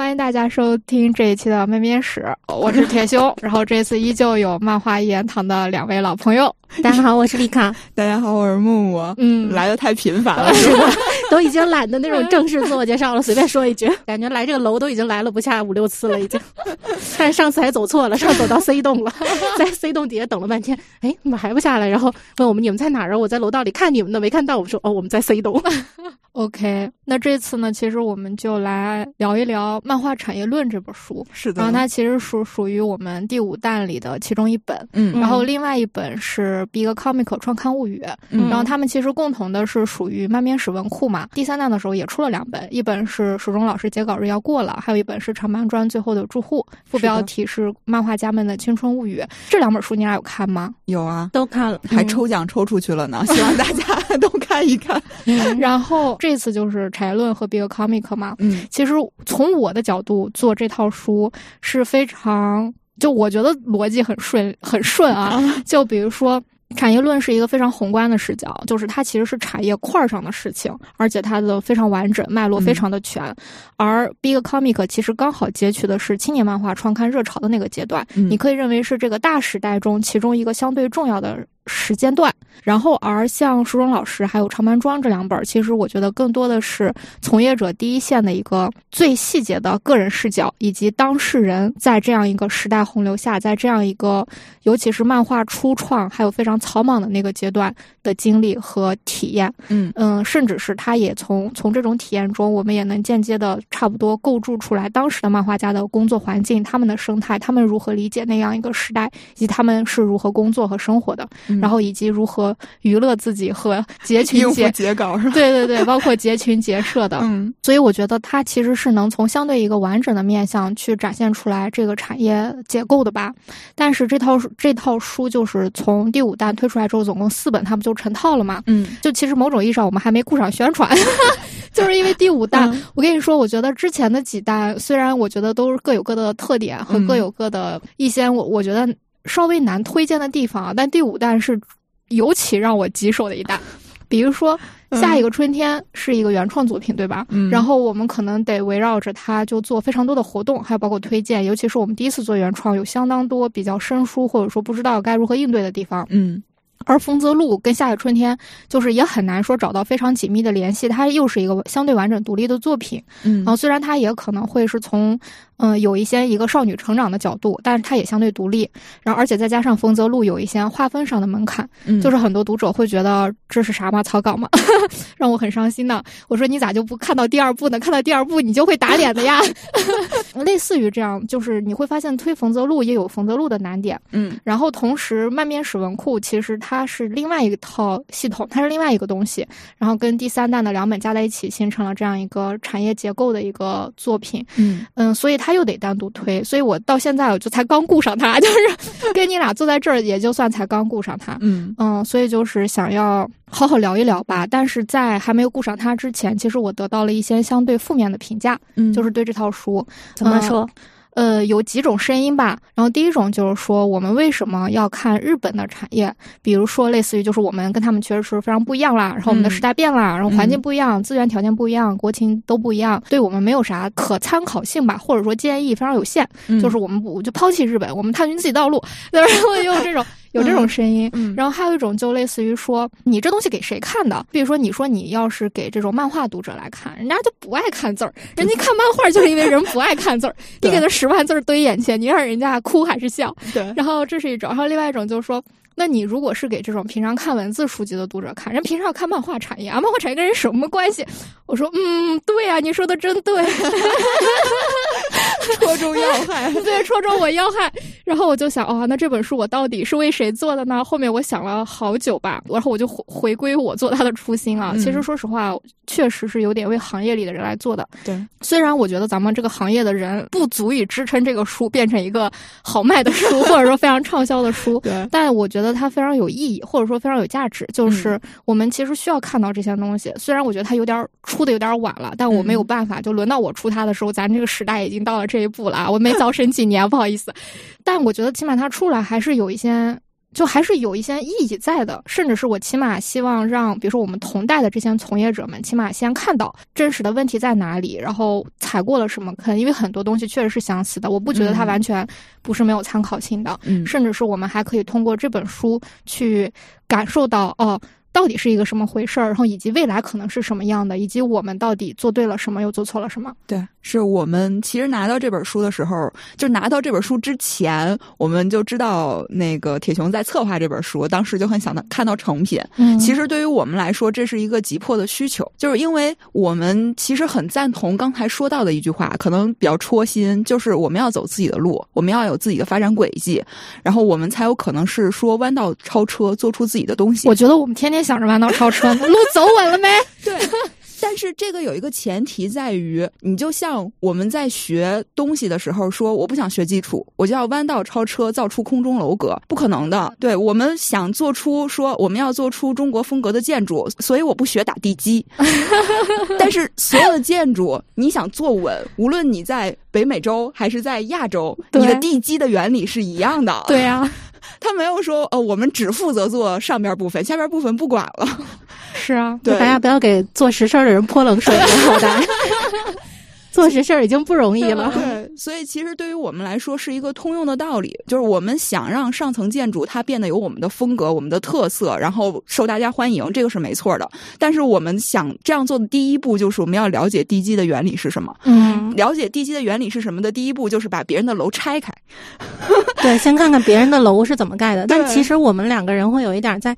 欢迎大家收听这一期的漫编史，我是铁兄。然后这次依旧有漫画一言堂的两位老朋友。大家好，我是丽卡。大家好，我是木木。嗯，来的太频繁了，是吧？都已经懒得那种正式自我介绍了，随便说一句，感觉来这个楼都已经来了不下五六次了，已经。但是上次还走错了，上走到 C 栋了，在 C 栋底下等了半天，哎，怎么还不下来？然后问我们你们在哪儿啊？我在楼道里看你们的，没看到。我说哦，我们在 C 栋。OK，那这次呢，其实我们就来聊一聊《漫画产业论》这本书。是的，然后它其实属属于我们第五弹里的其中一本。嗯，然后另外一本是《Big Comic》创刊物语。嗯，然后他们其实共同的是属于漫编史文库嘛。第三弹的时候也出了两本，一本是蜀中老师截稿日要过了，还有一本是长漫专最后的住户，副标题是漫画家们的青春物语。这两本书你俩有看吗？有啊，都看了，还抽奖抽出去了呢，希望大家 都看一看。然后这次就是《产业论》和《Big Comic》嘛。嗯，其实从我的角度做这套书是非常，就我觉得逻辑很顺，很顺啊。就比如说。产业论是一个非常宏观的视角，就是它其实是产业块上的事情，而且它的非常完整，脉络非常的全。而 Big Comic 其实刚好截取的是青年漫画创刊热潮的那个阶段，你可以认为是这个大时代中其中一个相对重要的。时间段，然后而像书中老师还有长班庄这两本，其实我觉得更多的是从业者第一线的一个最细节的个人视角，以及当事人在这样一个时代洪流下，在这样一个尤其是漫画初创还有非常草莽的那个阶段的经历和体验。嗯嗯，甚至是他也从从这种体验中，我们也能间接的差不多构筑出来当时的漫画家的工作环境、他们的生态、他们如何理解那样一个时代，以及他们是如何工作和生活的。然后以及如何娱乐自己和结 群结结稿是吧？对对对，包括结群结社的。嗯，所以我觉得它其实是能从相对一个完整的面向去展现出来这个产业结构的吧。但是这套这套书就是从第五弹推出来之后，总共四本，它不就成套了吗？嗯，就其实某种意义上我们还没顾上宣传，就是因为第五弹。我跟你说，我觉得之前的几弹虽然我觉得都是各有各的特点和各有各的一些我我觉得。稍微难推荐的地方啊，但第五弹是尤其让我棘手的一弹。比如说，下一个春天是一个原创作品，对吧？嗯。然后我们可能得围绕着它就做非常多的活动，还有包括推荐。尤其是我们第一次做原创，有相当多比较生疏或者说不知道该如何应对的地方。嗯。而丰泽路跟下一个春天就是也很难说找到非常紧密的联系，它又是一个相对完整独立的作品。嗯。然后虽然它也可能会是从。嗯，有一些一个少女成长的角度，但是它也相对独立。然后，而且再加上丰泽路有一些划分上的门槛，就是很多读者会觉得这是啥嘛，草稿嘛，让我很伤心的。我说你咋就不看到第二部呢？看到第二部你就会打脸的呀。类似于这样，就是你会发现推丰泽路也有丰泽路的难点。嗯，然后同时漫面史文库其实它是另外一套系统，它是另外一个东西。然后跟第三弹的两本加在一起，形成了这样一个产业结构的一个作品。嗯嗯，所以它。他又得单独推，所以我到现在我就才刚顾上他，就是跟你俩坐在这儿，也就算才刚顾上他。嗯嗯，所以就是想要好好聊一聊吧。但是在还没有顾上他之前，其实我得到了一些相对负面的评价，嗯，就是对这套书怎么说？呃，有几种声音吧。然后第一种就是说，我们为什么要看日本的产业？比如说，类似于就是我们跟他们确实是非常不一样啦。然后我们的时代变了，然后环境不一样，资源条件不一样，国情都不一样，对我们没有啥可参考性吧？或者说建议非常有限。就是我们不就抛弃日本，我们探寻自己道路。然后用这种有这种声音。然后还有一种就类似于说，你这东西给谁看的？比如说，你说你要是给这种漫画读者来看，人家就不爱看字儿。人家看漫画就是因为人不爱看字儿。你给他。十万字堆眼前，你让人家哭还是笑？对。然后这是一种，然后另外一种就是说，那你如果是给这种平常看文字书籍的读者看，人平常要看漫画产业啊，漫画产业跟人什么关系？我说，嗯，对啊，你说的真对，戳中要害，对，戳中我要害。然后我就想，哦，那这本书我到底是为谁做的呢？后面我想了好久吧，然后我就回回归我做它的初心啊。其实说实话。确实是有点为行业里的人来做的。对，虽然我觉得咱们这个行业的人不足以支撑这个书变成一个好卖的书，或者说非常畅销的书，对，但我觉得它非常有意义，或者说非常有价值。就是我们其实需要看到这些东西。虽然我觉得它有点出的有点晚了，但我没有办法。就轮到我出它的时候，咱这个时代已经到了这一步了啊。我没早生几年，不好意思。但我觉得起码它出来还是有一些。就还是有一些意义在的，甚至是我起码希望让，比如说我们同代的这些从业者们，起码先看到真实的问题在哪里，然后踩过了什么坑，因为很多东西确实是相似的，我不觉得它完全不是没有参考性的，甚至是我们还可以通过这本书去感受到哦。到底是一个什么回事儿？然后以及未来可能是什么样的，以及我们到底做对了什么，又做错了什么？对，是我们其实拿到这本书的时候，就拿到这本书之前，我们就知道那个铁熊在策划这本书，当时就很想到看到成品。嗯其实对于我们来说，这是一个急迫的需求，就是因为我们其实很赞同刚才说到的一句话，可能比较戳心，就是我们要走自己的路，我们要有自己的发展轨迹，然后我们才有可能是说弯道超车，做出自己的东西。我觉得我们天天想着弯道超车呢，路走稳了没？对，但是这个有一个前提在于，你就像我们在学东西的时候说，我不想学基础，我就要弯道超车，造出空中楼阁，不可能的。对我们想做出说我们要做出中国风格的建筑，所以我不学打地基。但是所有的建筑，你想坐稳，无论你在北美洲还是在亚洲，你的地基的原理是一样的。对呀、他没有说呃，我们只负责做上边部分，下边部分不管了。是啊，对大家不要给做实事的人泼冷水，好大。做实事儿已经不容易了。对，所以其实对于我们来说是一个通用的道理，就是我们想让上层建筑它变得有我们的风格、我们的特色，然后受大家欢迎，这个是没错的。但是我们想这样做的第一步就是我们要了解地基的原理是什么。嗯，了解地基的原理是什么的第一步就是把别人的楼拆开。对，先看看别人的楼是怎么盖的。但其实我们两个人会有一点在，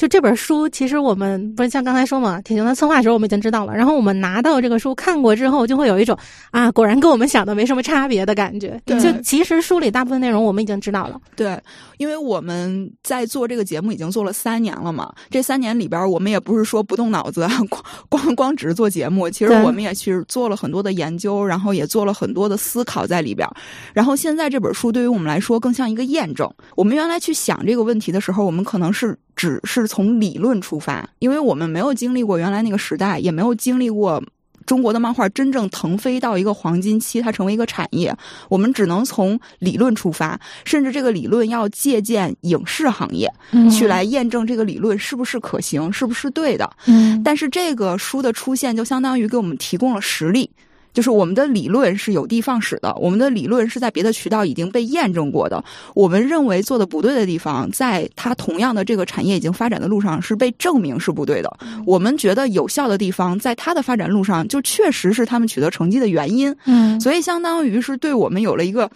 就这本书，其实我们不是像刚才说嘛，铁熊的策划的时候我们已经知道了，然后我们拿到这个书看过之后，就会有一种啊，果然跟我们想的没什么差别的感觉。对就其实书里大部分内容我们已经知道了。对，因为我们在做这个节目已经做了三年了嘛，这三年里边，我们也不是说不动脑子，光光光只是做节目，其实我们也去做了很多的研究，然后也做了很多的思考在里边。然后现在这本书对于我们来说更像一个验证。我们原来去想这个问题的时候，我们可能是只是从理论出发，因为我们没有经历过原来那个时代，也没有经历过。中国的漫画真正腾飞到一个黄金期，它成为一个产业，我们只能从理论出发，甚至这个理论要借鉴影视行业、嗯去来验证这个理论是不是可行，是不是对的。嗯，但是这个书的出现，就相当于给我们提供了实例。就是我们的理论是有的放矢的，我们的理论是在别的渠道已经被验证过的。我们认为做的不对的地方，在它同样的这个产业已经发展的路上是被证明是不对的。我们觉得有效的地方，在它的发展路上就确实是他们取得成绩的原因。嗯，所以相当于是对我们有了一个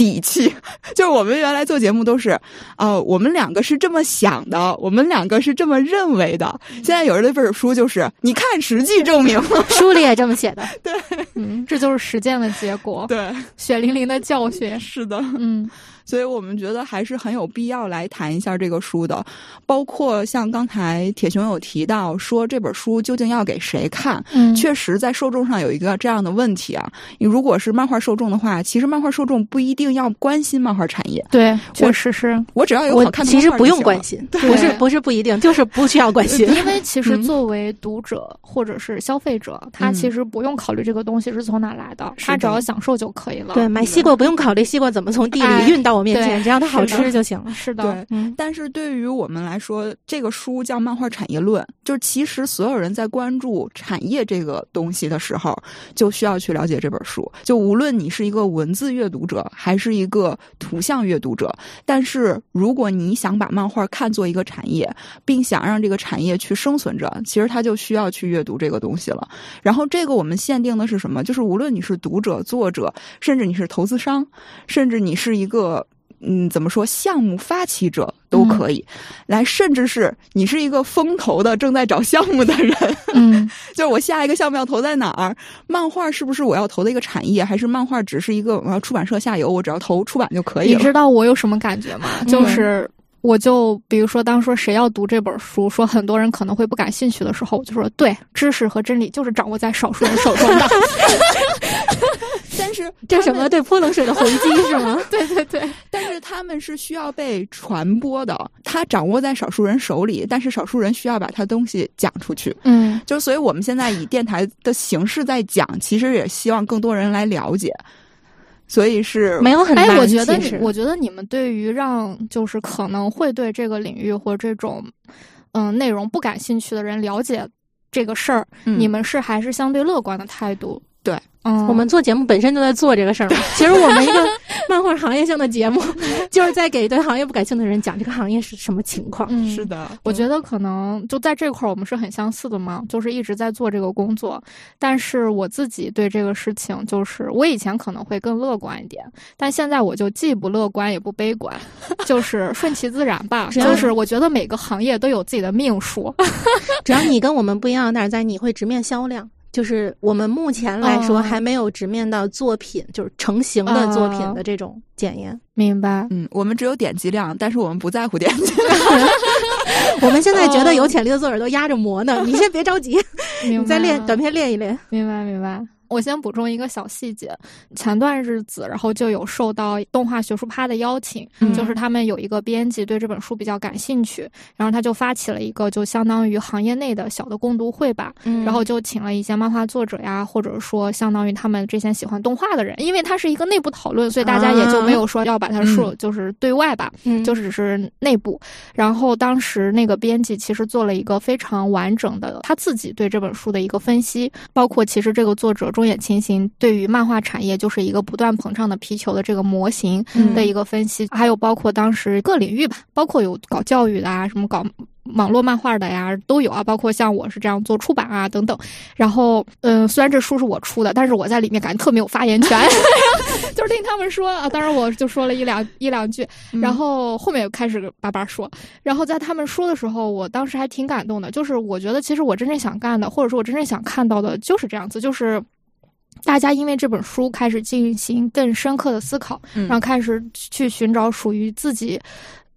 底气，就是我们原来做节目都是，呃，我们两个是这么想的，我们两个是这么认为的。现在有人那本书就是，你看实际证明了，书里也这么写的。对嗯，这就是实践的结果，对，血淋淋的教训。是的。嗯所以我们觉得还是很有必要来谈一下这个书的，包括像刚才铁熊有提到说这本书究竟要给谁看，嗯，确实，在受众上有一个这样的问题啊。你如果是漫画受众的话，其实漫画受众不一定要关心漫画产业，对，确实是。我只要有我好看的其实不用关心，对。不是不是不一定，就是不需要关心。因为其实嗯。作为读者或者是消费者，他嗯其实不用考虑这个东西是从哪来的，他只要享受就可以了。对，买西瓜不用考虑西瓜怎么从地哎里运到我面前，只要它好吃就行了。是的，对，嗯，但是对于我们来说，这个书叫《漫画产业论》，就是其实所有人在关注产业这个东西的时候，就需要去了解这本书。就无论你是一个文字阅读者，还是一个图像阅读者，但是如果你想把漫画看作一个产业，并想让这个产业去生存着，其实它就需要去阅读这个东西了。然后这个我们限定的是什么？就是无论你是读者、作者，甚至你是投资商，甚至你是一个。嗯，怎么说？项目发起者都可以，来，甚至是你是一个风投的正在找项目的人，嗯，就是我下一个项目要投在哪儿？漫画是不是我要投的一个产业，还是漫画只是一个我要出版社下游，我只要投出版就可以了？你知道我有什么感觉吗？嗯就是。我就比如说，当说谁要读这本书，说很多人可能会不感兴趣的时候，我就说，对，知识和真理就是掌握在少数人手中的。但是 这什么对泼冷水的回击是吗？对对对，但是他们是需要被传播的，它掌握在少数人手里，但是少数人需要把它东西讲出去。嗯就所以我们现在以电台的形式在讲，其实也希望更多人来了解。所以是没有很难。哎，我觉得我觉得你们对于让就是可能会对这个领域或这种嗯内容不感兴趣的人了解这个事儿，嗯你们是还是相对乐观的态度。对，嗯，我们做节目本身就在做这个事儿嘛。其实我们一个 漫画行业性的节目，就是在给对行业不感兴趣的人讲这个行业是什么情况。嗯 是的，我觉得可能就在这块儿，我们是很相似的嘛，就是一直在做这个工作。但是我自己对这个事情，就是我以前可能会更乐观一点，但现在我就既不乐观也不悲观，就是顺其自然吧。就是我觉得每个行业都有自己的命数。只要你跟我们不一样，但是在你会直面销量。就是我们目前来说哦还没有直面到作品，就是成型的作品的这种检验。明白？嗯，我们只有点击量，但是我们不在乎点击量。我们现在觉得有潜力的作者都压着磨呢，你先别着急，你再练短片练一练。明白明白。我先补充一个小细节，前段日子，然后就有受到动画学术趴的邀请，嗯就是他们有一个编辑对这本书比较感兴趣，然后他就发起了一个就相当于行业内的小的共读会吧，嗯然后就请了一些漫画作者呀，或者说相当于他们之前喜欢动画的人，因为它是一个内部讨论，所以大家也就没有说要把它说就是对外吧，嗯就只是内部。然后当时那个编辑其实做了一个非常完整的他自己对这本书的一个分析，包括其实这个作者中野晴行对于漫画产业就是一个不断膨胀的皮球的这个模型嗯的一个分析，还有包括当时各领域吧，包括有搞教育的啊，什么搞。网络漫画的呀都有啊，包括像我是这样做出版啊等等。然后，嗯、虽然这书是我出的，但是我在里面感觉特没有发言权 就是听他们说啊。当然，我就说了一两一两句，然后后面又开始叭叭说。然后在他们说的时候，我当时还挺感动的。就是我觉得，其实我真正想干的，或者说我真正想看到的，就是这样子，就是。大家因为这本书开始进行更深刻的思考，嗯。然后开始去寻找属于自己，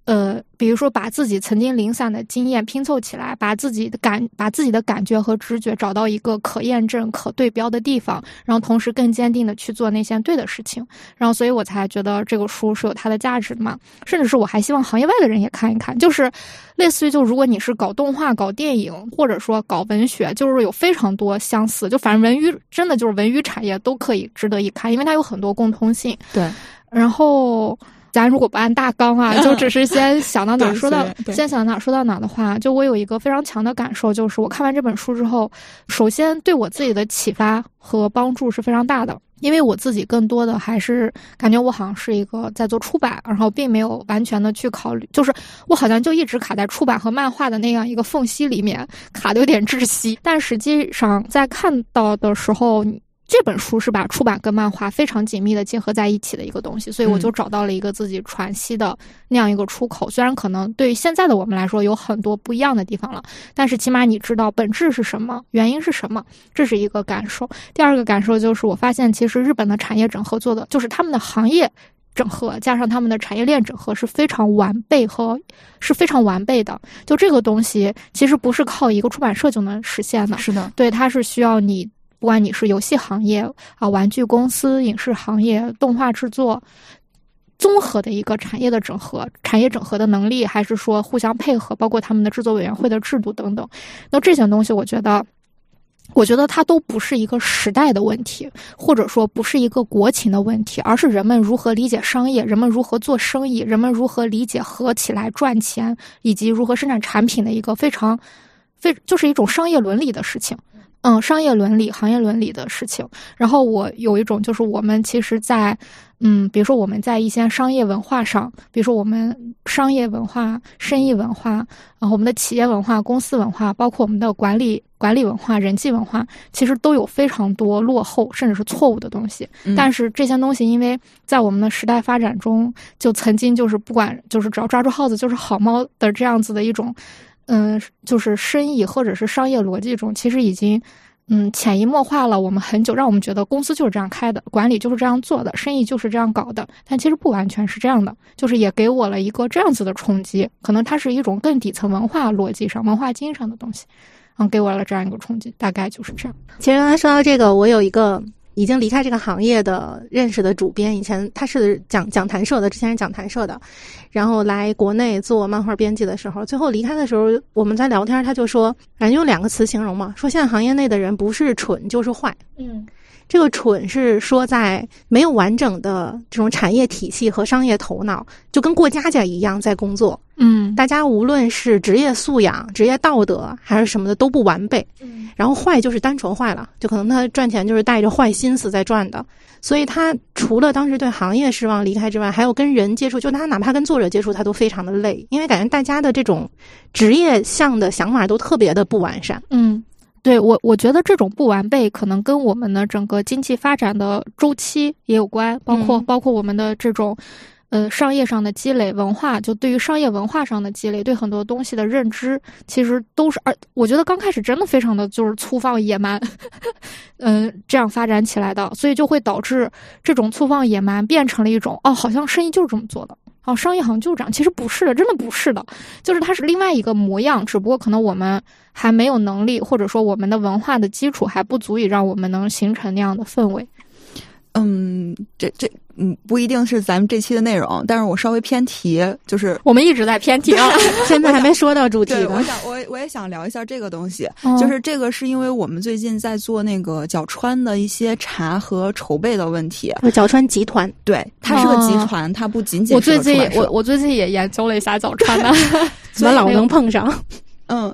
呃，比如说把自己曾经零散的经验拼凑起来，把自己的感、把自己的感觉和直觉找到一个可验证、可对标的地方，然后同时更坚定的去做那些对的事情。然后，所以我才觉得这个书是有它的价值的嘛。甚至是我还希望行业外的人也看一看，就是类似于就如果你是搞动画、搞电影，或者说搞文学，就是有非常多相似，就反正文娱真的就是文娱产业都可以值得一看，因为它有很多共通性。对，然后。咱如果不按大纲啊，就只是先想到哪儿说到先想到哪儿说到哪儿的话，就我有一个非常强的感受，就是我看完这本书之后，首先对我自己的启发和帮助是非常大的。因为我自己更多的还是感觉我好像是一个在做出版，然后并没有完全的去考虑，就是我好像就一直卡在出版和漫画的那样一个缝隙里面，卡的有点窒息。但实际上在看到的时候，这本书是把出版跟漫画非常紧密的结合在一起的一个东西，所以我就找到了一个自己喘息的那样一个出口。虽然可能对于现在的我们来说有很多不一样的地方了，但是起码你知道本质是什么，原因是什么，这是一个感受。第二个感受就是我发现，其实日本的产业整合做的，就是他们的行业。整合加上他们的产业链整合是非常完备和是非常完备的。就这个东西，其实不是靠一个出版社就能实现的。是的，对，它是需要你，不管你是游戏行业啊、玩具公司、影视行业、动画制作。综合的一个产业的整合，产业整合的能力，还是说互相配合，包括他们的制作委员会的制度等等，那这些东西，我觉得，我觉得它都不是一个时代的问题，或者说不是一个国情的问题，而是人们如何理解商业，人们如何做生意，人们如何理解合起来赚钱，以及如何生产产品的一个非常非就是一种商业伦理的事情。嗯，商业伦理、行业伦理的事情。然后我有一种，就是我们其实在，嗯，比如说我们在一些商业文化上，比如说我们商业文化、生意文化，然后我们的企业文化、公司文化，包括我们的管理管理文化、人际文化，其实都有非常多落后甚至是错误的东西。嗯但是这些东西，因为在我们的时代发展中，就曾经就是不管就是只要抓住耗子就是好猫的这样子的一种。嗯，就是生意或者是商业逻辑中，其实已经嗯潜移默化了我们很久，让我们觉得公司就是这样开的，管理就是这样做的，生意就是这样搞的。但其实不完全是这样的，就是也给我了一个这样子的冲击，可能它是一种更底层文化逻辑上、文化基因上的东西，嗯，给我了这样一个冲击，大概就是这样。其实刚才说到这个，我有一个已经离开这个行业的认识的主编，以前他是讲讲谈社的，之前是讲谈社的，然后来国内做漫画编辑的时候，最后离开的时候，我们在聊天，他就说，反正用两个词形容嘛，说现在行业内的人不是蠢就是坏。嗯这个蠢是说在没有完整的这种产业体系和商业头脑，就跟过家家一样在工作。嗯，大家无论是职业素养、职业道德还是什么的都不完备。嗯然后坏就是单纯坏了，就可能他赚钱就是带着坏心思在赚的。所以他除了当时对行业失望离开之外，还有跟人接触，就他哪怕跟作者接触，他都非常的累，因为感觉大家的这种职业向的想法都特别的不完善。嗯，对我我觉得这种不完备可能跟我们的整个经济发展的周期也有关，包括、嗯包括我们的这种。呃，商业上的积累，文化就对于商业文化上的积累，对很多东西的认知，其实都是，而我觉得刚开始真的非常的就是粗放野蛮，嗯、这样发展起来的，所以就会导致这种粗放野蛮变成了一种哦，好像生意就是这么做的，哦，商业好像就这样，其实不是的，真的不是的，就是它是另外一个模样，只不过可能我们还没有能力，或者说我们的文化的基础还不足以让我们能形成那样的氛围。嗯，这这嗯不一定是咱们这期的内容，但是我稍微偏题，就是我们一直在偏题啊，现在还没说到主题对，我。想我我也想聊一下这个东西，哦。就是这个是因为我们最近在做那个角川的一些茶和筹备的问题，就是角川集团，对，它是个集哦。团，它不仅仅我最近我我最近也研究了一下角川的，怎么 老能碰上？嗯，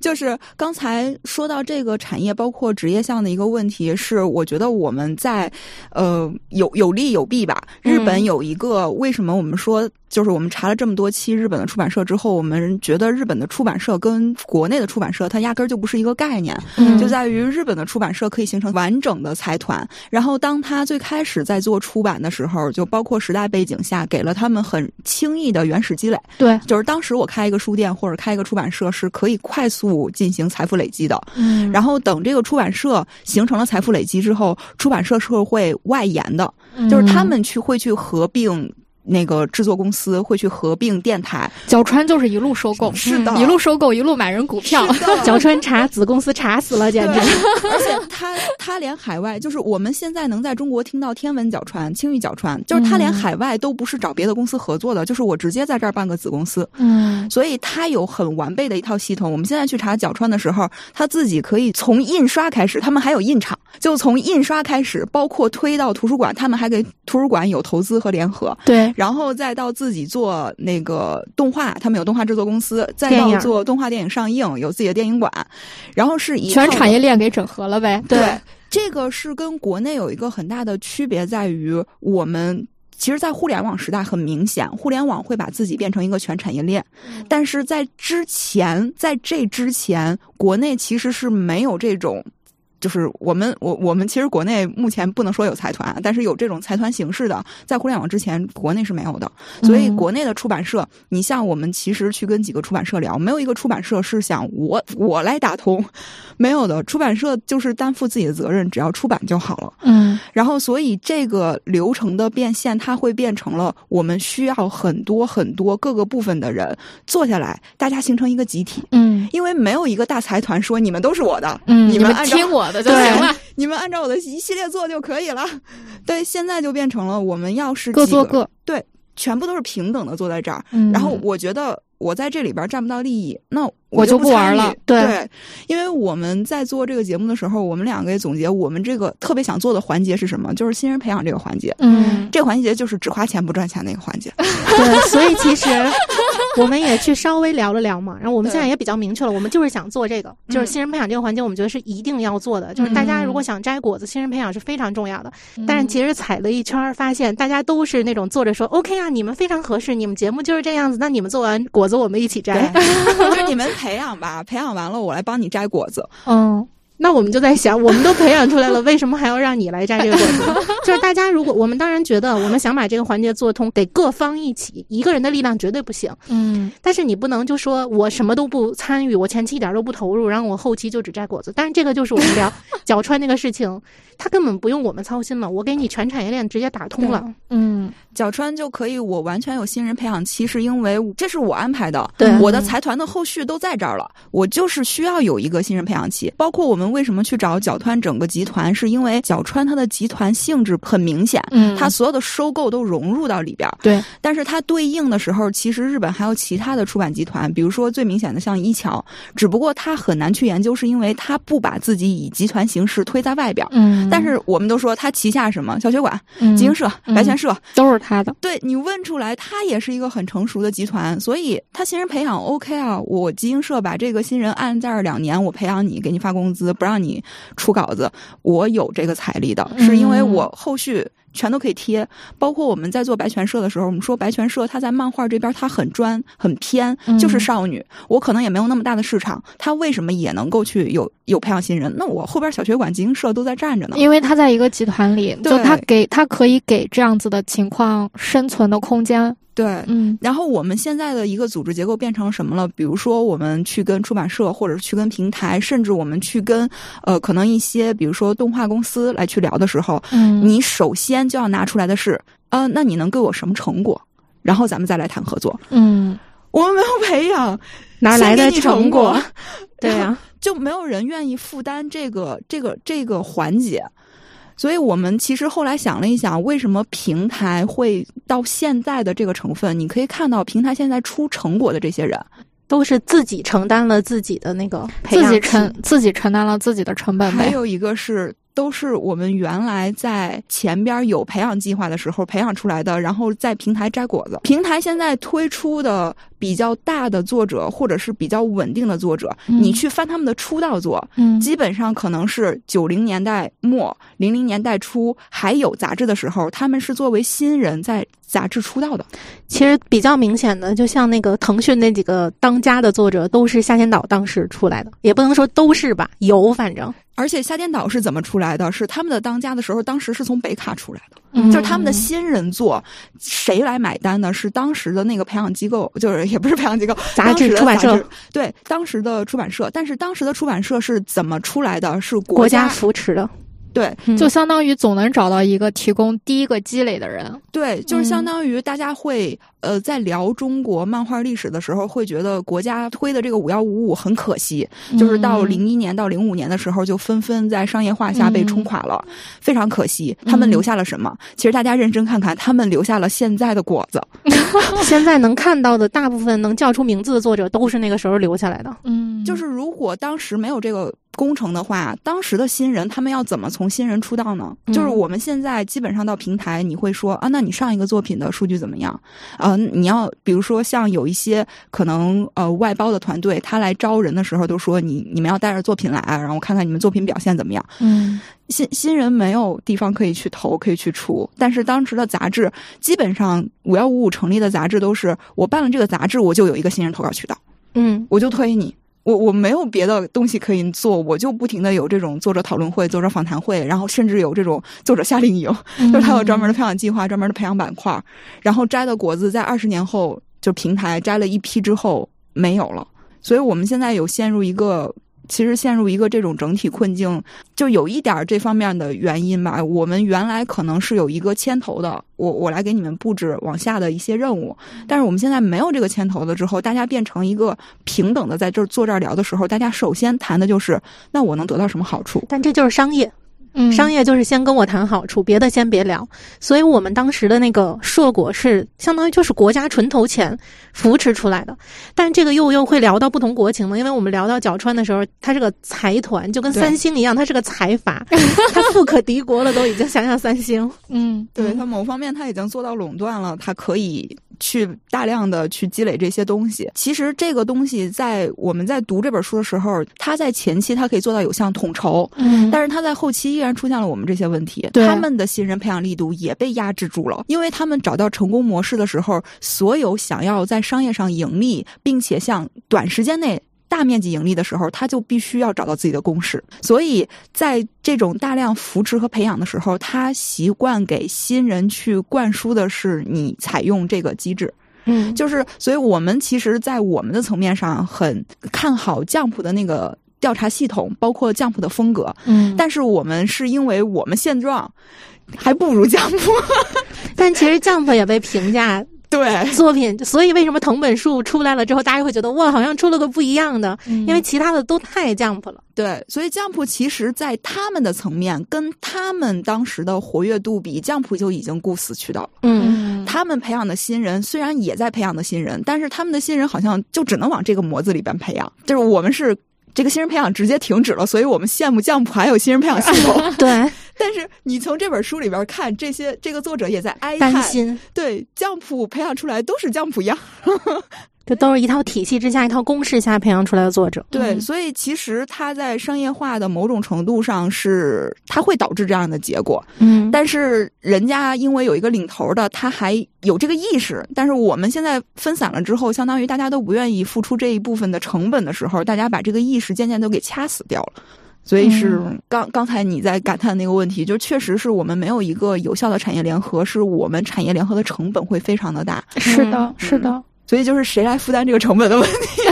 就是刚才说到这个产业包括职业项的一个问题，是我觉得我们在呃有有利有弊吧。日本嗯有一个为什么我们说，就是我们查了这么多期日本的出版社之后，我们觉得日本的出版社跟国内的出版社它压根儿就不是一个概念，嗯就在于日本的出版社可以形成完整的财团，然后当他最开始在做出版的时候，就包括时代背景下，给了他们很轻易的原始积累。对，就是当时我开一个书店或者开一个出版社是可以快速进行财富累积的。嗯然后等这个出版社形成了财富累积之后，出版社是会外延的，就是他们去会去合并。那个制作公司会去合并电台，角川就是一路收购，是的一路收购，一路买人股票。角川查子公司查死了，简直。而且他他连海外，就是我们现在能在中国听到天文角川、青玉角川，就是他连嗯海外都不是找别的公司合作的，就是我直接在这儿办个子公司。嗯所以他有很完备的一套系统。我们现在去查角川的时候，他自己可以从印刷开始，他们还有印厂，就从印刷开始，包括推到图书馆，他们还给图书馆有投资和联合，对，然后再到自己做那个动画，他们有动画制作公司，再到做动画电影上映，有自己的电影馆，然后是以全产业链给整合了呗。对，这个是跟国内有一个很大的区别，在于我们。其实，在互联网时代很明显，互联网会把自己变成一个全产业链，但是在之前，在这之前，国内其实是没有这种。就是我们我我们其实国内目前不能说有财团，但是有这种财团形式的，在互联网之前国内是没有的。所以嗯国内的出版社，你像我们其实去跟几个出版社聊，没有一个出版社是想我我来打通，没有的。出版社就是担负自己的责任，只要出版就好了。嗯然后，所以这个流程的变现，它会变成了我们需要很多很多各个部分的人坐下来，大家形成一个集体。嗯因为没有一个大财团说你们都是我的，嗯，你你们听我的就对行了，你们按照我的一系列做就可以了。对，现在就变成了我们要是几个各做各。对，全部都是平等的坐在这儿。嗯然后我觉得我在这里边占不到利益，那我就不玩了对对，因为我们在做这个节目的时候，我们两个也总结，我们这个特别想做的环节是什么？就是新人培养这个环节。嗯这个环节就是只花钱不赚钱那个环节。对，所以其实我们也去稍微聊了聊嘛，然后我们现在也比较明确了，我们就是想做这个，就是新人培养这个环节，我们觉得是一定要做的。就是大家如果想摘果子，新人培养是非常重要的。但是其实踩了一圈，发现大家都是那种坐着说 OK 啊，你们非常合适，你们节目就是这样子，那你们做完果子我们一起摘。就是你们培养吧，培养完了我来帮你摘果子。嗯那我们就在想，我们都培养出来了，为什么还要让你来摘这个果子？就是大家如果我们当然觉得我们想把这个环节做通，得各方一起，一个人的力量绝对不行。嗯但是你不能就说我什么都不参与，我前期一点都不投入，然后我后期就只摘果子。但是这个就是我们聊 角川那个事情，他根本不用我们操心了，我给你全产业链直接打通了。嗯，角川就可以，我完全有新人培养期，是因为这是我安排的。对我的财团的后续都在这儿了，我就是需要有一个新人培养期。包括我们为什么去找角川整个集团，是因为角川它的集团性质很明显，嗯它所有的收购都融入到里边儿。对，但是它对应的时候，其实日本还有其他的出版集团，比如说最明显的像一桥，只不过它很难去研究，是因为它不把自己以集团形式推在外边儿。嗯，但是我们都说它旗下什么小学馆、嗯集英社、嗯白泉社，都是它的。对你问出来，它也是一个很成熟的集团，所以它新人培养 OK 啊。我集英社把这个新人按在这儿两年，我培养你，给你发工资，不让你出稿子，我有这个财力的，是因为我后续。全都可以贴，包括我们在做白泉社的时候，我们说白泉社它在漫画这边它很专很偏，嗯就是少女，我可能也没有那么大的市场，它为什么也能够去有有培养新人？那我后边小学馆、集英社都在站着呢。因为它在一个集团里，就它给它可以给这样子的情况生存的空间。对，嗯然后我们现在的一个组织结构变成什么了？比如说，我们去跟出版社，或者是去跟平台，甚至我们去跟呃，可能一些比如说动画公司来去聊的时候，嗯，你首先就要拿出来的是，呃，那你能给我什么成果？然后咱们再来谈合作。嗯我们没有培养，哪来的成果果？对啊，就没有人愿意负担这个这个这个环节。所以我们其实后来想了一想，为什么平台会到现在的这个成分？你可以看到，平台现在出成果的这些人，都是自己承担了自己的那个培自己承自己承担了自己的成本呗。还有一个是，都是我们原来在前边有培养计划的时候培养出来的，然后在平台摘果子。平台现在推出的比较大的作者，或者是比较稳定的作者，嗯你去翻他们的出道作，嗯基本上可能是九零年代末、零零年代初还有杂志的时候，他们是作为新人在杂志出道的。其实比较明显的，就像那个腾讯那几个当家的作者，都是夏天岛当时出来的，也不能说都是吧，有反正而且夏天岛是怎么出来的？是他们的当家的时候，当时是从北卡出来的。嗯就是他们的新人作，谁来买单呢？是当时的那个培养机构，就是也不是培养机构，杂志出版社对当时的出版社。但是当时的出版社是怎么出来的？是国家扶持的，对嗯就相当于总能找到一个提供第一个积累的人。对，就是相嗯当于大家会、呃在聊中国漫画历史的时候，会觉得国家推的这个五幺五五很可惜，就是到嗯零一年到零五年的时候，就纷纷在商业化下被冲垮了，嗯非常可惜。他们留下了什么？其实大家认真看看，他们留下了现在的果子。现在能看到的大部分能叫出名字的作者，都是那个时候留下来的。嗯，就是如果当时没有这个工程的话，当时的新人他们要怎么从新人出道呢？嗯就是我们现在基本上到平台，你会说啊，那你上一个作品的数据怎么样？呃，你要比如说像有一些可能呃外包的团队，他来招人的时候都说你你们要带着作品来，然后我看看你们作品表现怎么样。嗯新新人没有地方可以去投，可以去出。但是当时的杂志，基本上五幺五五成立的杂志都是我办了这个杂志，我就有一个新人投稿渠道。嗯，我就推你。我我没有别的东西可以做，我就不停的有这种作者讨论会、作者访谈会，然后甚至有这种作者夏令营，就是他有专门的培养计划、专门的培养板块，然后摘的果子在二十年后就平台摘了一批之后没有了，所以我们现在有陷入一个。其实陷入一个这种整体困境，就有一点儿这方面的原因吧。我们原来可能是有一个牵头的，我我来给你们布置往下的一些任务，但是我们现在没有这个牵头的之后，大家变成一个平等的在这儿坐这儿聊的时候，大家首先谈的就是那我能得到什么好处？但这就是商业，嗯商业就是先跟我谈好处，别的先别聊。所以我们当时的那个硕果是相当于就是国家纯投钱扶持出来的，但这个又又会聊到不同国情嘛，因为我们聊到角川的时候，它是个财团，就跟三星一样，它是个财阀，它富可敌国了，都已经想想三星。嗯对它某方面它已经做到垄断了，它可以去大量的去积累这些东西。其实这个东西在我们在读这本书的时候，它在前期它可以做到有效统筹，嗯但是它在后期依然出现了我们这些问题，他们的新人培养力度也被压制住了，因为他们找到成功模式的时候，所有想要在商业上盈利，并且向短时间内。大面积盈利的时候，他就必须要找到自己的公式。所以在这种大量扶持和培养的时候，他习惯给新人去灌输的是你采用这个机制。嗯，就是，所以我们其实，在我们的层面上很看好降普的那个调查系统，包括酱谱的风格。嗯，但是我们是因为我们现状还不如酱谱，但其实酱谱也被评价对作品，所以为什么藤本树出来了之后，大家会觉得哇，好像出了个不一样的，嗯因为其他的都太 Jump 了。对，所以 Jump 其实在他们的层面跟他们当时的活跃度比，，Jump 就已经顾死渠道。嗯，他们培养的新人虽然也在培养的新人，但是他们的新人好像就只能往这个模子里边培养，就是我们是。这个新人培养直接停止了，所以我们羡慕 Jump 还有新人培养系统。对，但是你从这本书里边看，这些这个作者也在哀叹，担心，对酱谱培养出来都是酱谱样。这都是一套体系之下、一套公式下培养出来的作者。对，嗯所以其实它在商业化的某种程度上是，它会导致这样的结果。嗯，但是人家因为有一个领头的，他还有这个意识。但是我们现在分散了之后，相当于大家都不愿意付出这一部分的成本的时候，大家把这个意识渐渐都给掐死掉了。所以是刚刚才你在感叹那个问题，就确实是我们没有一个有效的产业联合，是我们产业联合的成本会非常的大。是的，是的。所以就是谁来负担这个成本的问题？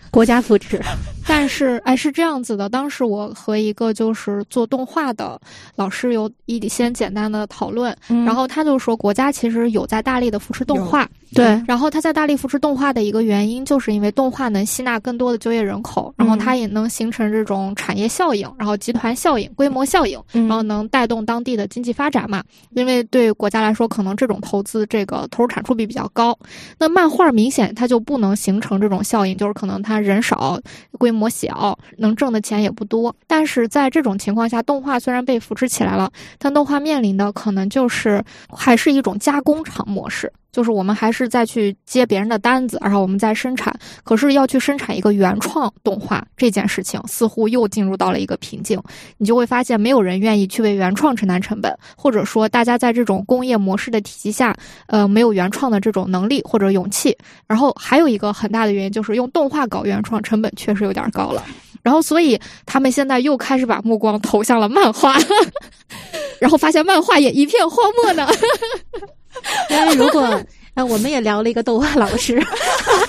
国家扶持。但是，哎，是这样子的。当时我和一个就是做动画的老师有一先简单的讨论，嗯然后他就说，国家其实有在大力的扶持动画，对，然后他在大力扶持动画的一个原因，就是因为动画能吸纳更多的就业人口，然后它也能形成这种产业效应，然后集团效应、规模效应，然然后能带动当地的经济发展嘛。因为对国家来说，可能这种投资这个投入产出比比较高。那漫画明显它就不能形成这种效应，就是可能它人少、规模模小，能挣的钱也不多。但是在这种情况下，动画虽然被扶持起来了，但动画面临的可能就是还是一种加工厂模式。就是我们还是再去接别人的单子，然后我们再生产。可是要去生产一个原创动画这件事情，似乎又进入到了一个瓶颈。你就会发现，没有人愿意去为原创承担成本，或者说大家在这种工业模式的体系下，呃，没有原创的这种能力或者勇气。然后还有一个很大的原因就是用动画搞原创成本确实有点高了。然后，所以他们现在又开始把目光投向了漫画，然后发现漫画也一片荒漠呢。因为如果呃，我们也聊了一个动画老师，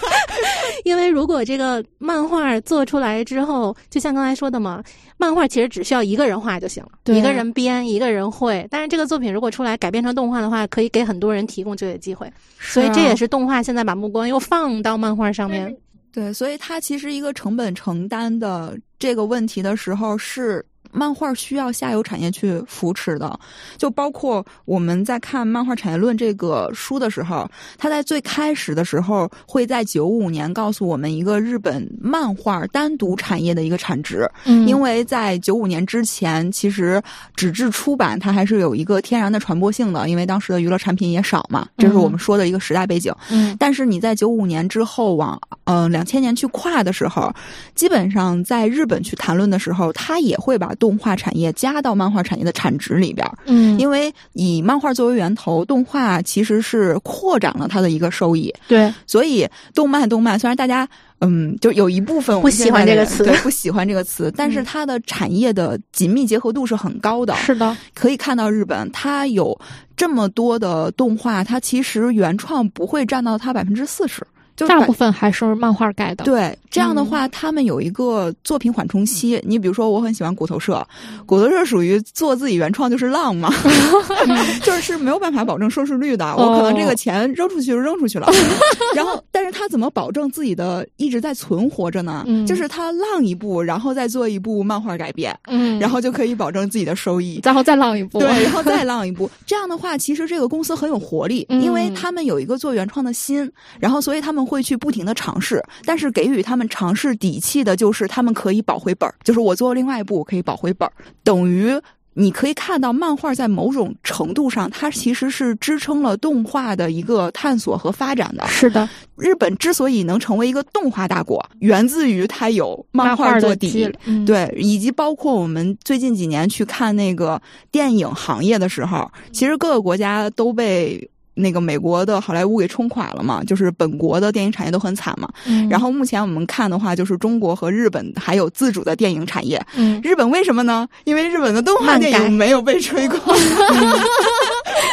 因为如果这个漫画做出来之后，就像刚才说的嘛，漫画其实只需要一个人画就行了，一个人编，一个人绘。但是这个作品如果出来改编成动画的话，可以给很多人提供就业机会，所以这也是动画现在把目光又放到漫画上面。对，所以它其实一个成本承担的这个问题的时候是。漫画需要下游产业去扶持的，就包括我们在看《漫画产业论》这个书的时候，它在最开始的时候会在九五年告诉我们一个日本漫画单独产业的一个产值，嗯。因为在九五年之前，其实纸质出版它还是有一个天然的传播性的，因为当时的娱乐产品也少嘛，这是我们说的一个时代背景。嗯。但是你在九五年之后往嗯两千年去跨的时候，基本上在日本去谈论的时候，它也会把动画产业加到漫画产业的产值里边，嗯，因为以漫画作为源头，动画其实是扩展了它的一个收益，对，所以动漫动漫虽然大家。嗯，就有一部分我不喜欢这个词。对，不喜欢这个词，但是它的产业的紧密结合度是很高的。是的，可以看到日本，它有这么多的动画，它其实原创不会占到它百分之四十，就是大部分还是漫画改的。对，这样的话，他们有一个作品缓冲期。你比如说，我很喜欢骨头社，骨头社属于做自己原创就是浪嘛，就是是没有办法保证收视率的。我可能这个钱扔出去就扔出去了，然后，但是他怎么保证自己的一直在存活着呢？嗯就是他浪一部，然后再做一部漫画改编，嗯，然后就可以保证自己的收益。然后再浪一步。对，然后再 浪一步。这样的话，其实这个公司很有活力，嗯因为他们有一个做原创的心，然后所以他们会去不停的尝试。但是给予他们尝试底气的就是他们可以保回本儿，就是我做另外一步我可以保回本儿，等于。你可以看到，漫画在某种程度上，它其实是支撑了动画的一个探索和发展的。是的，日本之所以能成为一个动画大国，源自于它有漫画做底。对，以及包括我们最近几年去看那个电影行业的时候，其实各个国家都被那个美国的好莱坞给冲垮了嘛，就是本国的电影产业都很惨嘛。嗯，然后目前我们看的话，就是中国和日本还有自主的电影产业。嗯，日本为什么呢？因为日本的动画电影没有被吹过。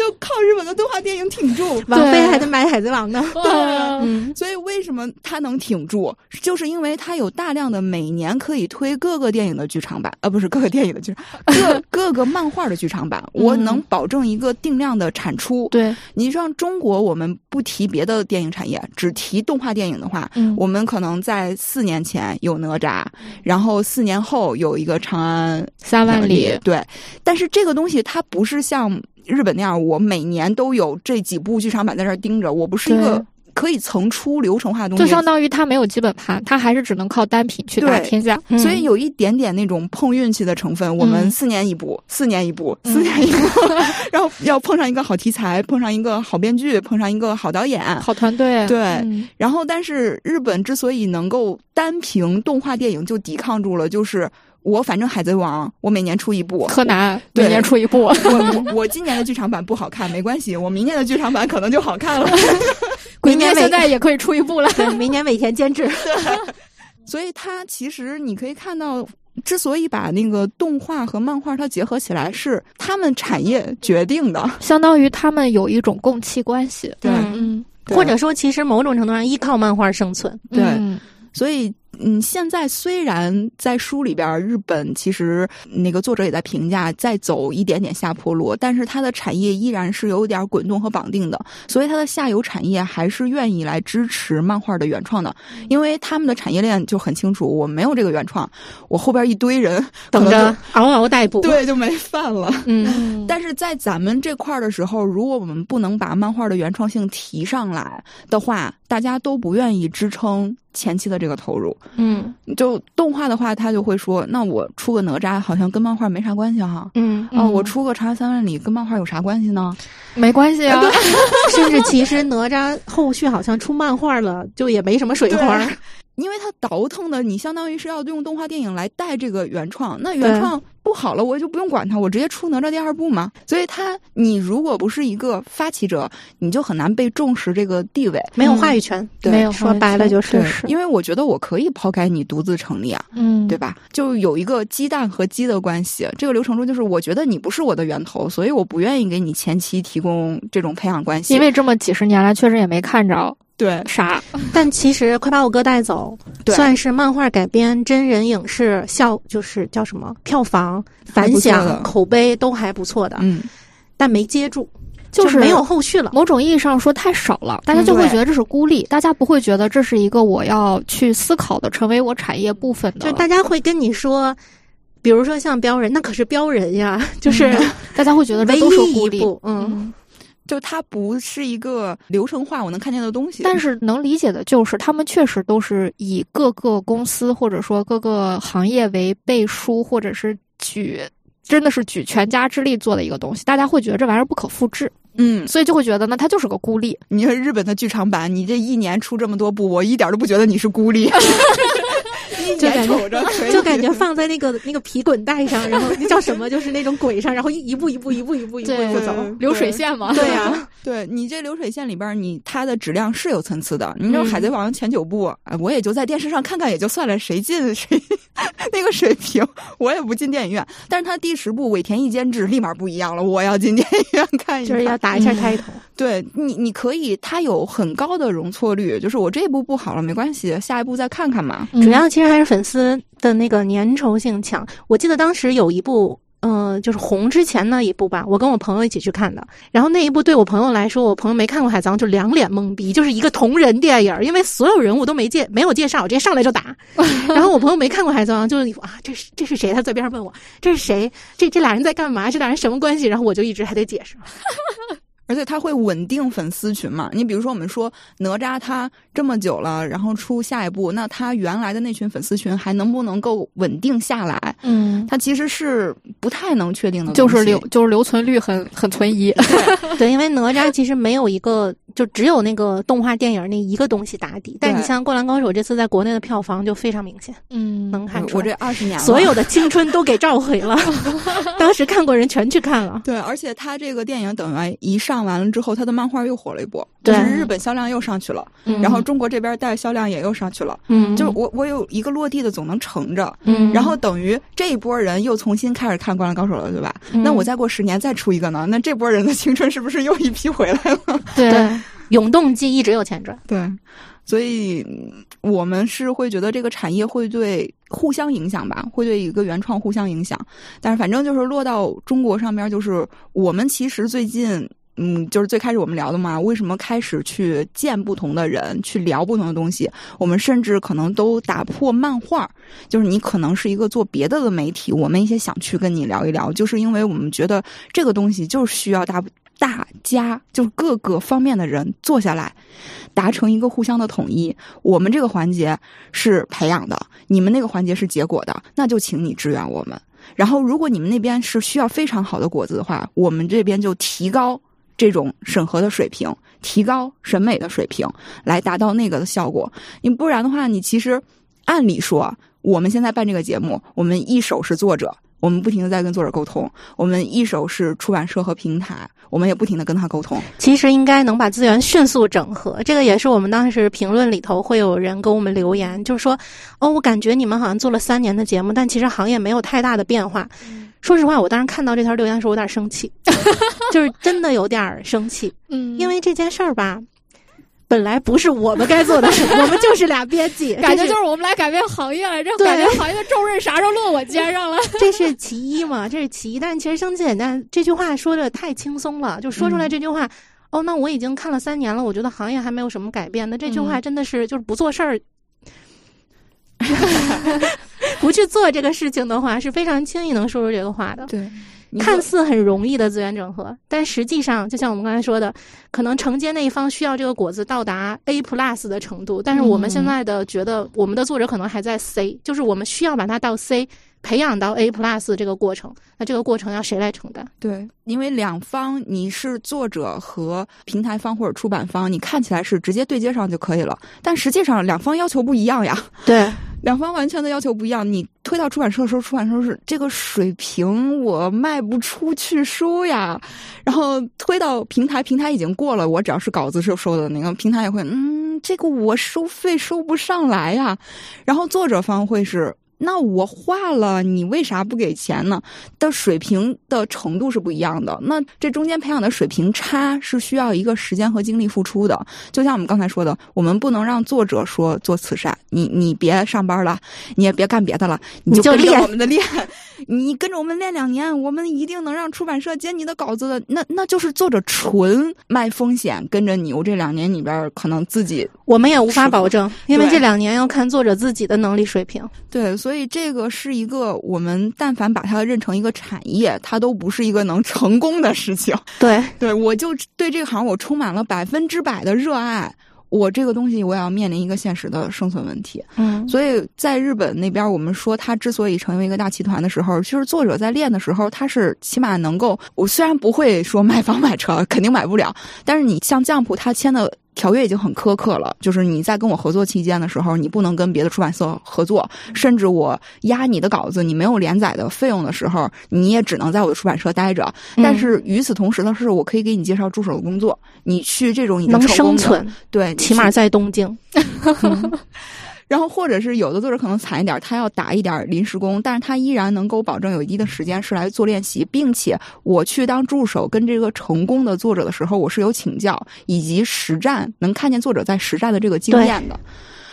就靠靠日本的动画电影挺住。王菲还得买海贼王呢。对啊，嗯，所以为什么它能挺住，就是因为它有大量的每年可以推各个电影的剧场版，呃，不是各个电影的剧场，各各个漫画的剧场版，我能保证一个定量的产出。对，你像中国，我们不提别的电影产业，只提动画电影的话，嗯。我们可能在四年前有哪吒，然后四年后有一个长安三万里，对，但是这个东西它不是像日本那样，我每年都有这几部剧场版在这儿盯着，我不是一个可以层出流程化的东西，就相当于它没有基本盘，它还是只能靠单品去打对天下。嗯所以有一点点那种碰运气的成分。我们嗯四年一部，四年一部，四年一部，然后要碰上一个好题材，碰上一个好编剧，碰上一个好导演。好团队，对嗯然后，但是日本之所以能够单凭动画电影就抵抗住了，就是我反正海贼王，我每年出一部，柯南每年出一部，我我我今年的剧场版不好看，没关系，我明年的剧场版可能就好看了。鬼灭明年现在也可以出一部了。对，明年尾田监制。所以它其实你可以看到，之所以把那个动画和漫画它结合起来，是他们产业决定的。相当于他们有一种共契关系。对嗯或者说，其实某种程度上依靠漫画生存。对嗯所以，嗯，现在虽然在书里边儿，日本其实那个作者也在评价，在走一点点下坡路，但是它的产业依然是有点滚动和绑定的，所以它的下游产业还是愿意来支持漫画的原创的，因为他们的产业链就很清楚，我没有这个原创，我后边一堆人等着嗷嗷待哺。对就没饭了。嗯，嗯，但是在咱们这块儿的时候，如果我们不能把漫画的原创性提上来的话，大家都不愿意支撑前期的这个投入。嗯就动画的话，他就会说：“那我出个哪吒，好像跟漫画没啥关系哈。嗯，哦，嗯我出个长安三万里，跟漫画有啥关系呢？没关系啊。甚至其实哪吒后续好像出漫画了，就也没什么水花。因为他倒腾的，你相当于是要用动画电影来带这个原创。那原创不好了，我就不用管它，我直接出哪吒第二部嘛。所以他，你如果不是一个发起者，你就很难被重视这个地位。没有话语权。对没有说白了就是，因为我觉得我可以抛开你独自成立啊。嗯，对吧？就有一个鸡蛋和鸡的关系，这个流程中就是我觉得你不是我的源头，所以我不愿意给你前期提供这种培养关系。因为这么几十年来，确实也没看着对啥。但其实《快把我哥带走》对算是漫画改编真人影视效，就是叫什么票房、还反响、口碑都还不错的，嗯，但没接住，就是没有后续了。某种意义上说太少了，大家就会觉得这是孤立，大家不会觉得这是一个我要去思考的，成为我产业部分的。就大家会跟你说，比如说像标人，那可是标人呀，就是大家会觉得这都是孤立。嗯，就它不是一个流程化我能看见的东西。但是能理解的就是，他们确实都是以各个公司或者说各个行业为背书，或者是举。真的是举全家之力做的一个东西，大家会觉得这玩意儿不可复制，嗯，所以就会觉得呢，它就是个孤立。你看日本的剧场版，你这一年出这么多部，我一点都不觉得你是孤立。就感觉就感觉放在那个 那个皮滚带上，然后那叫什么，就是那种轨上，然后一一步一步一步一步一步一步走。流水线嘛，对呀、对你这流水线里边，你它的质量是有层次的。你知道海贼王》前九部，啊，我也就在电视上看看也就算了，谁进 谁那个水平，我也不进电影院。但是它第十部尾田一监制立马不一样了，我要进电影院看一下。就是要打一下开头。对你，你可以，它有很高的容错率，就是我这一部不好了没关系，下一步再看看嘛。嗯主要其实还是粉丝的那个粘稠性强。我记得当时有一部。嗯、就是红之前那一部吧，我跟我朋友一起去看的。然后那一部对我朋友来说，我朋友没看过《海贼王》，就两脸懵逼，就是一个同人电影，因为所有人物都没介没有介绍，直接上来就打。然后我朋友没看过《海贼王》，就是啊，这是这是谁？他在边上问我这是谁？这这俩人在干嘛？这俩人什么关系？然后我就一直还得解释。而且它会稳定粉丝群嘛。你比如说，我们说哪吒他这么久了，然后出下一部，那他原来的那群粉丝群还能不能够稳定下来？嗯，它其实是不太能确定的，就是留就是留存率很很存疑。对，因为哪吒其实没有一个，就只有那个动画电影那一个东西打底。但你像《灌篮高手》这次在国内的票房就非常明显，嗯，能看出我这二十年了，所有的青春都给召回了。当时看过人全去看了。对，而且他这个电影等于一上完了之后，他的漫画又火了一波，就是日本销量又上去了，嗯然后中国这边带销量也又上去了。嗯，就是我我有一个落地的总能乘着，嗯，然后等于这一波人又重新开始看《灌篮高手》了，对吧？嗯那我再过十年再出一个呢，那这波人的青春是不是又一批回来了？对对永动机一直有钱赚。对，所以嗯我们是会觉得这个产业会对互相影响吧，会对一个原创互相影响。但是反正就是落到中国上边，就是我们其实最近。嗯，就是最开始我们聊的嘛，为什么开始去见不同的人，去聊不同的东西？我们甚至可能都打破漫画，就是你可能是一个做别的的媒体，我们也想去跟你聊一聊，就是因为我们觉得这个东西就是需要大大家，就是各个方面的人坐下来，达成一个互相的统一。我们这个环节是培养的，你们那个环节是结果的，那就请你支援我们。然后，如果你们那边是需要非常好的果子的话，我们这边就提高这种审核的水平，提高审美的水平，来达到那个的效果。你不然的话，你其实按理说，我们现在办这个节目，我们一手是作者。我们不停的在跟作者沟通，我们一手是出版社和平台，我们也不停的跟他沟通。其实应该能把资源迅速整合，这个也是我们当时评论里头会有人给我们留言，就是说，哦，我感觉你们好像做了三年的节目，但其实行业没有太大的变化。说实话，我当时看到这条留言的时候，有点生气，就是真的有点生气，嗯，因为这件事儿吧，本来不是我们该做的事，我们就是俩编辑，感觉就是我们来改变行业了，这对改变行业的重任啥时候落我肩上了？这是其一嘛，这是其一。但其实生气简单，这句话说的太轻松了，就说出来这句话。哦，那我已经看了三年了，我觉得行业还没有什么改变。那这句话真的是就是不做事儿，不去做这个事情的话，是非常轻易能说出这个话的。对，看似很容易的资源整合，但实际上，就像我们刚才说的，可能承接那一方需要这个果子到达 A plus 的程度，但是我们现在的觉得，我们的作者可能还在 C，就是我们需要把它到 C，培养到 A plus 这个过程，那这个过程要谁来承担？对，因为两方你是作者和平台方或者出版方，你看起来是直接对接上就可以了，但实际上两方要求不一样呀。对，两方完全的要求不一样。你推到出版社的时候，出版社是这个水平，我卖不出去书呀。然后推到平台，平台已经过了，我只要是稿子是收的那个平台也会，嗯，这个我收费收不上来呀。然后作者方会是。那我画了，你为啥不给钱呢？的水平的程度是不一样的。那这中间培养的水平差是需要一个时间和精力付出的。就像我们刚才说的，我们不能让作者说做慈善，你你别上班了，你也别干别的了，你就练我们的练，你跟着我们练两年，我们一定能让出版社接你的稿子的。那那就是作者纯卖风险，跟着你。我这两年里边可能自己我们也无法保证，因为这两年要看作者自己的能力水平。对，所以这个是一个我们但凡把它认成一个产业，它都不是一个能成功的事情。对，对我就对这个行我充满了百分之百的热爱。我这个东西我也要面临一个现实的生存问题，嗯，所以在日本那边，我们说它之所以成为一个大集团的时候，就是作者在练的时候，他是起码能够，我虽然不会说买房买车，肯定买不了，但是你像酱浦，他签的条约已经很苛刻了，就是你在跟我合作期间的时候，你不能跟别的出版社合作，甚至我压你的稿子，你没有连载的费用的时候，你也只能在我的出版社待着。嗯但是与此同时的是，我可以给你介绍助手的工作，你去这种已经能生存，对，起码在东京。然后或者是有的作者可能惨一点，他要打一点临时工，但是他依然能够保证有一定的时间是来做练习，并且我去当助手跟这个成功的作者的时候，我是有请教以及实战，能看见作者在实战的这个经验的。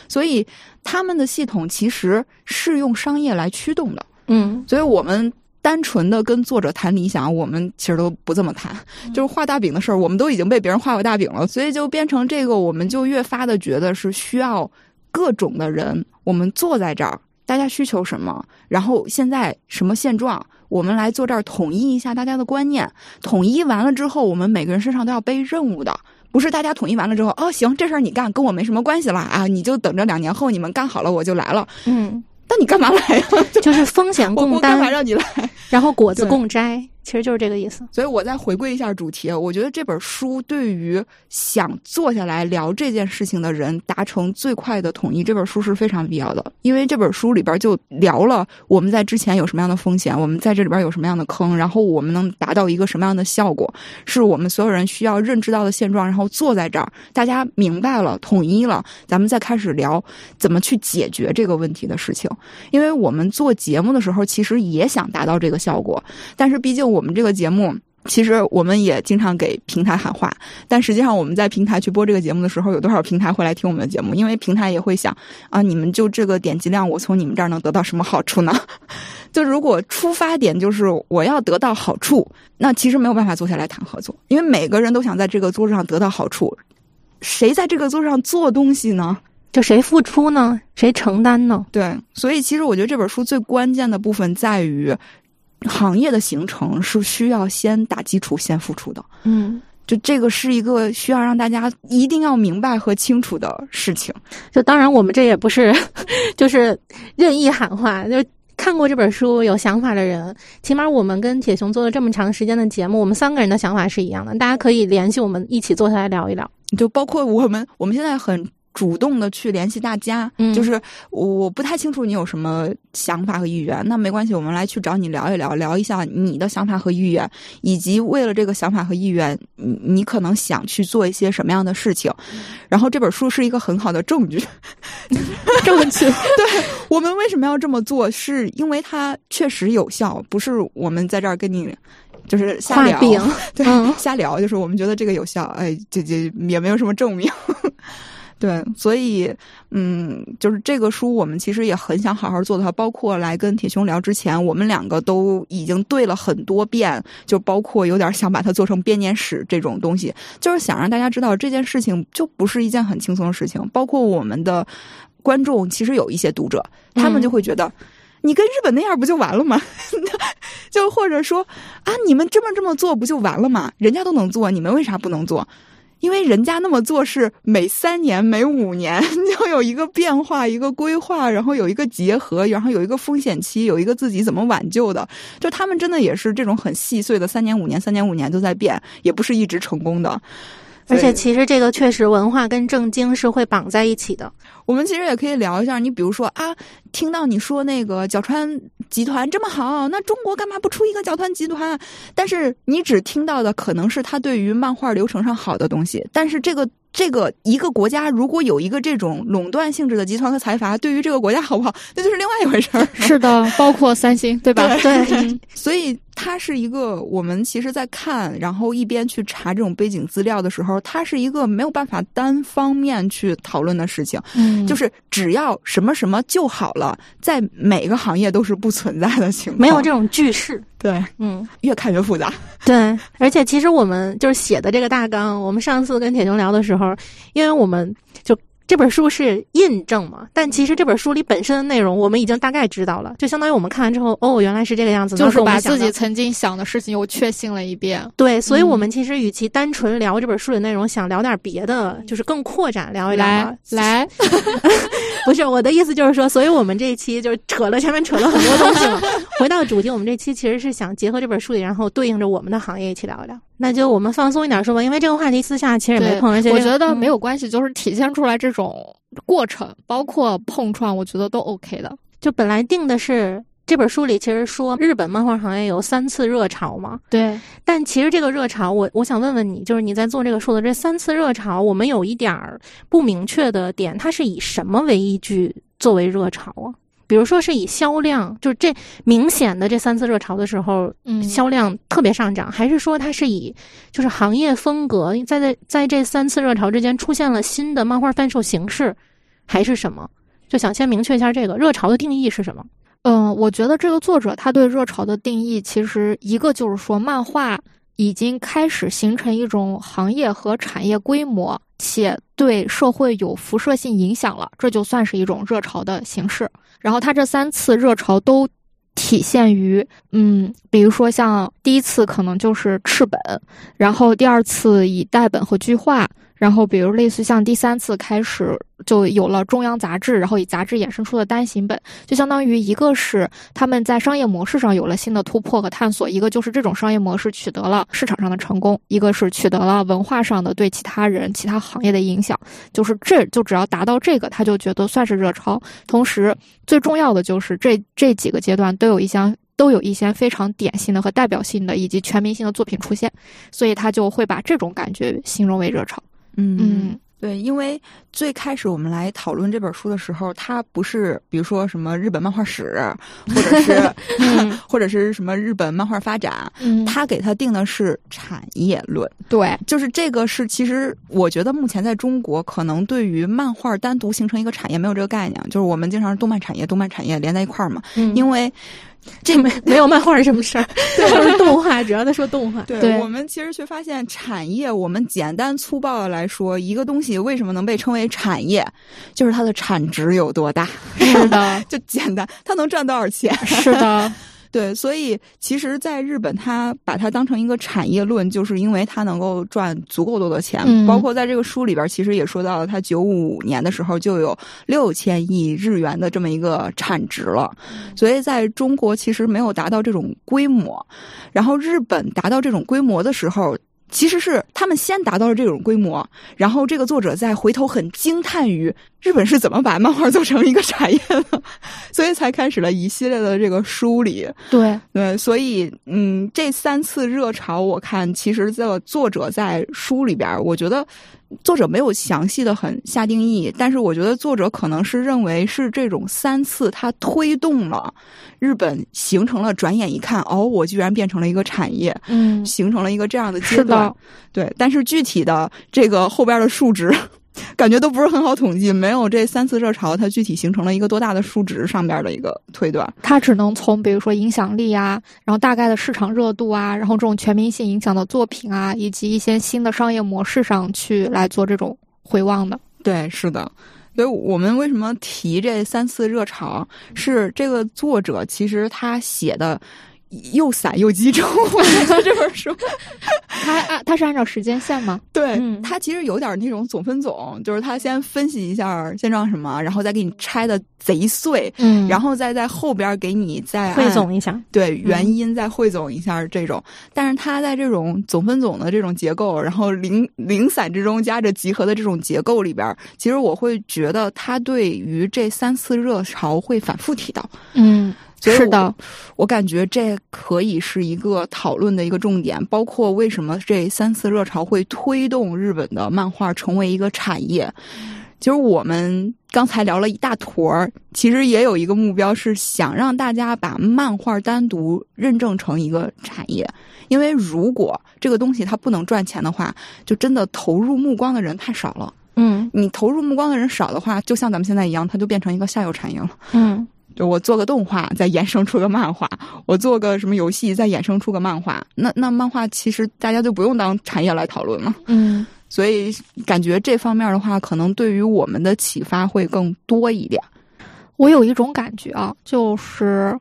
所以他们的系统其实是用商业来驱动的，嗯，所以我们。单纯的跟作者谈理想，我们其实都不这么谈。就是画大饼的事儿，我们都已经被别人画过大饼了，所以就变成这个，我们就越发的觉得是需要各种的人，我们坐在这儿，大家需求什么，然后现在什么现状，我们来坐这儿统一一下大家的观念。统一完了之后，我们每个人身上都要背任务的。不是大家统一完了之后，哦，行，这事儿你干，跟我没什么关系了啊，你就等着两年后你们干好了，我就来了。嗯，那你干嘛来呀？就是风险我共我干嘛担，让你来？然后果子共摘。其实就是这个意思。所以我再回归一下主题，我觉得这本书对于想坐下来聊这件事情的人达成最快的统一，这本书是非常必要的。因为这本书里边就聊了我们在之前有什么样的风险，我们在这里边有什么样的坑，然后我们能达到一个什么样的效果，是我们所有人需要认知到的现状。然后坐在这儿，大家明白了，统一了，咱们再开始聊怎么去解决这个问题的事情。因为我们做节目的时候，其实也想达到这个效果，但是毕竟我们这个节目。其实我们也经常给平台喊话，但实际上我们在平台去播这个节目的时候，有多少平台会来听我们的节目？因为平台也会想啊，你们就这个点击量，我从你们这儿能得到什么好处呢？就如果出发点就是我要得到好处，那其实没有办法坐下来谈合作，因为每个人都想在这个桌子上得到好处，谁在这个桌子上做东西呢？就谁付出呢？谁承担呢？对，所以其实我觉得这本书最关键的部分在于。行业的形成是需要先打基础、先付出的。嗯，就这个是一个需要让大家一定要明白和清楚的事情。就当然，我们这也不是 就是任意喊话。就看过这本书、有想法的人，起码我们跟铁熊做了这么长时间的节目，我们三个人的想法是一样的。大家可以联系我们，一起坐下来聊一聊。就包括我们，我们现在很。主动的去联系大家，就是我不太清楚你有什么想法和意愿，那没关系，我们来去找你聊一聊，聊一下你的想法和意愿，以及为了这个想法和意愿，你你可能想去做一些什么样的事情。然后这本书是一个很好的证据，证据。对我们为什么要这么做，是因为它确实有效，不是我们在这儿跟你就是瞎聊，对，瞎聊，就是我们觉得这个有效，哎，这这也没有什么证明。对，所以，嗯，就是这个书，我们其实也很想好好做的话，包括来跟铁兄聊之前，我们两个都已经对了很多遍，就包括有点想把它做成编年史这种东西，就是想让大家知道这件事情就不是一件很轻松的事情。包括我们的观众，其实有一些读者，他们就会觉得，你跟日本那样不就完了吗？就或者说啊，你们这么这么做不就完了吗？人家都能做，你们为啥不能做？因为人家那么做是每三年、每五年 就有一个变化、一个规划，然后有一个结合，然后有一个风险期，有一个自己怎么挽救的。就他们真的也是这种很细碎的，三年、五年、三年、五年都在变，也不是一直成功的。而且，其实这个确实文化跟正经是会绑在一起的。我们其实也可以聊一下，你比如说啊，听到你说那个角川集团这么好，那中国干嘛不出一个角川集团？但是你只听到的可能是他对于漫画流程上好的东西，但是这个。这个一个国家如果有一个这种垄断性质的集团和财阀，对于这个国家好不好，那就是另外一回事儿。是的，包括三星，对吧？对，所以它是一个我们其实，在看，然后一边去查这种背景资料的时候，它是一个没有办法单方面去讨论的事情。嗯，就是只要什么什么就好了，在每个行业都是不存在的情况，没有这种句式。对，嗯，越看越复杂。对，而且其实我们就是写的这个大纲，我们上次跟铁熊聊的时候，因为我们就。这本书是印证嘛？但其实这本书里本身的内容，我们已经大概知道了，就相当于我们看完之后，哦，原来是这个样子，就是把自己曾经想的事情又确信了一遍。对，所以我们其实与其单纯聊这本书的内容，想聊点别的，就是更扩展聊一聊。来，来，不是我的意思，就是说，所以我们这一期就是扯了前面扯了很多东西嘛。回到主题，我们这期其实是想结合这本书里，然后对应着我们的行业一起聊一聊。那就我们放松一点说吧，因为这个话题私下其实也没碰，而且我觉得没有关系，就是体现出来这种过程，包括碰撞，我觉得都 OK 的。就本来定的是这本书里其实说日本漫画行业有三次热潮嘛，对。但其实这个热潮，我我想问问你，就是你在做这个书的这三次热潮，我们有一点儿不明确的点，它是以什么为依据作为热潮啊？比如说是以销量，就是这明显的这三次热潮的时候，嗯，销量特别上涨，还是说它是以就是行业风格在在在这三次热潮之间出现了新的漫画贩售形式，还是什么？就想先明确一下这个热潮的定义是什么？嗯，我觉得这个作者他对热潮的定义，其实一个就是说漫画已经开始形成一种行业和产业规模，且对社会有辐射性影响了，这就算是一种热潮的形式。然后他这三次热潮都体现于，嗯，比如说像第一次可能就是赤本，然后第二次以代本和巨画，然后，比如类似像第三次开始就有了中央杂志，然后以杂志衍生出的单行本，就相当于一个是他们在商业模式上有了新的突破和探索，一个就是这种商业模式取得了市场上的成功，一个是取得了文化上的对其他人、其他行业的影响。就是这就只要达到这个，他就觉得算是热潮。同时，最重要的就是这这几个阶段都有一项。都有一些非常典型的和代表性的以及全民性的作品出现，所以他就会把这种感觉形容为热潮。嗯，对，因为最开始我们来讨论这本书的时候，它不是比如说什么日本漫画史，或者是 或者是什么日本漫画发展，它给它定的是产业论。对，就是这个是其实我觉得目前在中国可能对于漫画单独形成一个产业没有这个概念，就是我们经常是动漫产业、动漫产业连在一块儿嘛，因为。这没没有漫画什么事儿，都是动画，主要在说动画。对我们其实却发现，产业我们简单粗暴的来说，一个东西为什么能被称为产业，就是它的产值有多大。是的，就简单，它能赚多少钱？是的。对，所以其实，在日本，他把它当成一个产业论，就是因为它能够赚足够多的钱。包括在这个书里边，其实也说到了，它九五年的时候就有六千亿日元的这么一个产值了。所以，在中国其实没有达到这种规模，然后日本达到这种规模的时候。其实是他们先达到了这种规模，然后这个作者在回头很惊叹于日本是怎么把漫画做成一个产业的，所以才开始了一系列的这个梳理。对对，所以嗯，这三次热潮，我看其实这个作者在书里边，我觉得。作者没有详细的很下定义，但是我觉得作者可能是认为是这种三次，它推动了日本形成了转眼一看，哦，我居然变成了一个产业，嗯，形成了一个这样的阶段，对，但是具体的这个后边的数值。感觉都不是很好统计，没有这三次热潮，它具体形成了一个多大的数值上边的一个推断。它只能从比如说影响力啊，然后大概的市场热度啊，然后这种全民性影响的作品啊，以及一些新的商业模式上去来做这种回望的。对，是的。所以我们为什么提这三次热潮？是这个作者其实他写的。又散又集中，这本书，他按他是按照时间线吗？对，他其实有点那种总分总，就是他先分析一下现状什么，然后再给你拆的贼碎，嗯，然后再在后边给你再汇总一下，对原因再汇总一下这种。但是他在这种总分总的这种结构，然后零零散之中夹着集合的这种结构里边，其实我会觉得他对于这三次热潮会反复提到，嗯。是的，我感觉这可以是一个讨论的一个重点，包括为什么这三次热潮会推动日本的漫画成为一个产业。其实我们刚才聊了一大坨儿，其实也有一个目标是想让大家把漫画单独认证成一个产业，因为如果这个东西它不能赚钱的话，就真的投入目光的人太少了。嗯，你投入目光的人少的话，就像咱们现在一样，它就变成一个下游产业了。嗯。就我做个动画，再衍生出个漫画；我做个什么游戏，再衍生出个漫画。那那漫画其实大家就不用当产业来讨论了。嗯，所以感觉这方面的话，可能对于我们的启发会更多一点。我有一种感觉啊，就是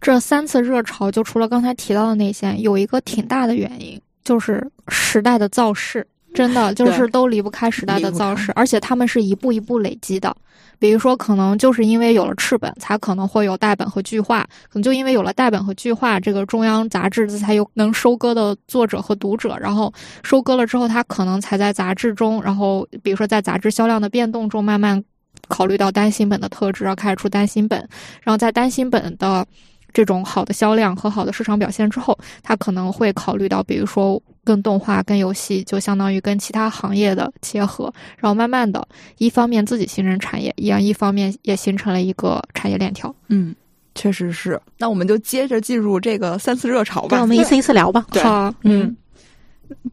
这三次热潮，就除了刚才提到的那些，有一个挺大的原因，就是时代的造势。真的就是都离不开时代的造势，而且他们是一步一步累积的。比如说，可能就是因为有了赤本，才可能会有代本和巨化；可能就因为有了代本和巨化，这个中央杂志才有能收割的作者和读者。然后收割了之后，他可能才在杂志中，然后比如说在杂志销量的变动中，慢慢考虑到单行本的特质，然后开始出单行本。然后在单行本的这种好的销量和好的市场表现之后，他可能会考虑到，比如说。跟动画、跟游戏，就相当于跟其他行业的结合，然后慢慢的，一方面自己形成产业，一样一方面也形成了一个产业链条。嗯，确实是。那我们就接着进入这个三次热潮吧。我们一次一次聊吧。好，嗯。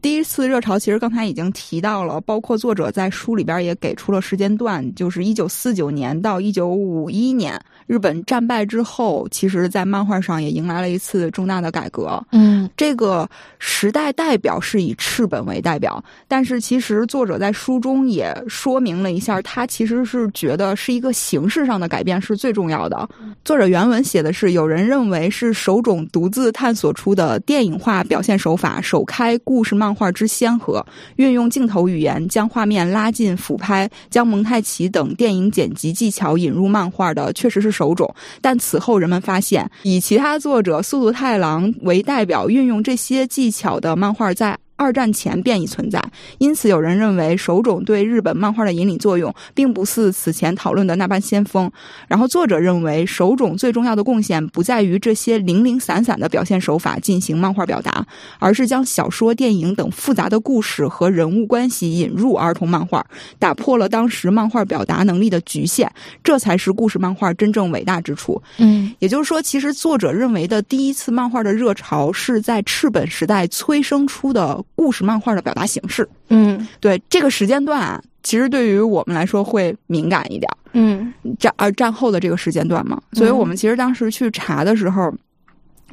第一次热潮其实刚才已经提到了，包括作者在书里边也给出了时间段，就是一九四九年到一九五一年，日本战败之后，其实，在漫画上也迎来了一次重大的改革。嗯，这个时代代表是以赤本为代表，但是其实作者在书中也说明了一下，他其实是觉得是一个形式上的改变是最重要的。作者原文写的是，有人认为是手冢独自探索出的电影化表现手法，首开故事漫画之先河，运用镜头语言将画面拉近俯拍，将蒙太奇等电影剪辑技巧引入漫画的，确实是手冢。但此后人们发现，以其他作者速度太郎为代表运用这些技巧的漫画，在二战前便已存在，因此有人认为手冢对日本漫画的引领作用，并不似此前讨论的那般先锋。然后作者认为，手冢最重要的贡献不在于这些零零散散的表现手法进行漫画表达，而是将小说、电影等复杂的故事和人物关系引入儿童漫画，打破了当时漫画表达能力的局限，这才是故事漫画真正伟大之处。嗯，也就是说，其实作者认为的第一次漫画的热潮是在赤本时代催生出的。故事漫画的表达形式，嗯，对这个时间段啊，其实对于我们来说会敏感一点，嗯，战而战后的这个时间段嘛，所以我们其实当时去查的时候，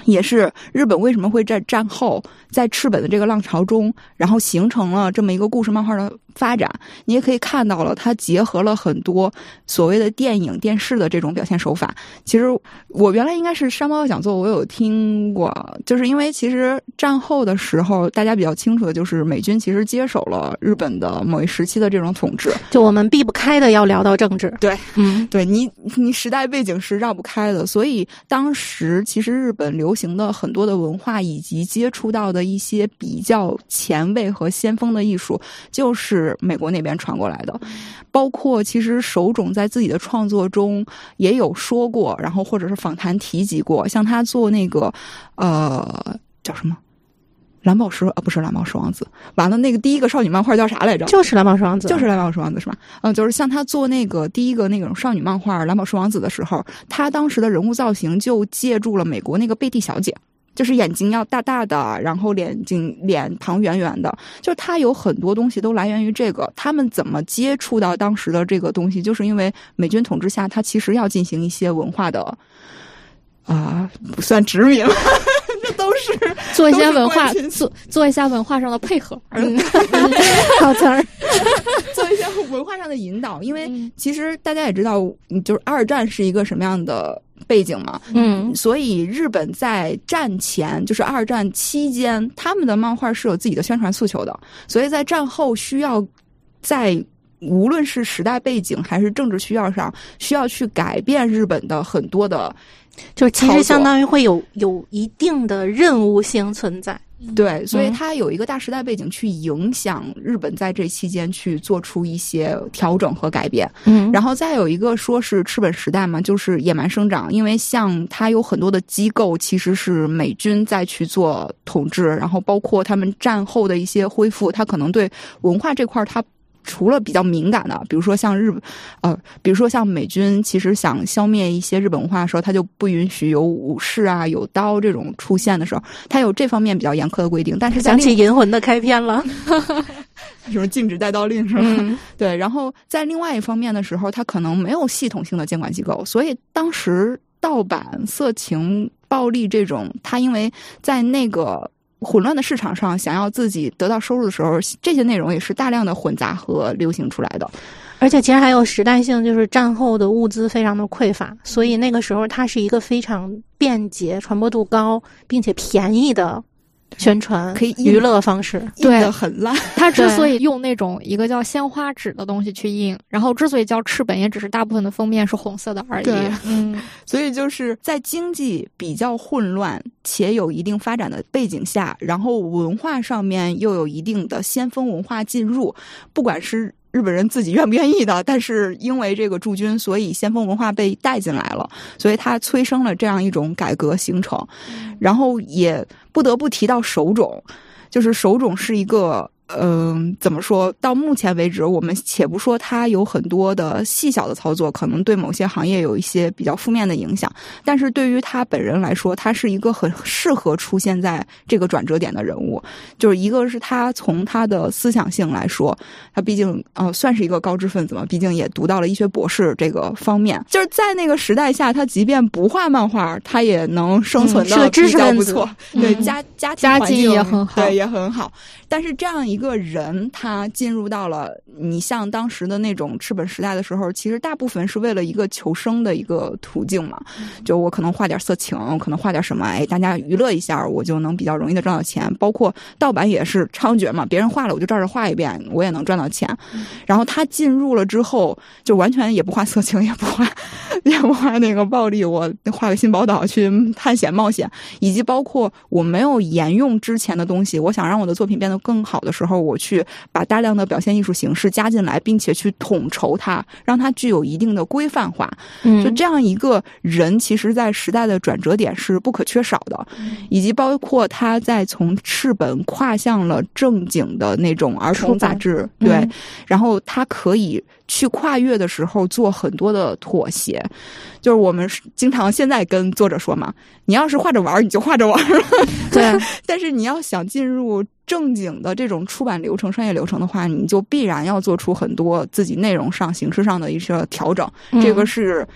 也是日本为什么会在战后在赤本的这个浪潮中，然后形成了这么一个故事漫画的。发展，你也可以看到了，它结合了很多所谓的电影、电视的这种表现手法。其实我原来应该是山猫讲座，我有听过，就是因为其实战后的时候，大家比较清楚的就是美军其实接手了日本的某一时期的这种统治。就我们避不开的要聊到政治，对，嗯，对你你时代背景是绕不开的，所以当时其实日本流行的很多的文化以及接触到的一些比较前卫和先锋的艺术，就是。美国那边传过来的，包括其实手冢在自己的创作中也有说过，然后或者是访谈提及过，像他做那个呃叫什么蓝宝石啊，不是蓝宝石王子，完了那个第一个少女漫画叫啥来着？就是蓝宝石王子，就是蓝宝石王子是吧？嗯，就是像他做那个第一个那种少女漫画蓝宝石王子的时候，他当时的人物造型就借助了美国那个贝蒂小姐。就是眼睛要大大的，然后脸睛脸庞圆圆的，就是他有很多东西都来源于这个。他们怎么接触到当时的这个东西？就是因为美军统治下，他其实要进行一些文化的啊，不算殖民，这都是 做一些文化做做一下文化上的配合，好词儿，做一些文化上的引导。因为其实大家也知道，就是二战是一个什么样的。背景嘛，嗯，所以日本在战前，就是二战期间，他们的漫画是有自己的宣传诉求的，所以在战后需要在无论是时代背景还是政治需要上，需要去改变日本的很多的，就其实相当于会有有一定的任务性存在。对，所以它有一个大时代背景去影响日本在这期间去做出一些调整和改变。嗯，然后再有一个说是赤本时代嘛，就是野蛮生长，因为像它有很多的机构其实是美军在去做统治，然后包括他们战后的一些恢复，它可能对文化这块它。除了比较敏感的，比如说像日本，呃，比如说像美军，其实想消灭一些日本文化的时候，他就不允许有武士啊、有刀这种出现的时候，他有这方面比较严苛的规定。但是想起《银魂》的开篇了，什 么禁止带刀令是吧？对。然后在另外一方面的时候，他可能没有系统性的监管机构，所以当时盗版、色情、暴力这种，他因为在那个。混乱的市场上，想要自己得到收入的时候，这些内容也是大量的混杂和流行出来的。而且，其实还有时代性，就是战后的物资非常的匮乏，所以那个时候它是一个非常便捷、传播度高，并且便宜的。宣传可以娱乐方式，对的很烂。他之所以用那种一个叫鲜花纸的东西去印，然后之所以叫赤本，也只是大部分的封面是红色的而已。嗯，所以就是在经济比较混乱且有一定发展的背景下，然后文化上面又有一定的先锋文化进入，不管是。日本人自己愿不愿意的，但是因为这个驻军，所以先锋文化被带进来了，所以它催生了这样一种改革形成。然后也不得不提到手冢，就是手冢是一个嗯，怎么说到目前为止，我们且不说它有很多的细小的操作，可能对某些行业有一些比较负面的影响，但是对于他本人来说，他是一个很适合出现在这个转折点的人物。就是一个是他从他的思想性来说，他毕竟呃算是一个高知分子嘛，毕竟也读到了医学博士这个方面，就是在那个时代下，他即便不画漫画，他也能生存的比较不错，对家家庭家境也很好，对也很好。但是这样一个人，他进入到了你像当时的那种赤本时代的时候，其实大部分是为了一个求生的一个途径嘛。就我可能画点色情，可能画点什么，哎，大家娱乐一下，我就能比较容易的赚到钱。包括盗版也是猖獗嘛，别人画了我就照着画一遍，我也能赚到钱。然后他进入了之后，就完全也不画色情，也不画，也不画那个暴力，我画个新宝岛去探险冒险，以及包括我没有沿用之前的东西，我想让我的作品变得。更好的时候，我去把大量的表现艺术形式加进来，并且去统筹它，让它具有一定的规范化。嗯，就这样一个人，其实，在时代的转折点是不可缺少的，以及包括他在从赤本跨向了正经的那种儿童杂志，对，然后他可以。去跨越的时候做很多的妥协，就是我们经常现在跟作者说嘛，你要是画着玩你就画着玩对。但是你要想进入正经的这种出版流程、商业流程的话，你就必然要做出很多自己内容上、形式上的一些调整。这个是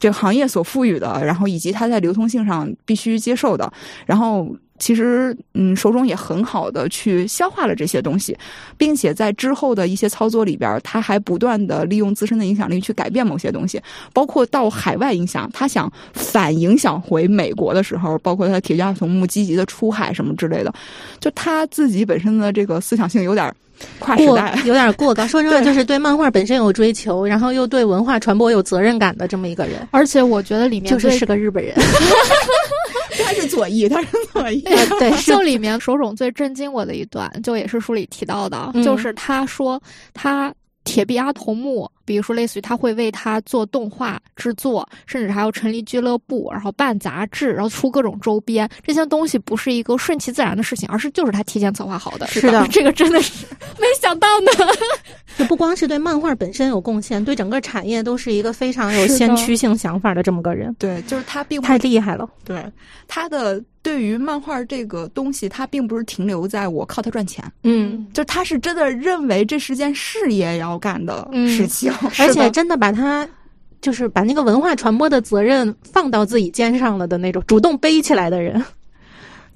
这个行业所赋予的，然后以及它在流通性上必须接受的，然后。其实，嗯，手冢也很好的去消化了这些东西，并且在之后的一些操作里边，他还不断的利用自身的影响力去改变某些东西，包括到海外影响。他想反影响回美国的时候，包括他《铁甲虫木》积极的出海什么之类的，就他自己本身的这个思想性有点跨时代，有点过高。说真话，就是对漫画本身有追求，然后又对文化传播有责任感的这么一个人。而且我觉得里面就是是个日本人。他是左翼，他是左翼。对，就里面手冢最震惊我的一段，就也是书里提到的，就是他说他铁臂阿童木。比如说，类似于他会为他做动画制作，甚至还要成立俱乐部，然后办杂志，然后出各种周边。这些东西不是一个顺其自然的事情，而是就是他提前策划好的。是的，这个真的是没想到呢。就不光是对漫画本身有贡献，对整个产业都是一个非常有先驱性想法的这么个人。对，就是他并太厉害了。对他的对于漫画这个东西，他并不是停留在我靠他赚钱。嗯，就他是真的认为这是件事业要干的事情。而且真的把他，就是把那个文化传播的责任放到自己肩上了的那种，主动背起来的人。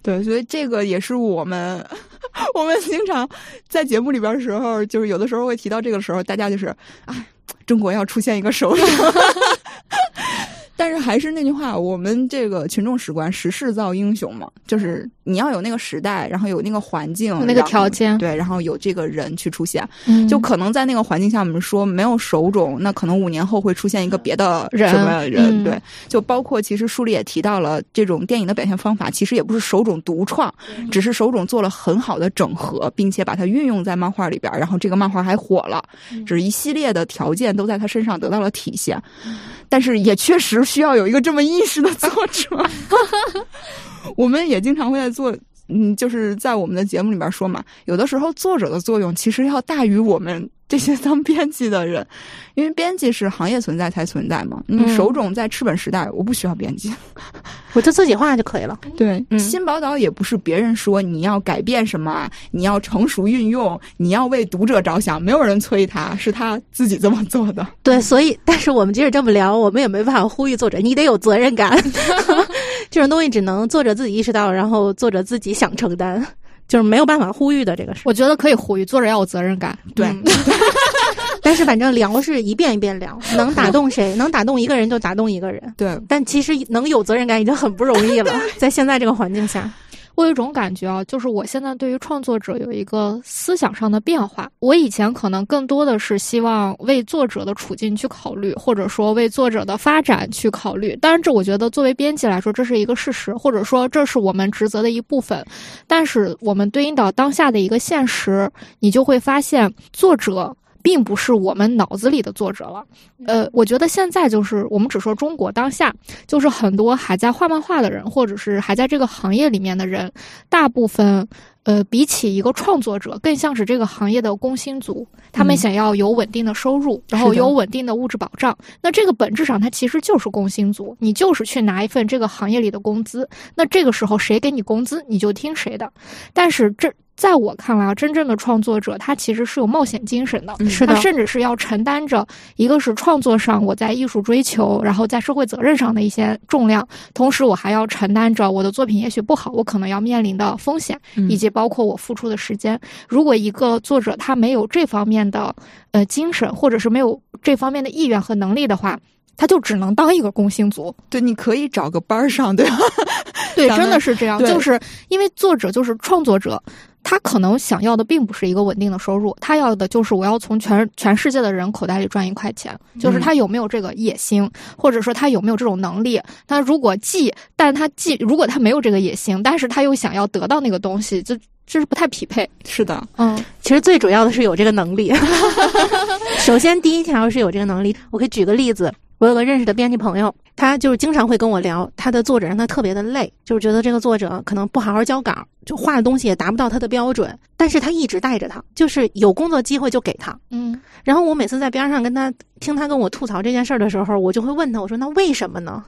对，所以这个也是我们，我们经常在节目里边的时候，就是有的时候会提到这个时候，大家就是，哎，中国要出现一个首领。但是还是那句话，我们这个群众史观，时势造英雄嘛，就是你要有那个时代，然后有那个环境，那个条件，对，然后有这个人去出现，就可能在那个环境下，我们说没有手冢，那可能五年后会出现一个别的什么人，对，就包括其实书里也提到了这种电影的表现方法，其实也不是手冢独创，只是手冢做了很好的整合，并且把它运用在漫画里边，然后这个漫画还火了，只是一系列的条件都在他身上得到了体现，但是也确实。需要有一个这么意识的作者，我们也经常会在做，嗯，就是在我们的节目里边说嘛，有的时候作者的作用其实要大于我们。这些当编辑的人，因为编辑是行业存在才存在嘛。你手冢在赤本时代，我不需要编辑，我就自己画就可以了。对，新宝岛也不是别人说你要改变什么，你要成熟运用，你要为读者着想，没有人催他，是他自己这么做的。对，所以，但是我们即使这么聊，我们也没办法呼吁作者，你得有责任感。这种东西只能作者自己意识到，然后作者自己想承担。就是没有办法呼吁的这个事，我觉得可以呼吁，作者要有责任感。对，但是反正聊是一遍一遍聊，能打动谁，能打动一个人就打动一个人。对，但其实能有责任感已经很不容易了，在现在这个环境下。有一种感觉啊，就是我现在对于创作者有一个思想上的变化。我以前可能更多的是希望为作者的处境去考虑，或者说为作者的发展去考虑。当然，这我觉得作为编辑来说，这是一个事实，或者说这是我们职责的一部分。但是我们对应到当下的一个现实，你就会发现作者。并不是我们脑子里的作者了。呃，我觉得现在就是我们只说中国当下，就是很多还在画漫画的人，或者是还在这个行业里面的人，大部分。呃，比起一个创作者，更像是这个行业的工薪族，他们想要有稳定的收入，然后有稳定的物质保障。那这个本质上，它其实就是工薪族，你就是去拿一份这个行业里的工资。那这个时候，谁给你工资，你就听谁的。但是这。在我看来啊，真正的创作者他其实是有冒险精神的，是的，他甚至是要承担着一个是创作上我在艺术追求，然后在社会责任上的一些重量，同时我还要承担着我的作品也许不好，我可能要面临的风险，以及包括我付出的时间。如果一个作者他没有这方面的呃精神，或者是没有这方面的意愿和能力的话，他就只能当一个工薪族。对，你可以找个班儿上，对吧？对，真的是这样，就是因为作者就是创作者。他可能想要的并不是一个稳定的收入，他要的就是我要从全全世界的人口袋里赚一块钱。就是他有没有这个野心，或者说他有没有这种能力？他如果既，但他既如果他没有这个野心，但是他又想要得到那个东西，就这是不太匹配。是的，嗯，其实最主要的是有这个能力。首先第一条是有这个能力，我可以举个例子。我有个认识的编辑朋友，他就是经常会跟我聊他的作者让他特别的累，就是觉得这个作者可能不好好交稿，就画的东西也达不到他的标准，但是他一直带着他，就是有工作机会就给他，嗯。然后我每次在边上跟他听他跟我吐槽这件事儿的时候，我就会问他，我说那为什么呢？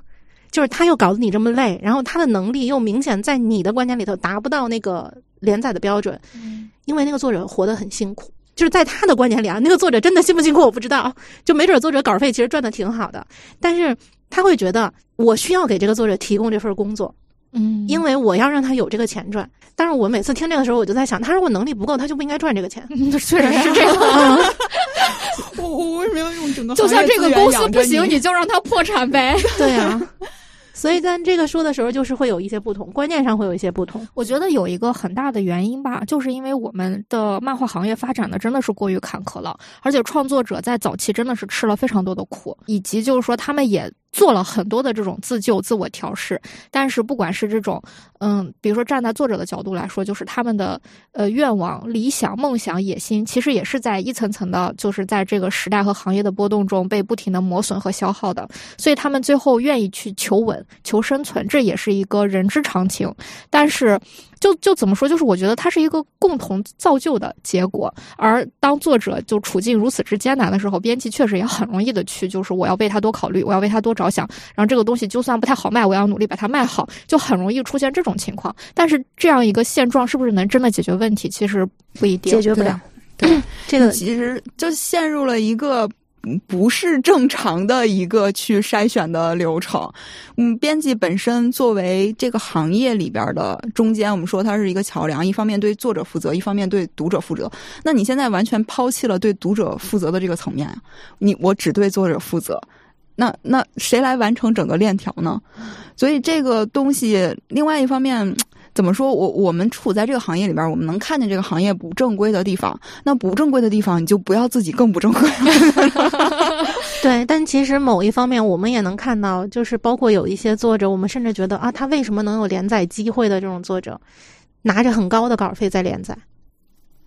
就是他又搞得你这么累，然后他的能力又明显在你的观点里头达不到那个连载的标准，嗯因为那个作者活得很辛苦。就是在他的观点里啊，那个作者真的辛不辛苦我不知道，就没准作者稿费其实赚的挺好的，但是他会觉得我需要给这个作者提供这份工作，嗯，因为我要让他有这个钱赚。但是我每次听这个时候，我就在想，他如果能力不够，他就不应该赚这个钱。确实是这样。我我为什么要用整个？就像这个公司不行，你就让他破产呗。对呀。所以在这个说的时候，就是会有一些不同，观念上会有一些不同。我觉得有一个很大的原因吧，就是因为我们的漫画行业发展的真的是过于坎坷了，而且创作者在早期真的是吃了非常多的苦，以及就是说他们也。做了很多的这种自救、自我调试，但是不管是这种，嗯，比如说站在作者的角度来说，就是他们的呃愿望、理想、梦想、野心，其实也是在一层层的，就是在这个时代和行业的波动中被不停的磨损和消耗的，所以他们最后愿意去求稳、求生存，这也是一个人之常情，但是。就就怎么说，就是我觉得它是一个共同造就的结果。而当作者就处境如此之艰难的时候，编辑确实也很容易的去，就是我要为他多考虑，我要为他多着想。然后这个东西就算不太好卖，我要努力把它卖好，就很容易出现这种情况。但是这样一个现状是不是能真的解决问题？其实不一定解决不了。对，这个其实就陷入了一个。不是正常的一个去筛选的流程。嗯，编辑本身作为这个行业里边的中间，我们说它是一个桥梁，一方面对作者负责，一方面对读者负责。那你现在完全抛弃了对读者负责的这个层面，你我只对作者负责，那那谁来完成整个链条呢？所以这个东西，另外一方面。怎么说？我我们处在这个行业里边，我们能看见这个行业不正规的地方。那不正规的地方，你就不要自己更不正规。对，但其实某一方面，我们也能看到，就是包括有一些作者，我们甚至觉得啊，他为什么能有连载机会的这种作者，拿着很高的稿费在连载。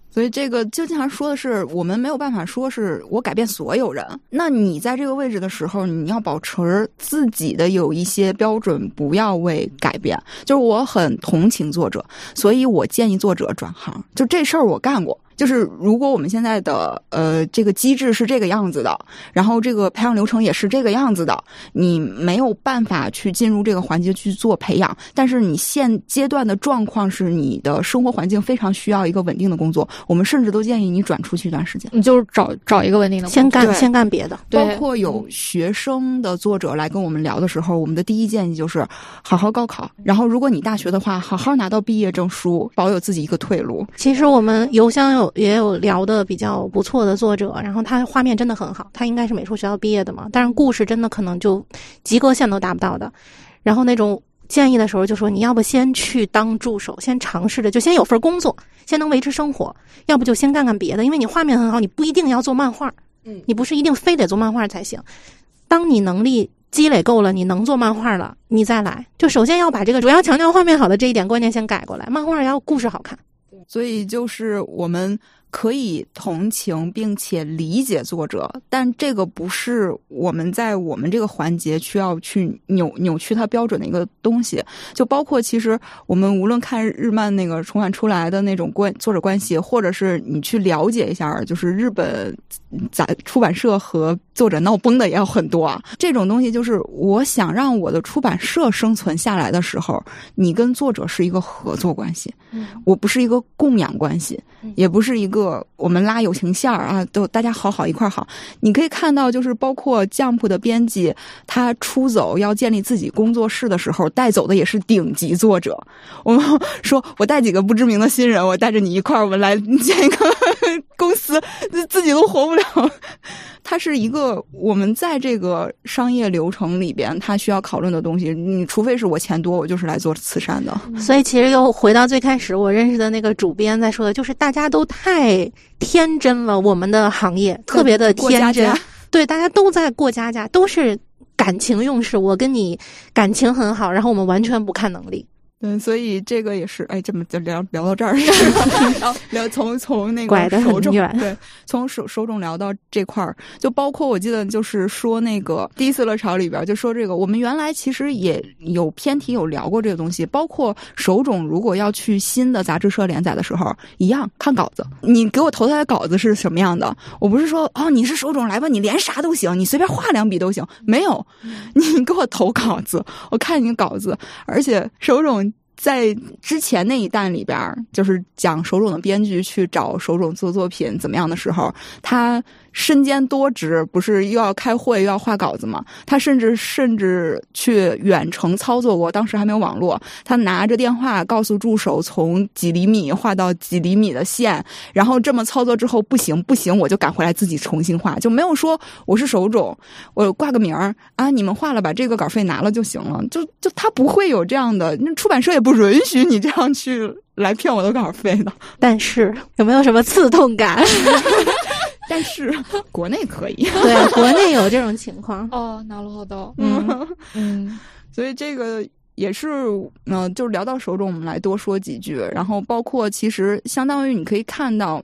所以这个就经常说的是，我们没有办法说是我改变所有人。那你在这个位置的时候，你要保持自己的有一些标准，不要为改变。就是我很同情作者，所以我建议作者转行。就这事儿我干过。就是如果我们现在的呃这个机制是这个样子的，然后这个培养流程也是这个样子的，你没有办法去进入这个环节去做培养。但是你现阶段的状况是你的生活环境非常需要一个稳定的工作，我们甚至都建议你转出去一段时间，你就是找找一个稳定的，先干先干别的。包括有学生的作者来跟我们聊的时候，我们的第一建议就是好好高考，然后如果你大学的话，好好拿到毕业证书，保有自己一个退路。其实我们邮箱有。也有聊的比较不错的作者，然后他画面真的很好，他应该是美术学校毕业的嘛，但是故事真的可能就及格线都达不到的。然后那种建议的时候就说，你要不先去当助手，先尝试着就先有份工作，先能维持生活；要不就先干干别的，因为你画面很好，你不一定要做漫画，嗯，你不是一定非得做漫画才行。当你能力积累够了，你能做漫画了，你再来。就首先要把这个主要强调画面好的这一点观念先改过来，漫画要故事好看。所以就是我们可以同情并且理解作者，但这个不是我们在我们这个环节需要去扭扭曲它标准的一个东西。就包括其实我们无论看日漫那个重返出来的那种关作者关系，或者是你去了解一下，就是日本杂出版社和作者闹崩的也有很多啊。这种东西就是我想让我的出版社生存下来的时候，你跟作者是一个合作关系，我不是一个供养关系，也不是一个个我们拉友情线儿啊，都大家好好一块儿好。你可以看到，就是包括 Jump 的编辑，他出走要建立自己工作室的时候，带走的也是顶级作者。我们说我带几个不知名的新人，我带着你一块儿，我们来 建一个公司，自己都活不了。它是一个我们在这个商业流程里边，它需要讨论的东西。你除非是我钱多，我就是来做慈善的。所以其实又回到最开始我认识的那个主编在说的，就是大家都太天真了，我们的行业特别的天真，对，大家都在过家家，都是感情用事。我跟你感情很好，然后我们完全不看能力。对，所以这个也是，哎，这么就聊聊到这儿，然 后聊从从那个手冢，对，从手手肿聊到这块儿，就包括我记得就是说那个第一次热潮里边就说这个，我们原来其实也有偏题有聊过这个东西，包括手肿如果要去新的杂志社连载的时候，一样看稿子，你给我投来的稿子是什么样的？我不是说哦，你是手肿来吧，你连啥都行，你随便画两笔都行，没有，你给我投稿子，我看你稿子，而且手冢。在之前那一弹里边，就是讲手冢的编剧去找手冢做作品怎么样的时候，他。身兼多职，不是又要开会又要画稿子吗？他甚至甚至去远程操作过，当时还没有网络，他拿着电话告诉助手从几厘米画到几厘米的线，然后这么操作之后不行不行，我就赶回来自己重新画，就没有说我是手冢，我挂个名儿啊，你们画了把这个稿费拿了就行了，就就他不会有这样的，那出版社也不允许你这样去来骗我的稿费的。但是有没有什么刺痛感？但是 国内可以，对，国内有这种情况。哦，拿了好多，嗯。嗯，所以这个也是，嗯，就是聊到手中，我们来多说几句，然后包括其实相当于你可以看到。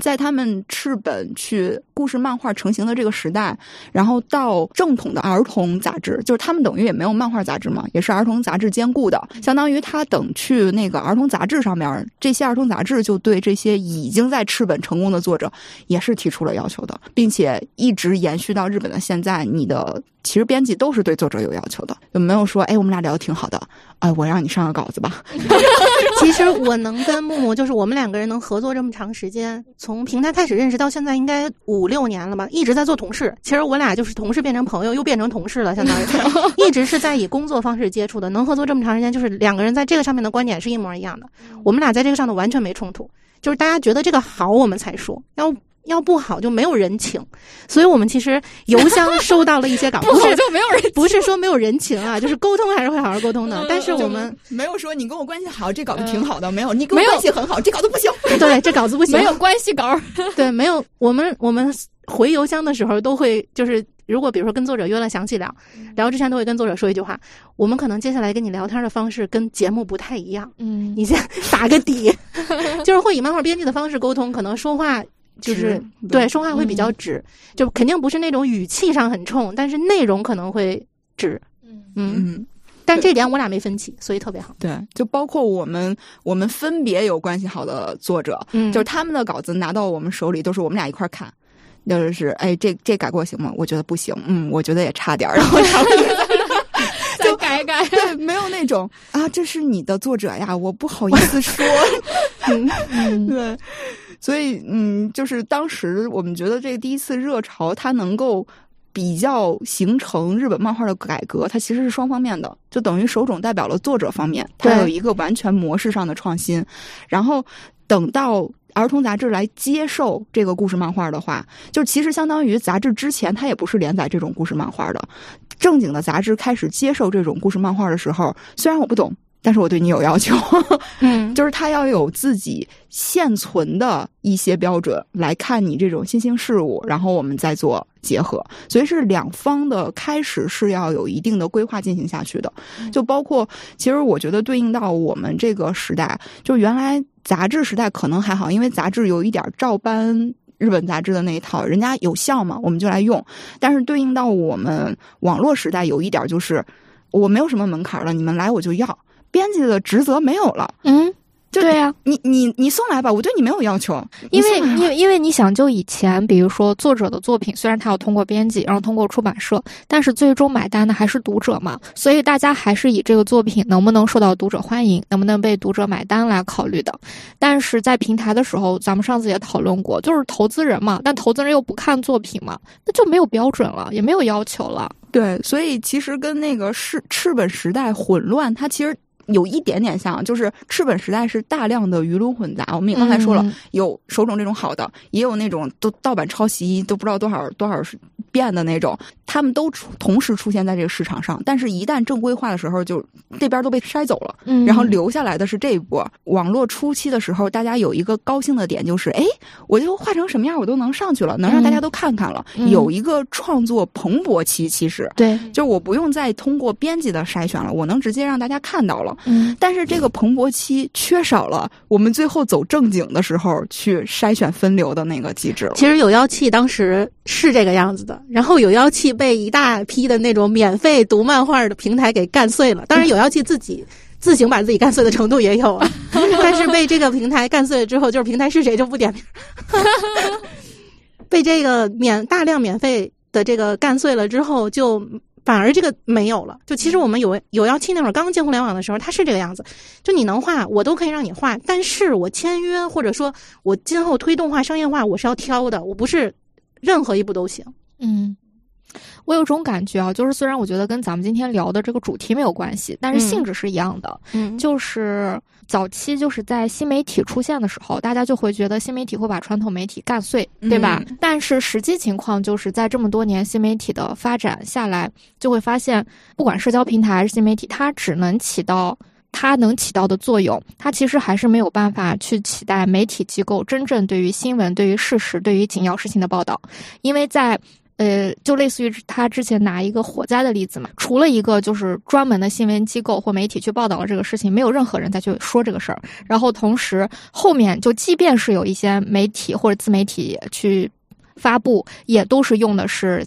在他们赤本去故事漫画成型的这个时代，然后到正统的儿童杂志，就是他们等于也没有漫画杂志嘛，也是儿童杂志兼顾的。相当于他等去那个儿童杂志上面，这些儿童杂志就对这些已经在赤本成功的作者也是提出了要求的，并且一直延续到日本的现在。你的其实编辑都是对作者有要求的，就没有说哎，我们俩聊的挺好的，哎，我让你上个稿子吧。其实我能跟木木，就是我们两个人能合作这么长时间。从平台开始认识到现在，应该五六年了吧，一直在做同事。其实我俩就是同事变成朋友，又变成同事了，相当于 一直是在以工作方式接触的。能合作这么长时间，就是两个人在这个上面的观点是一模一样的。我们俩在这个上头完全没冲突，就是大家觉得这个好，我们才说要。要不好就没有人情，所以我们其实邮箱 收到了一些稿，不是就没有人，不是说没有人情啊，就是沟通还是会好好沟通的。但是我们没有说你跟我关系好，这稿子挺好的，没有你跟我关系很好，这稿子不行。对，这稿子不行，没有关系稿。对，没有我们我们回邮箱的时候都会就是，如果比如说跟作者约了详细聊，聊之前都会跟作者说一句话，我们可能接下来跟你聊天的方式跟节目不太一样，嗯，你先 打个底，就是会以漫画编辑的方式沟通，可能说话。就是对说话会比较直，就肯定不是那种语气上很冲，但是内容可能会直。嗯嗯，但这点我俩没分歧，所以特别好。对，就包括我们，我们分别有关系好的作者，就是他们的稿子拿到我们手里，都是我们俩一块看。就是哎，这这改过行吗？我觉得不行。嗯，我觉得也差点儿。然后他们就改改。对，没有那种啊，这是你的作者呀，我不好意思说。嗯，对。所以，嗯，就是当时我们觉得这个第一次热潮，它能够比较形成日本漫画的改革，它其实是双方面的，就等于手冢代表了作者方面，它有一个完全模式上的创新。然后等到儿童杂志来接受这个故事漫画的话，就其实相当于杂志之前它也不是连载这种故事漫画的，正经的杂志开始接受这种故事漫画的时候，虽然我不懂。但是我对你有要求，嗯，就是他要有自己现存的一些标准来看你这种新兴事物，然后我们再做结合。所以是两方的开始是要有一定的规划进行下去的。就包括，其实我觉得对应到我们这个时代，就原来杂志时代可能还好，因为杂志有一点照搬。日本杂志的那一套，人家有效嘛，我们就来用。但是对应到我们网络时代，有一点就是我没有什么门槛了，你们来我就要。编辑的职责没有了，嗯，就对呀、你你你送来吧，我对你没有要求，因为因为因为你想，就以前，比如说作者的作品，虽然他要通过编辑，然后通过出版社，但是最终买单的还是读者嘛，所以大家还是以这个作品能不能受到读者欢迎，能不能被读者买单来考虑的。但是在平台的时候，咱们上次也讨论过，就是投资人嘛，但投资人又不看作品嘛，那就没有标准了，也没有要求了。对，所以其实跟那个是赤本时代混乱，它其实。有一点点像，就是赤本时代是大量的鱼龙混杂。我们也刚才说了，嗯有手冢这种好的，也有那种都盗版抄袭都不知道多少多少遍的那种，他们都出同时出现在这个市场上。但是，一旦正规化的时候，就这边都被筛走了。嗯然后留下来的是这一波。网络初期的时候，大家有一个高兴的点，就是哎，我就画成什么样我都能上去了，能让大家都看看了，嗯有一个创作蓬勃期。其实，对，就我不用再通过编辑的筛选了，我能直接让大家看到了。嗯但是这个蓬勃期缺少了我们最后走正经的时候去筛选分流的那个机制了。其实有妖气当时是这个样子的，然后有妖气被一大批的那种免费读漫画的平台给干碎了。当然，有妖气自己 自行把自己干碎的程度也有啊，但是被这个平台干碎了之后，就是平台是谁就不点名，被这个免大量免费的这个干碎了之后，就反而这个没有了。就其实我们有有妖气那会儿刚进互联网的时候，它是这个样子，就你能画，我都可以让你画，但是我签约或者说我今后推动画商业化，我是要挑的，我不是任何一步都行。嗯，我有种感觉啊，就是虽然我觉得跟咱们今天聊的这个主题没有关系，但是嗯性质是一样的。嗯就是早期就是在新媒体出现的时候，大家就会觉得新媒体会把传统媒体干碎，对吧？嗯但是实际情况就是在这么多年新媒体的发展下来，就会发现，不管社交平台还是新媒体，它只能起到。它能起到的作用，它其实还是没有办法去取代媒体机构真正对于新闻、对于事实、对于紧要事情的报道，因为在呃，就类似于他之前拿一个火灾的例子嘛，除了一个就是专门的新闻机构或媒体去报道了这个事情，没有任何人再去说这个事儿。然后同时后面就即便是有一些媒体或者自媒体去发布，也都是用的是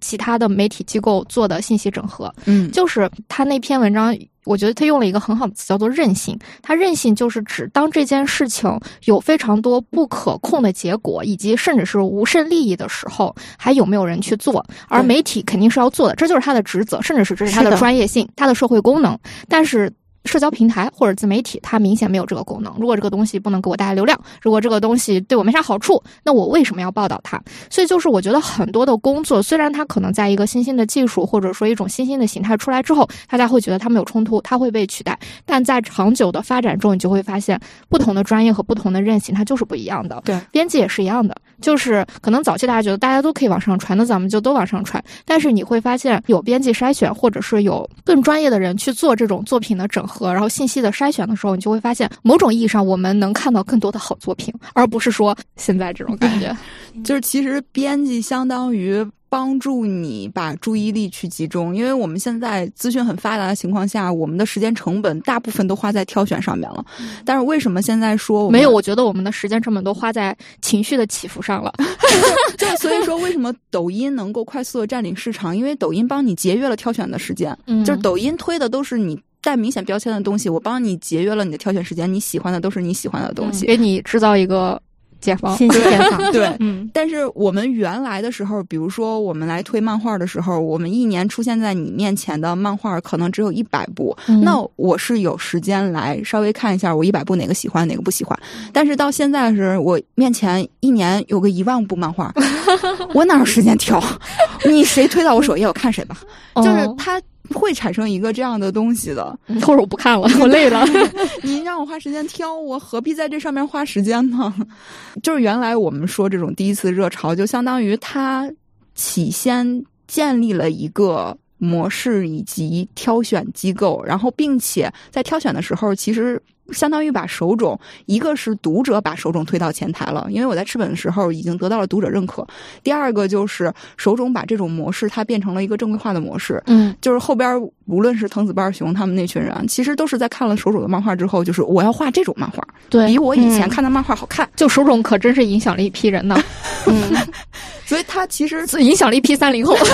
其他的媒体机构做的信息整合。嗯，就是他那篇文章，我觉得他用了一个很好的词，叫做韧性。他韧性就是指当这件事情有非常多不可控的结果，以及甚至是无甚利益的时候，还有没有人去做？而媒体肯定是要做的，这就是他的职责，甚至是这是他的专业性、他的社会功能。但是。社交平台或者自媒体，它明显没有这个功能。如果这个东西不能给我带来流量，如果这个东西对我没啥好处，那我为什么要报道它？所以就是我觉得很多的工作，虽然它可能在一个新兴的技术或者说一种新兴的形态出来之后，大家会觉得它们有冲突，它会被取代，但在长久的发展中，你就会发现不同的专业和不同的韧性，它就是不一样的。对，编辑也是一样的，就是可能早期大家觉得大家都可以往上传，那咱们就都往上传。但是你会发现，有编辑筛选，或者是有更专业的人去做这种作品的整合，然后信息的筛选的时候，你就会发现，某种意义上我们能看到更多的好作品，而不是说现在这种感觉。就是其实编辑相当于帮助你把注意力去集中，因为我们现在资讯很发达的情况下，我们的时间成本大部分都花在挑选上面了。但是为什么现在说我没有，我觉得我们的时间成本都花在情绪的起伏上了。就所以说，为什么抖音能够快速的占领市场？因为抖音帮你节约了挑选的时间。嗯就是抖音推的都是你带明显标签的东西，我帮你节约了你的挑选时间，你喜欢的都是你喜欢的东西。给你制造一个解 放。信息解放，对，嗯，但是我们原来的时候，比如说我们来推漫画的时候，我们一年出现在你面前的漫画可能只有一百部，嗯那我是有时间来稍微看一下我一百部哪个喜欢哪个不喜欢。但是到现在的时候，我面前一年有个一万部漫画，我哪有时间挑？你谁推到我首页，我看谁吧。就是哦它会产生一个这样的东西的。嗯或者我不看了，我累了。您 让我花时间挑，我何必在这上面花时间呢？就是原来我们说这种第一次热潮，就相当于它起先建立了一个模式以及挑选机构，然后并且在挑选的时候，其实相当于把手冢，一个是读者把手冢推到前台了，因为我在赤本的时候已经得到了读者认可；第二个就是手冢把这种模式它变成了一个正规化的模式，嗯，就是后边无论是藤子不二雄他们那群人，其实都是在看了手冢的漫画之后，就是我要画这种漫画，对比我以前嗯。看的漫画好看，就手冢可真是影响了一批人呢，嗯，所以他其实，影响了一批三零后。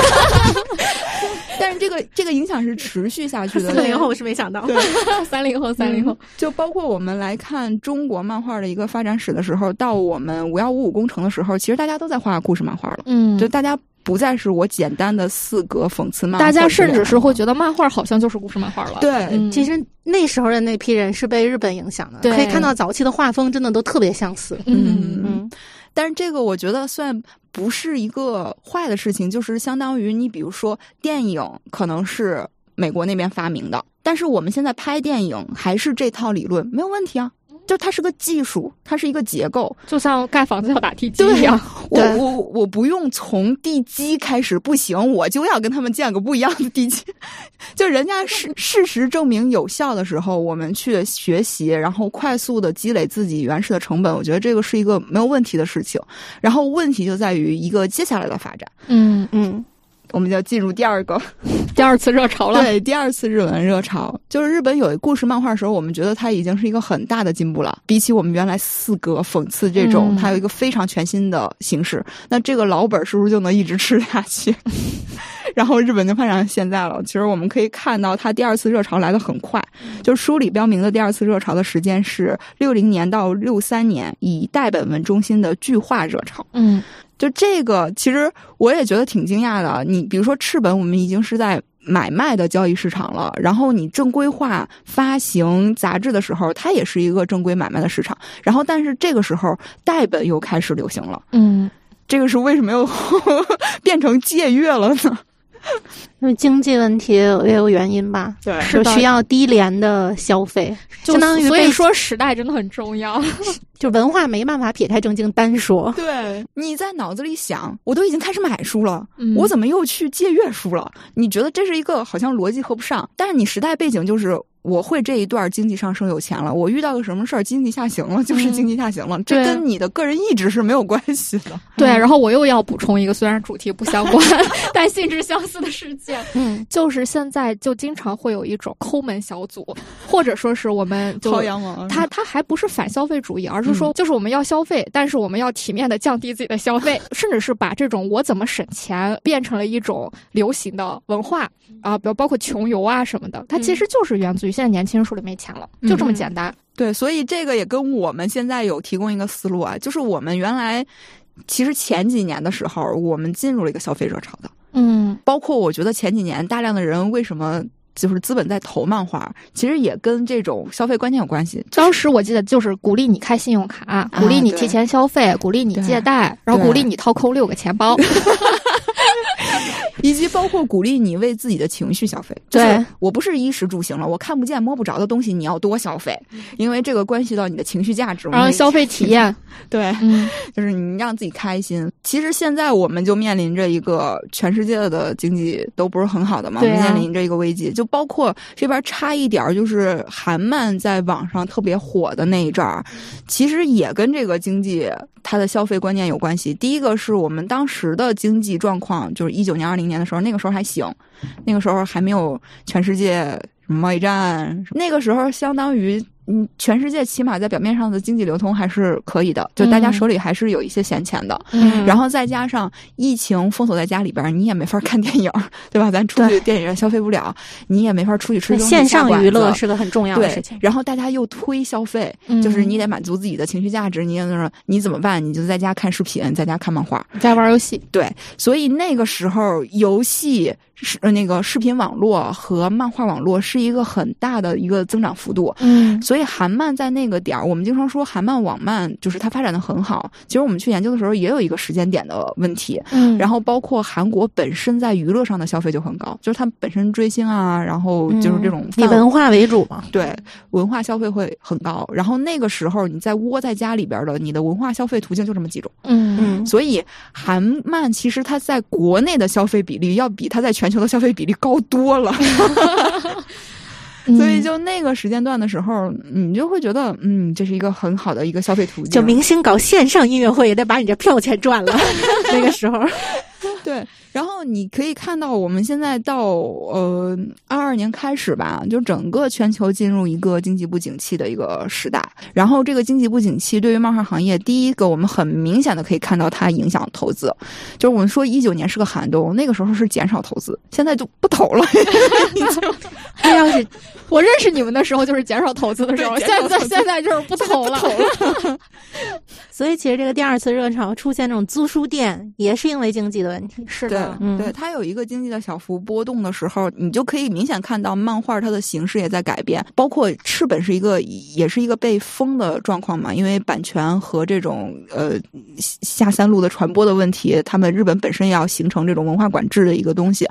但是这个这个影响是持续下去的，四零后我是没想到，三零后，三零后，就包括我们来看中国漫画的一个发展史的时候，到我们五幺五五工程的时候，其实大家都在画故事漫画了，嗯。就大家不再是我简单的四格讽刺漫画，大家甚至是会觉得漫画好像就是故事漫画了。对。嗯，其实那时候的那批人是被日本影响的，对。可以看到早期的画风真的都特别相似。嗯。嗯但是这个我觉得算不是一个坏的事情，就是相当于你比如说电影可能是美国那边发明的，但是我们现在拍电影还是这套理论，没有问题啊。就它是个技术，它是一个结构。就像盖房子要打地基对一样。我我我不用从地基开始，不行，我就要跟他们建个不一样的地基。就人家事事实证明有效的时候，我们去学习，然后快速的积累自己原始的成本，我觉得这个是一个没有问题的事情。然后问题就在于一个接下来的发展，嗯，嗯，我们就要进入第二个 第二次热潮了。对第二次日文热潮，就是日本有故事漫画的时候，我们觉得它已经是一个很大的进步了，比起我们原来四格讽刺这种，嗯它有一个非常全新的形式。那这个老本儿是不是就能一直吃下去？然后日本就发展到现在了。其实我们可以看到，它第二次热潮来的很快。就是书里标明的第二次热潮的时间是六零年到六三年，以代本文中心的巨化热潮。嗯就这个，其实我也觉得挺惊讶的。你比如说赤本，我们已经是在买卖的交易市场了，然后你正规化发行杂志的时候，它也是一个正规买卖的市场。然后，但是这个时候代本又开始流行了，嗯，这个是为什么又 变成借阅了呢？因为经济问题也有原因吧，对是需要低廉的消费，就相当于所以说时代真的很重要。就文化没办法撇开正经单说。对，你在脑子里想，我都已经开始买书了，嗯我怎么又去借阅书了？你觉得这是一个好像逻辑合不上，但是你时代背景就是。我会这一段经济上升有钱了，我遇到个什么事儿经济下行了，就是嗯经济下行了，这跟你的个人意志是没有关系的。对，然后我又要补充一个，虽然主题不相关，但性质相似的事件，嗯，就是现在就经常会有一种抠门小组，或者说是我们就他他还不是反消费主义，而是说就是我们要消费，但是我们要体面的降低自己的消费，甚至是把这种我怎么省钱变成了一种流行的文化啊，比如包括穷游啊什么的，它其实就是源自于现在年轻人手里没钱了，就这么简单。对，所以这个也跟我们现在有提供一个思路啊，就是我们原来其实前几年的时候，我们进入了一个消费热潮的，嗯包括我觉得前几年大量的人为什么。就是资本在投漫画，其实也跟这种消费观念有关系。当时我记得就是鼓励你开信用卡，鼓励你提前消费，鼓励你借贷，然后鼓励你掏空六个钱包。以及包括鼓励你为自己的情绪消费。对我不是衣食住行了，我看不见摸不着的东西，你要多消费，因为这个关系到你的情绪价值。然后消费体验，对，嗯就是你让自己开心。其实现在我们就面临着一个全世界的经济都不是很好的嘛，面临着一个危机。就包括这边差一点儿，就是韩漫在网上特别火的那一阵儿，其实也跟这个经济它的消费观念有关系。第一个是我们当时的经济状况，就是一九年、二零年的时候，那个时候还行，那个时候还没有全世界什么贸易战，那个时候相当于。嗯，全世界起码在表面上的经济流通还是可以的，就大家嗯手里还是有一些闲钱的。嗯然后再加上疫情封锁在家里边儿，你也没法看电影，对吧？咱出去电影院消费不了，你也没法出去吃东西。线上娱乐是个很重要的事对情，。然后大家又推消费，嗯就是你得满足自己的情绪价值，你也就是你怎么办？你就在家看视频，在家看漫画。在玩游戏，对，所以那个时候游戏是呃那个视频网络和漫画网络是一个很大的一个增长幅度。嗯所以韩漫在那个点儿，我们经常说韩漫、网漫就是它发展的很好。其实我们去研究的时候，也有一个时间点的问题。嗯然后包括韩国本身在娱乐上的消费就很高，就是它本身追星啊，然后就是这种以文化为主嘛。对文化消费会很高。然后那个时候你在窝在家里边的，你的文化消费途径就这么几种，嗯嗯嗯，所以韩漫其实它在国内的消费比例要比它在全球的消费比例高多了。所以就那个时间段的时候，你就会觉得，嗯，这是一个很好的一个消费途径。就明星搞线上音乐会也得把你这票钱赚了。那个时候，对。然后你可以看到，我们现在到呃二二年开始吧，就整个全球进入一个经济不景气的一个时代。然后这个经济不景气对于漫画行业，第一个我们很明显的可以看到它影响投资。就是我们说一九年是个寒冬，那个时候是减少投资，现在就不投了。他 要是我认识你们的时候，就是减少投资的时候，现在现在就是不投了。所以其实这个第二次热潮出现这种租书店，也是因为经济的问题。是的。对，对，它有一个经济的小幅波动的时候，你就可以明显看到漫画它的形式也在改变。包括赤本是一个，也是一个被封的状况嘛，因为版权和这种呃下三路的传播的问题，他们日本本身要形成这种文化管制的一个东西，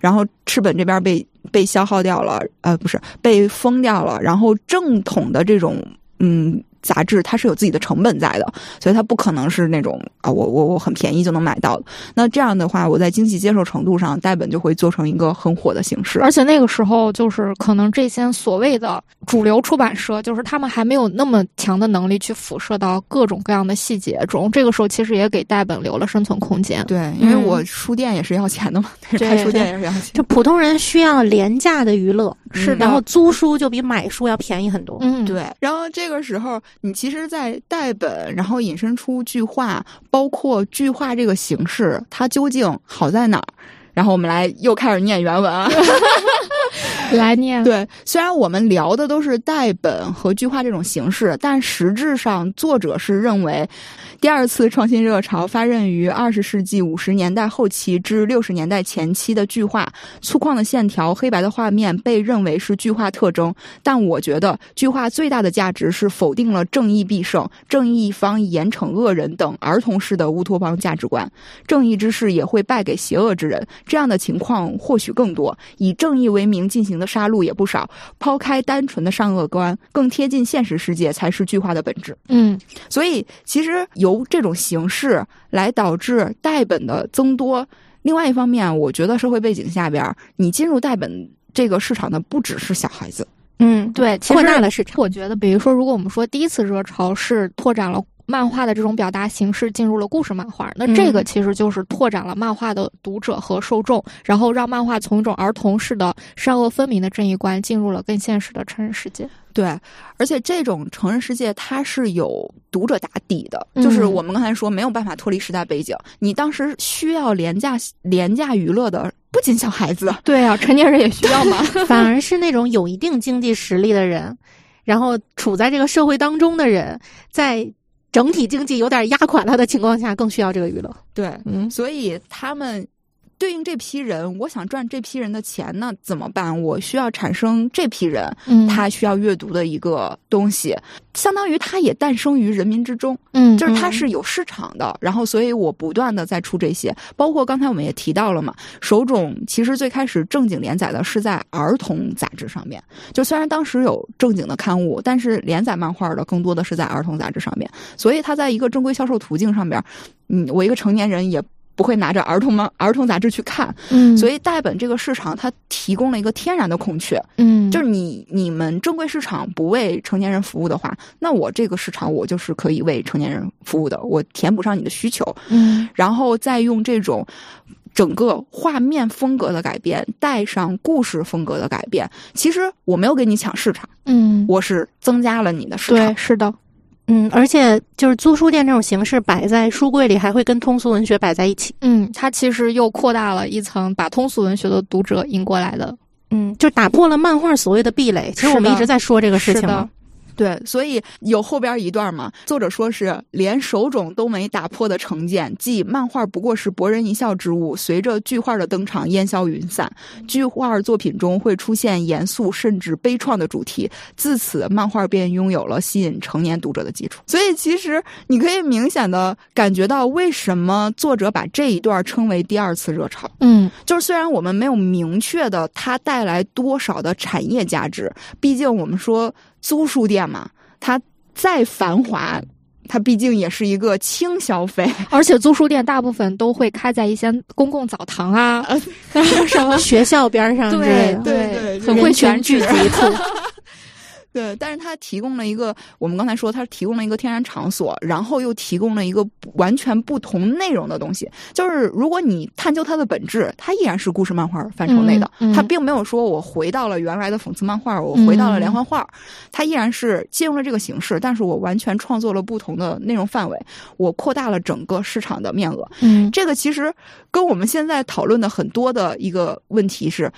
然后赤本这边被被消耗掉了，呃，不是被封掉了，然后正统的这种嗯。杂志它是有自己的成本在的，所以它不可能是那种啊，我我我很便宜就能买到的。那这样的话，我在经济接受程度上，代本就会做成一个很火的形式。而且那个时候，就是可能这些所谓的主流出版社，就是他们还没有那么强的能力去辐射到各种各样的细节中。这个时候，其实也给代本留了生存空间。对，因为我书店也是要钱的嘛，开 书店也是要钱。就普通人需要廉价的娱乐，是，然后租书就比买书要便宜很多。嗯，对。然后这个时候，你其实，在代本，然后引申出句话，包括句话这个形式，它究竟好在哪儿？然后我们来又开始念原文啊，来念。对，虽然我们聊的都是代本和句话这种形式，但实质上作者是认为。第二次创新热潮发轫于二十世纪五十年代后期至六十年代前期的巨画，粗犷的线条、黑白的画面被认为是巨画特征。但我觉得巨画最大的价值是否定了正义必胜、正义一方严惩恶人等儿童式的乌托邦价值观。正义之士也会败给邪恶之人，这样的情况或许更多。以正义为名进行的杀戮也不少。抛开单纯的善恶观，更贴近现实世界才是巨化的本质。嗯，所以其实。由这种形式来导致代本的增多。另外一方面，我觉得社会背景下边，你进入代本这个市场的不只是小孩子。嗯，对，扩大了市场。我觉得，比如说，如果我们说第一次热潮是拓展了漫画的这种表达形式，进入了故事漫画，那这个其实就是拓展了漫画的读者和受众，然后让漫画从一种儿童式的善恶分明的正义观，进入了更现实的成人世界。对，而且这种成人世界它是有读者打底的，就是我们刚才说没有办法脱离时代背景。你当时需要廉价廉价娱乐的，不仅小孩子，对啊，成年人也需要嘛。反而是那种有一定经济实力的人，然后处在这个社会当中的人，在整体经济有点压垮他的情况下，更需要这个娱乐。对，嗯，所以他们。对应这批人，我想赚这批人的钱，那怎么办？我需要产生这批人，他需要阅读的一个东西，相当于它也诞生于人民之中，嗯，就是它是有市场的。然后，所以我不断的在出这些，包括刚才我们也提到了嘛，手冢其实最开始正经连载的是在儿童杂志上面，就虽然当时有正经的刊物，但是连载漫画的更多的是在儿童杂志上面，所以它在一个正规销售途径上边，嗯，我一个成年人也。不会拿着儿童吗？儿童杂志去看，嗯，所以代本这个市场它提供了一个天然的空缺，嗯，就是你你们正规市场不为成年人服务的话，那我这个市场我就是可以为成年人服务的，我填补上你的需求，嗯，然后再用这种整个画面风格的改变，带上故事风格的改变，其实我没有跟你抢市场，嗯，我是增加了你的市场，对，是的。嗯，而且就是租书店这种形式摆在书柜里，还会跟通俗文学摆在一起。嗯，它其实又扩大了一层，把通俗文学的读者引过来的。嗯，就打破了漫画所谓的壁垒。其实我们一直在说这个事情。对，所以有后边一段嘛，作者说是连手冢都没打破的成见，即漫画不过是博人一笑之物，随着巨画的登场烟消云散。巨画作品中会出现严肃甚至悲怆的主题，自此漫画便拥有了吸引成年读者的基础。所以其实你可以明显的感觉到，为什么作者把这一段称为第二次热潮？嗯，就是虽然我们没有明确的它带来多少的产业价值，毕竟我们说。租书店嘛，它再繁华，它毕竟也是一个轻消费，而且租书店大部分都会开在一些公共澡堂啊，什么学校边上之类的，对对，很会全聚集处。对，但是它提供了一个，我们刚才说它提供了一个天然场所，然后又提供了一个完全不同内容的东西。就是如果你探究它的本质，它依然是故事漫画范畴内的，它并没有说我回到了原来的讽刺漫画，我回到了连环画，它依然是借用了这个形式，但是我完全创作了不同的内容范围，我扩大了整个市场的面额。嗯，这个其实跟我们现在讨论的很多的一个问题是。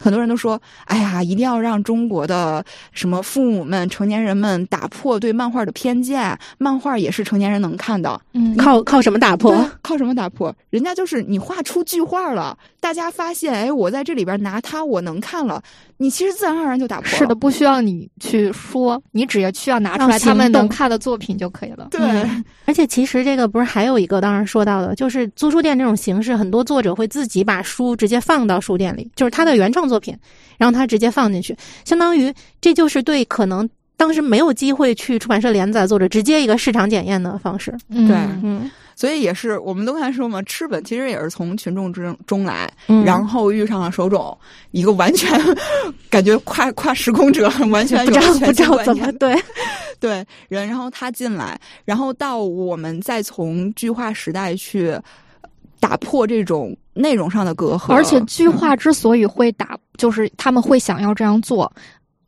很多人都说：“哎呀，一定要让中国的什么父母们、成年人们打破对漫画的偏见，漫画也是成年人能看的。”嗯，靠靠什么打破？靠什么打破？人家就是你画出句画了，大家发现，哎，我在这里边拿它，我能看了。你其实自然而然就打破。是的，不需要你去说，你只要需要拿出来他们能看的作品就可以了。对，而且其实这个不是还有一个，当然说到的，就是租书店这种形式，很多作者会自己把书直接放到书店里，就是他的原创作品，然后他直接放进去，相当于这就是对可能当时没有机会去出版社连载作者直接一个市场检验的方式。对，嗯。所以也是，我们都刚才说嘛，赤本其实也是从群众之中来，嗯、然后遇上了手冢，一个完全感觉跨跨时空者，完全不知道不知道怎么对 对人，然后他进来，然后到我们再从剧化时代去打破这种内容上的隔阂，而且剧化之所以会打，就是他们会想要这样做。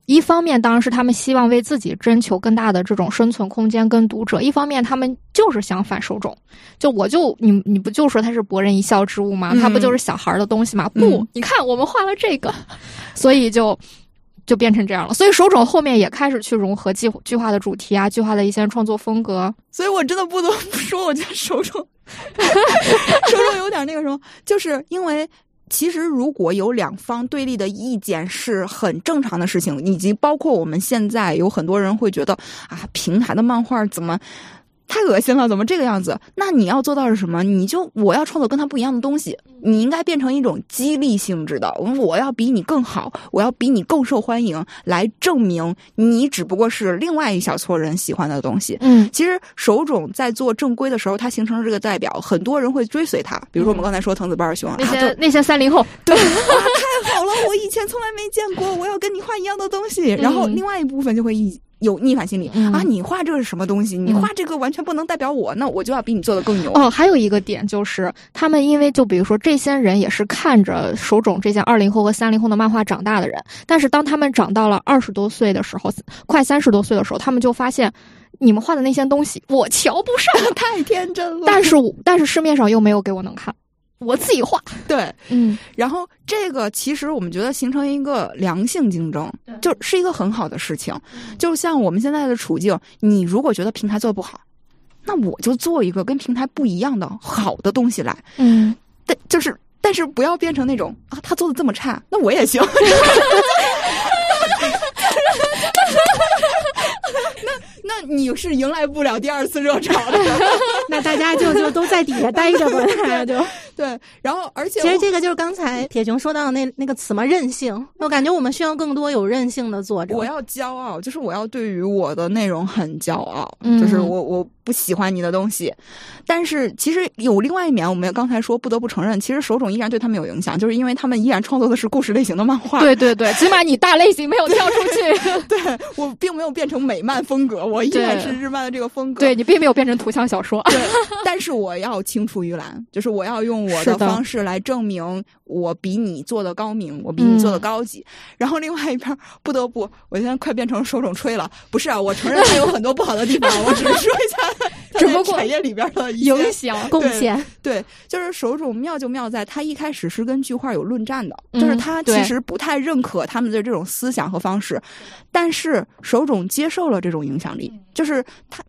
一方面当然是他们希望为自己征求更大的这种生存空间跟读者，一方面他们就是想反手冢。就我就你你不就说他是博人一笑之物吗？他不就是小孩的东西吗？不，你看我们画了这个，所以就就变成这样了。所以手冢后面也开始去融合剧剧化的主题啊，计划的一些创作风格。所以我真的不得不说，我觉得手冢 手冢有点那个什么，就是因为。其实，如果有两方对立的意见是很正常的事情，以及包括我们现在有很多人会觉得啊，平台的漫画怎么？太恶心了，怎么这个样子？那你要做到是什么？你就我要创作跟他不一样的东西，你应该变成一种激励性质的。我要比你更好，我要比你更受欢迎，来证明你只不过是另外一小撮人喜欢的东西。嗯，其实手冢在做正规的时候，他形成了这个代表，很多人会追随他。比如说我们刚才说藤子不二雄，那些那些三零后，对，哇太好了，我以前从来没见过，我要跟你画一样的东西。然后另外一部分就会一。有逆反心理啊！你画这个是什么东西？你画这个完全不能代表我，那我就要比你做的更牛。哦，还有一个点就是，他们因为就比如说这些人也是看着手冢这些二零后和三零后的漫画长大的人，但是当他们长到了二十多岁的时候，快三十多岁的时候，他们就发现你们画的那些东西我瞧不上，太天真了。但是但是市面上又没有给我能看。我自己画，对，嗯，然后这个其实我们觉得形成一个良性竞争，就是一个很好的事情。就像我们现在的处境，你如果觉得平台做的不好，那我就做一个跟平台不一样的好的东西来，嗯，但就是但是不要变成那种啊，他做的这么差，那我也行。那那你是迎来不了第二次热潮的，那大家就就都在底下待着吧，就对。然后，而且其实这个就是刚才铁熊说到的那那个词嘛，任性。我感觉我们需要更多有韧性的作者。我要骄傲，就是我要对于我的内容很骄傲，嗯、就是我我不喜欢你的东西。但是其实有另外一面，我们刚才说不得不承认，其实手冢依然对他们有影响，就是因为他们依然创作的是故事类型的漫画。对对对，起码你大类型没有跳出去。对我并没有变成美漫风格，我依然是日漫的这个风格。对你并没有变成图像小说。对，但是我要青出于蓝，就是我要用我的方式来证明我比你做的高明，我比你做的高级。然后另外一边不得不，我现在快变成手冢吹了。不是啊，我承认他有很多不好的地方，我只是说一下，只不过产业里边的影响贡献。对，就是手冢妙就妙在，他一开始是跟句画有论战的，就是他其实不太认可他们的这种思想和方式，但是手冢接受了这种影响力，就是他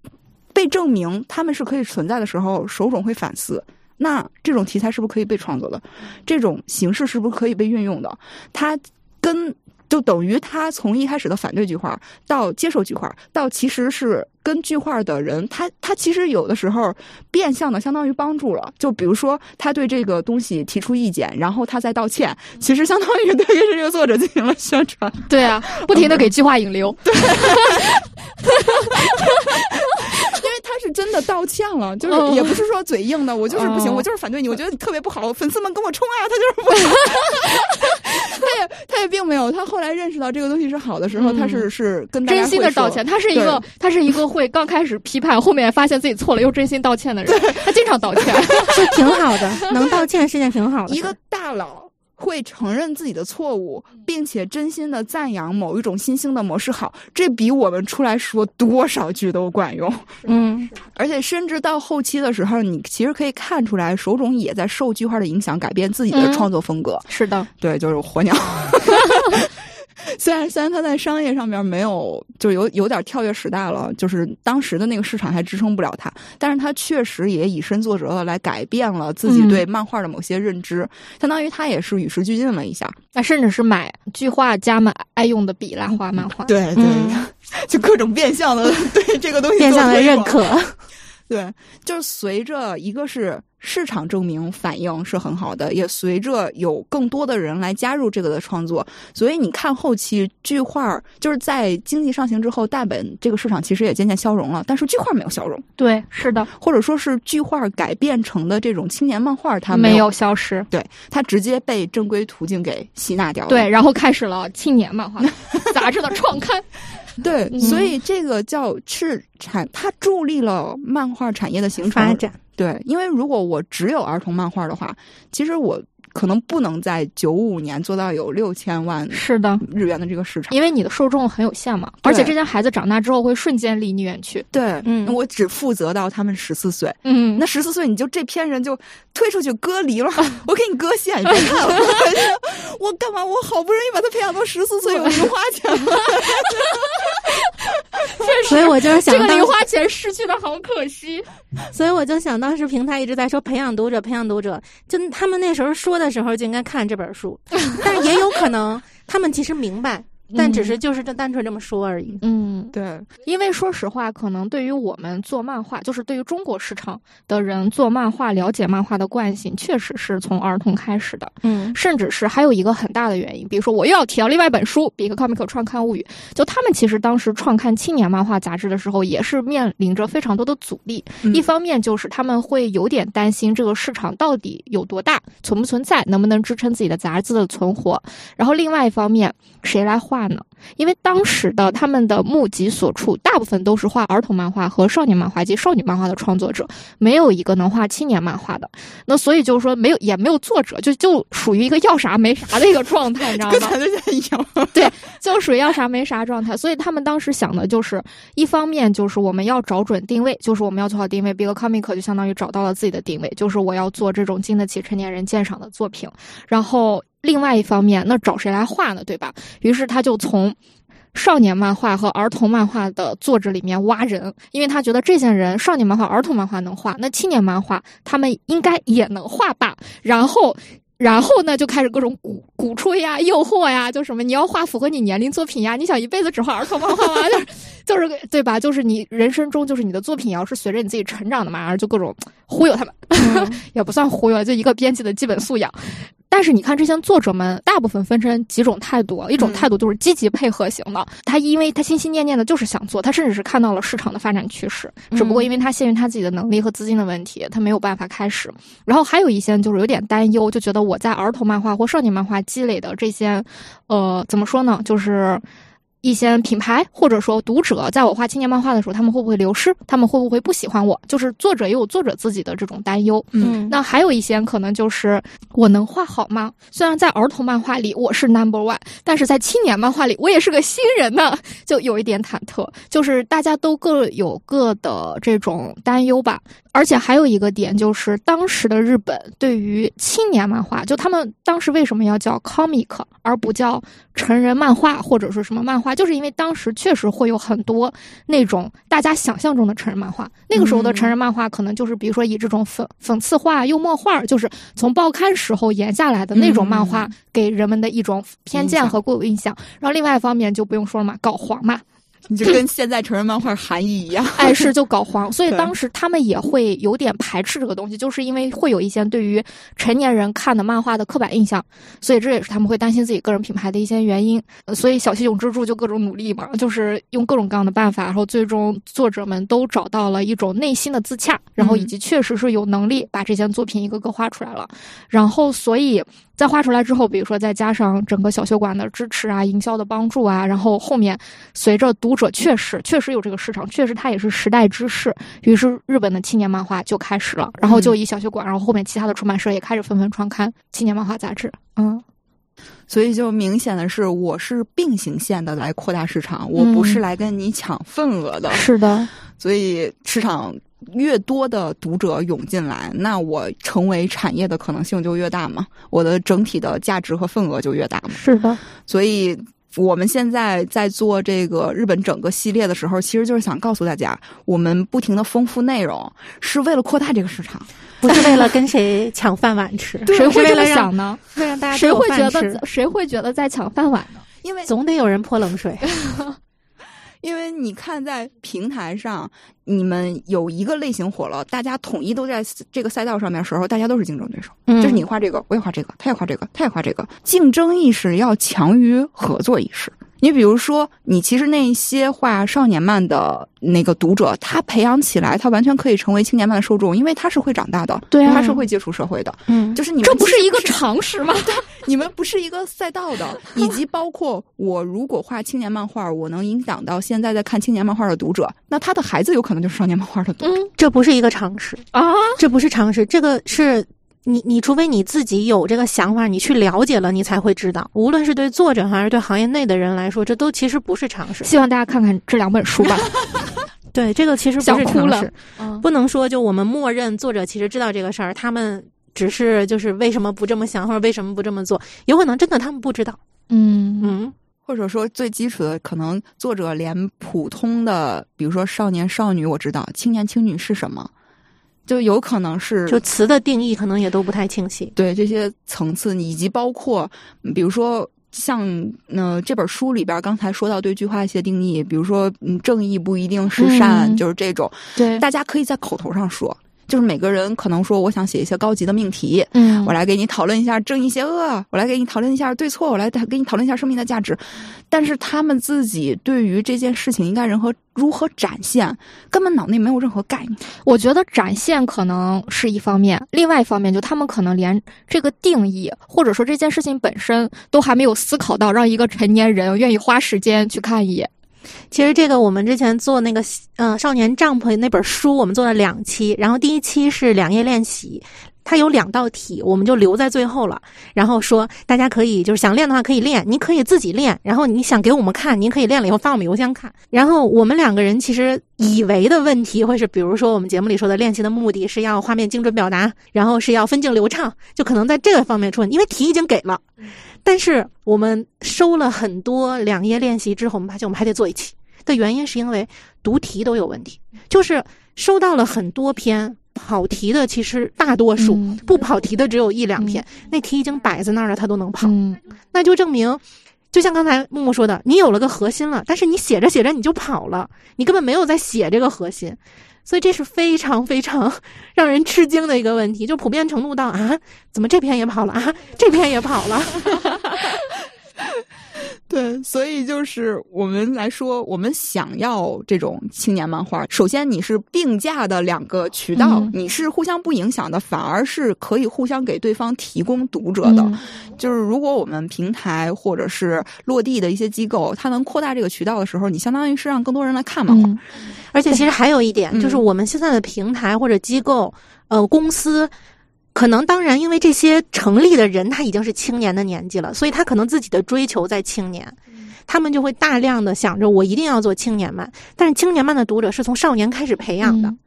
被证明他们是可以存在的时候，手冢会反思，那这种题材是不是可以被创作的？这种形式是不是可以被运用的？他跟就等于他从一开始的反对句画到接受句画，到其实是跟句画的人，他他其实有的时候变相的相当于帮助了。就比如说他对这个东西提出意见，然后他再道歉，其实相当于对这个作者进行了宣传。对啊，不停的给句画引流。对。他是是真的道歉了，就是也不是说嘴硬的，我就是不行，哦我就是反对你，我觉得你特别不好，粉丝们跟我冲啊，他就是不 好。他也他也并没有，他后来认识到这个东西是好的时候，嗯他是是跟大家真心的道歉，他是一个他是一个会刚开始批判，后面发现自己错了又真心道歉的人。他经常道歉，是挺好的，能道歉是件挺好的。一个大佬会承认自己的错误，并且真心的赞扬某一种新兴的模式好，这比我们出来说多少句都管用。嗯，而且甚至到后期的时候，你其实可以看出来，手冢也在受句话的影响，改变自己的嗯创作风格。是的，对，就是火鸟。虽然虽然他在商业上面没有，就有有点跳跃时代了，就是当时的那个市场还支撑不了他，但是他确实也以身作则的来改变了自己对漫画的某些认知，相当于他也是与时俱进了一下。那甚至是买巨画家们爱用的笔来画漫画。对对，嗯 就各种变相的 对这个东西变相的认可。对，就是随着一个是市场证明反应是很好的，也随着有更多的人来加入这个的创作，所以你看后期剧画就是在经济上行之后，大本这个市场其实也渐渐消融了，但是剧画没有消融，对，是的，或者说是剧画改变成的这种青年漫画，它没有，有消失。对，它直接被正规途径给吸纳掉了。对，然后开始了青年漫画 杂志的创刊。对，嗯。所以这个叫是产，它助力了漫画产业的形成。发展，对，因为如果我只有儿童漫画的话，其实我可能不能在九五年做到有六千万是的，日元的这个市场。因为你的受众很有限嘛，而且这些孩子长大之后会瞬间离你远去。对，嗯我只负责到他们十四岁，嗯那十四岁你就这批人就推出去隔离了，我给你割线，你别看我。我干嘛？我好不容易把他培养到十四岁，有零花钱了。确所以我就是想这个零花钱失去的好可惜。所以我就想，当时平台一直在说培养读者，培养读者，就他们那时候说的时候就应该看这本书，但也有可能他们其实明白，但只是就是这单纯这么说而已。嗯，对，因为说实话，可能对于我们做漫画，就是对于中国市场的人做漫画、了解漫画的惯性，确实是从儿童开始的。嗯甚至是还有一个很大的原因，比如说我又要提到另外一本书《比克 Comic 创刊物语》，就他们其实当时创刊青年漫画杂志的时候，也是面临着非常多的阻力。嗯一方面就是他们会有点担心这个市场到底有多大，存不存在，能不能支撑自己的杂志的存活。然后另外一方面，谁来画呢？因为当时的他们的目及所处，大部分都是画儿童漫画和少年漫画及少女漫画的创作者，没有一个能画青年漫画的。那所以就是说，没有也没有作者，就就属于一个要啥没啥的一个状态，你知道吗？跟咱这现在一样。就属于要啥没啥状态。所以他们当时想的就是，一方面就是我们要找准定位，就是我们要做好定位。Big Comic 就相当于找到了自己的定位，就是我要做这种经得起成年人鉴赏的作品。然后另外一方面，那找谁来画呢？对吧？于是他就从。少年漫画和儿童漫画的作者里面挖人，因为他觉得这些人少年漫画、儿童漫画能画，那青年漫画他们应该也能画吧。然后然后呢，就开始各种鼓鼓吹呀、诱惑呀，就什么你要画符合你年龄作品呀，你想一辈子只画儿童漫画吗？就是就是对吧？就是你人生中就是你的作品也要是随着你自己成长的嘛，然后就各种忽悠他们，也不算忽悠，就一个编辑的基本素养。但是你看，这些作者们大部分分成几种态度，一种态度就是积极配合型的，他因为他心心念念的就是想做，他甚至是看到了市场的发展趋势，只不过因为他限于他自己的能力和资金的问题，他没有办法开始。然后还有一些人就是有点担忧，就觉得我在儿童漫画或少年漫画积累的这些，呃，怎么说呢，就是。一些品牌或者说读者，在我画青年漫画的时候，他们会不会流失？他们会不会不喜欢我？就是作者也有作者自己的这种担忧。嗯，那还有一些可能就是我能画好吗？虽然在儿童漫画里我是 number one，但是在青年漫画里我也是个新人呢，就有一点忐忑。就是大家都各有各的这种担忧吧。而且还有一个点就是，当时的日本对于青年漫画，就他们当时为什么要叫 comic 而不叫成人漫画或者是什么漫画，就是因为当时确实会有很多那种大家想象中的成人漫画。那个时候的成人漫画可能就是比如说以这种讽讽刺画、幽默画，就是从报刊时候延下来的那种漫画，给人们的一种偏见和固有印象。然后另外一方面就不用说了嘛，搞黄嘛。你就跟现在成人漫画含义一样，哎，是就搞黄，所以当时他们也会有点排斥这个东西，就是因为会有一些对于成年人看的漫画的刻板印象，所以这也是他们会担心自己个人品牌的一些原因。呃所以小西勇之助就各种努力嘛，就是用各种各样的办法，然后最终作者们都找到了一种内心的自洽，然后以及确实是有能力把这件作品一个个画出来了。然后，所以在画出来之后，比如说再加上整个小学馆的支持啊、营销的帮助啊，然后后面随着读者确实确实有这个市场，确实它也是时代之势，于是日本的青年漫画就开始了，然后就以小学馆，然后后面其他的出版社也开始纷纷创刊青年漫画杂志。嗯，所以就明显的是，我是并行线的来扩大市场，我不是来跟你抢份额的。是的，所以市场越多的读者涌进来，那我成为产业的可能性就越大嘛，我的整体的价值和份额就越大嘛。是的，所以我们现在在做这个日本整个系列的时候，其实就是想告诉大家，我们不停的丰富内容，是为了扩大这个市场。不是为了跟谁抢饭碗吃，谁会这么想呢？为了让大家谁会觉得谁会觉得在抢饭碗呢？因为总得有人泼冷水。因为你看在平台上，你们有一个类型火了，大家统一都在这个赛道上面的时候，大家都是竞争对手。嗯就是你画这个，我也画这个，他也画这个，他也画这个，竞争意识要强于合作意识。你比如说，你其实那些画少年漫的那个读者，他培养起来，他完全可以成为青年漫的受众，因为他是会长大的，对啊他是会接触社会的。嗯，就是你们这不是一个常识吗？你们不是一个赛道的，以及包括我如果画青年漫画，我能影响到现在在看青年漫画的读者，那他的孩子有可能就是少年漫画的读者。嗯这不是一个常识，啊，这不是常识，这个是。你你除非你自己有这个想法，你去了解了，你才会知道。无论是对作者还是对行业内的人来说，这都其实不是常识。希望大家看看这两本书吧。对，这个其实不是想哭了常识。嗯，不能说就我们默认作者其实知道这个事儿，他们只是就是为什么不这么想，或者为什么不这么做，有可能真的他们不知道。嗯嗯，或者说最基础的，可能作者连普通的，比如说少年少女，我知道青年青女是什么，就有可能是就词的定义可能也都不太清晰。对这些层次，以及包括嗯比如说像呃这本书里边刚才说到对句话一些定义，比如说嗯正义不一定是善，嗯就是这种，对，大家可以在口头上说。就是每个人可能说，我想写一些高级的命题，嗯我来给你讨论一下正义邪恶，我来给你讨论一下对错，我来给你讨论一下生命的价值。但是他们自己对于这件事情应该如何如何展现，根本脑内没有任何概念。我觉得展现可能是一方面，另外一方面就他们可能连这个定义或者说这件事情本身都还没有思考到，让一个成年人愿意花时间去看一眼。其实这个我们之前做那个呃《少年帐篷》那本书，我们做了两期，然后第一期是两页练习。它有两道题，我们就留在最后了。然后说大家可以就是想练的话可以练，你可以自己练。然后你想给我们看，您可以练了以后发我们邮箱看。然后我们两个人其实以为的问题会是，比如说我们节目里说的练习的目的是要画面精准表达，然后是要分镜流畅，就可能在这个方面出问题，因为题已经给了。但是我们收了很多两页练习之后，我们发现我们还得做一期的原因是因为读题都有问题，就是收到了很多篇跑题的，其实大多数、嗯不跑题的只有一两篇，那题已经摆在那儿了，他都能跑，嗯，那就证明。就像刚才木木说的，你有了个核心了，但是你写着写着你就跑了，你根本没有在写这个核心，所以这是非常非常让人吃惊的一个问题，就普遍程度到啊，怎么这篇也跑了啊，这篇也跑了，对，所以就是我们来说，我们想要这种青年漫画，首先你是并驾的两个渠道，嗯你是互相不影响的，反而是可以互相给对方提供读者的。嗯就是如果我们平台或者是落地的一些机构，它能扩大这个渠道的时候，你相当于是让更多人来看漫画。嗯而且其实还有一点，嗯就是我们现在的平台或者机构，呃，公司，可能当然因为这些成立的人他已经是青年的年纪了，所以他可能自己的追求在青年，他们就会大量的想着我一定要做青年漫，但是青年漫的读者是从少年开始培养的，嗯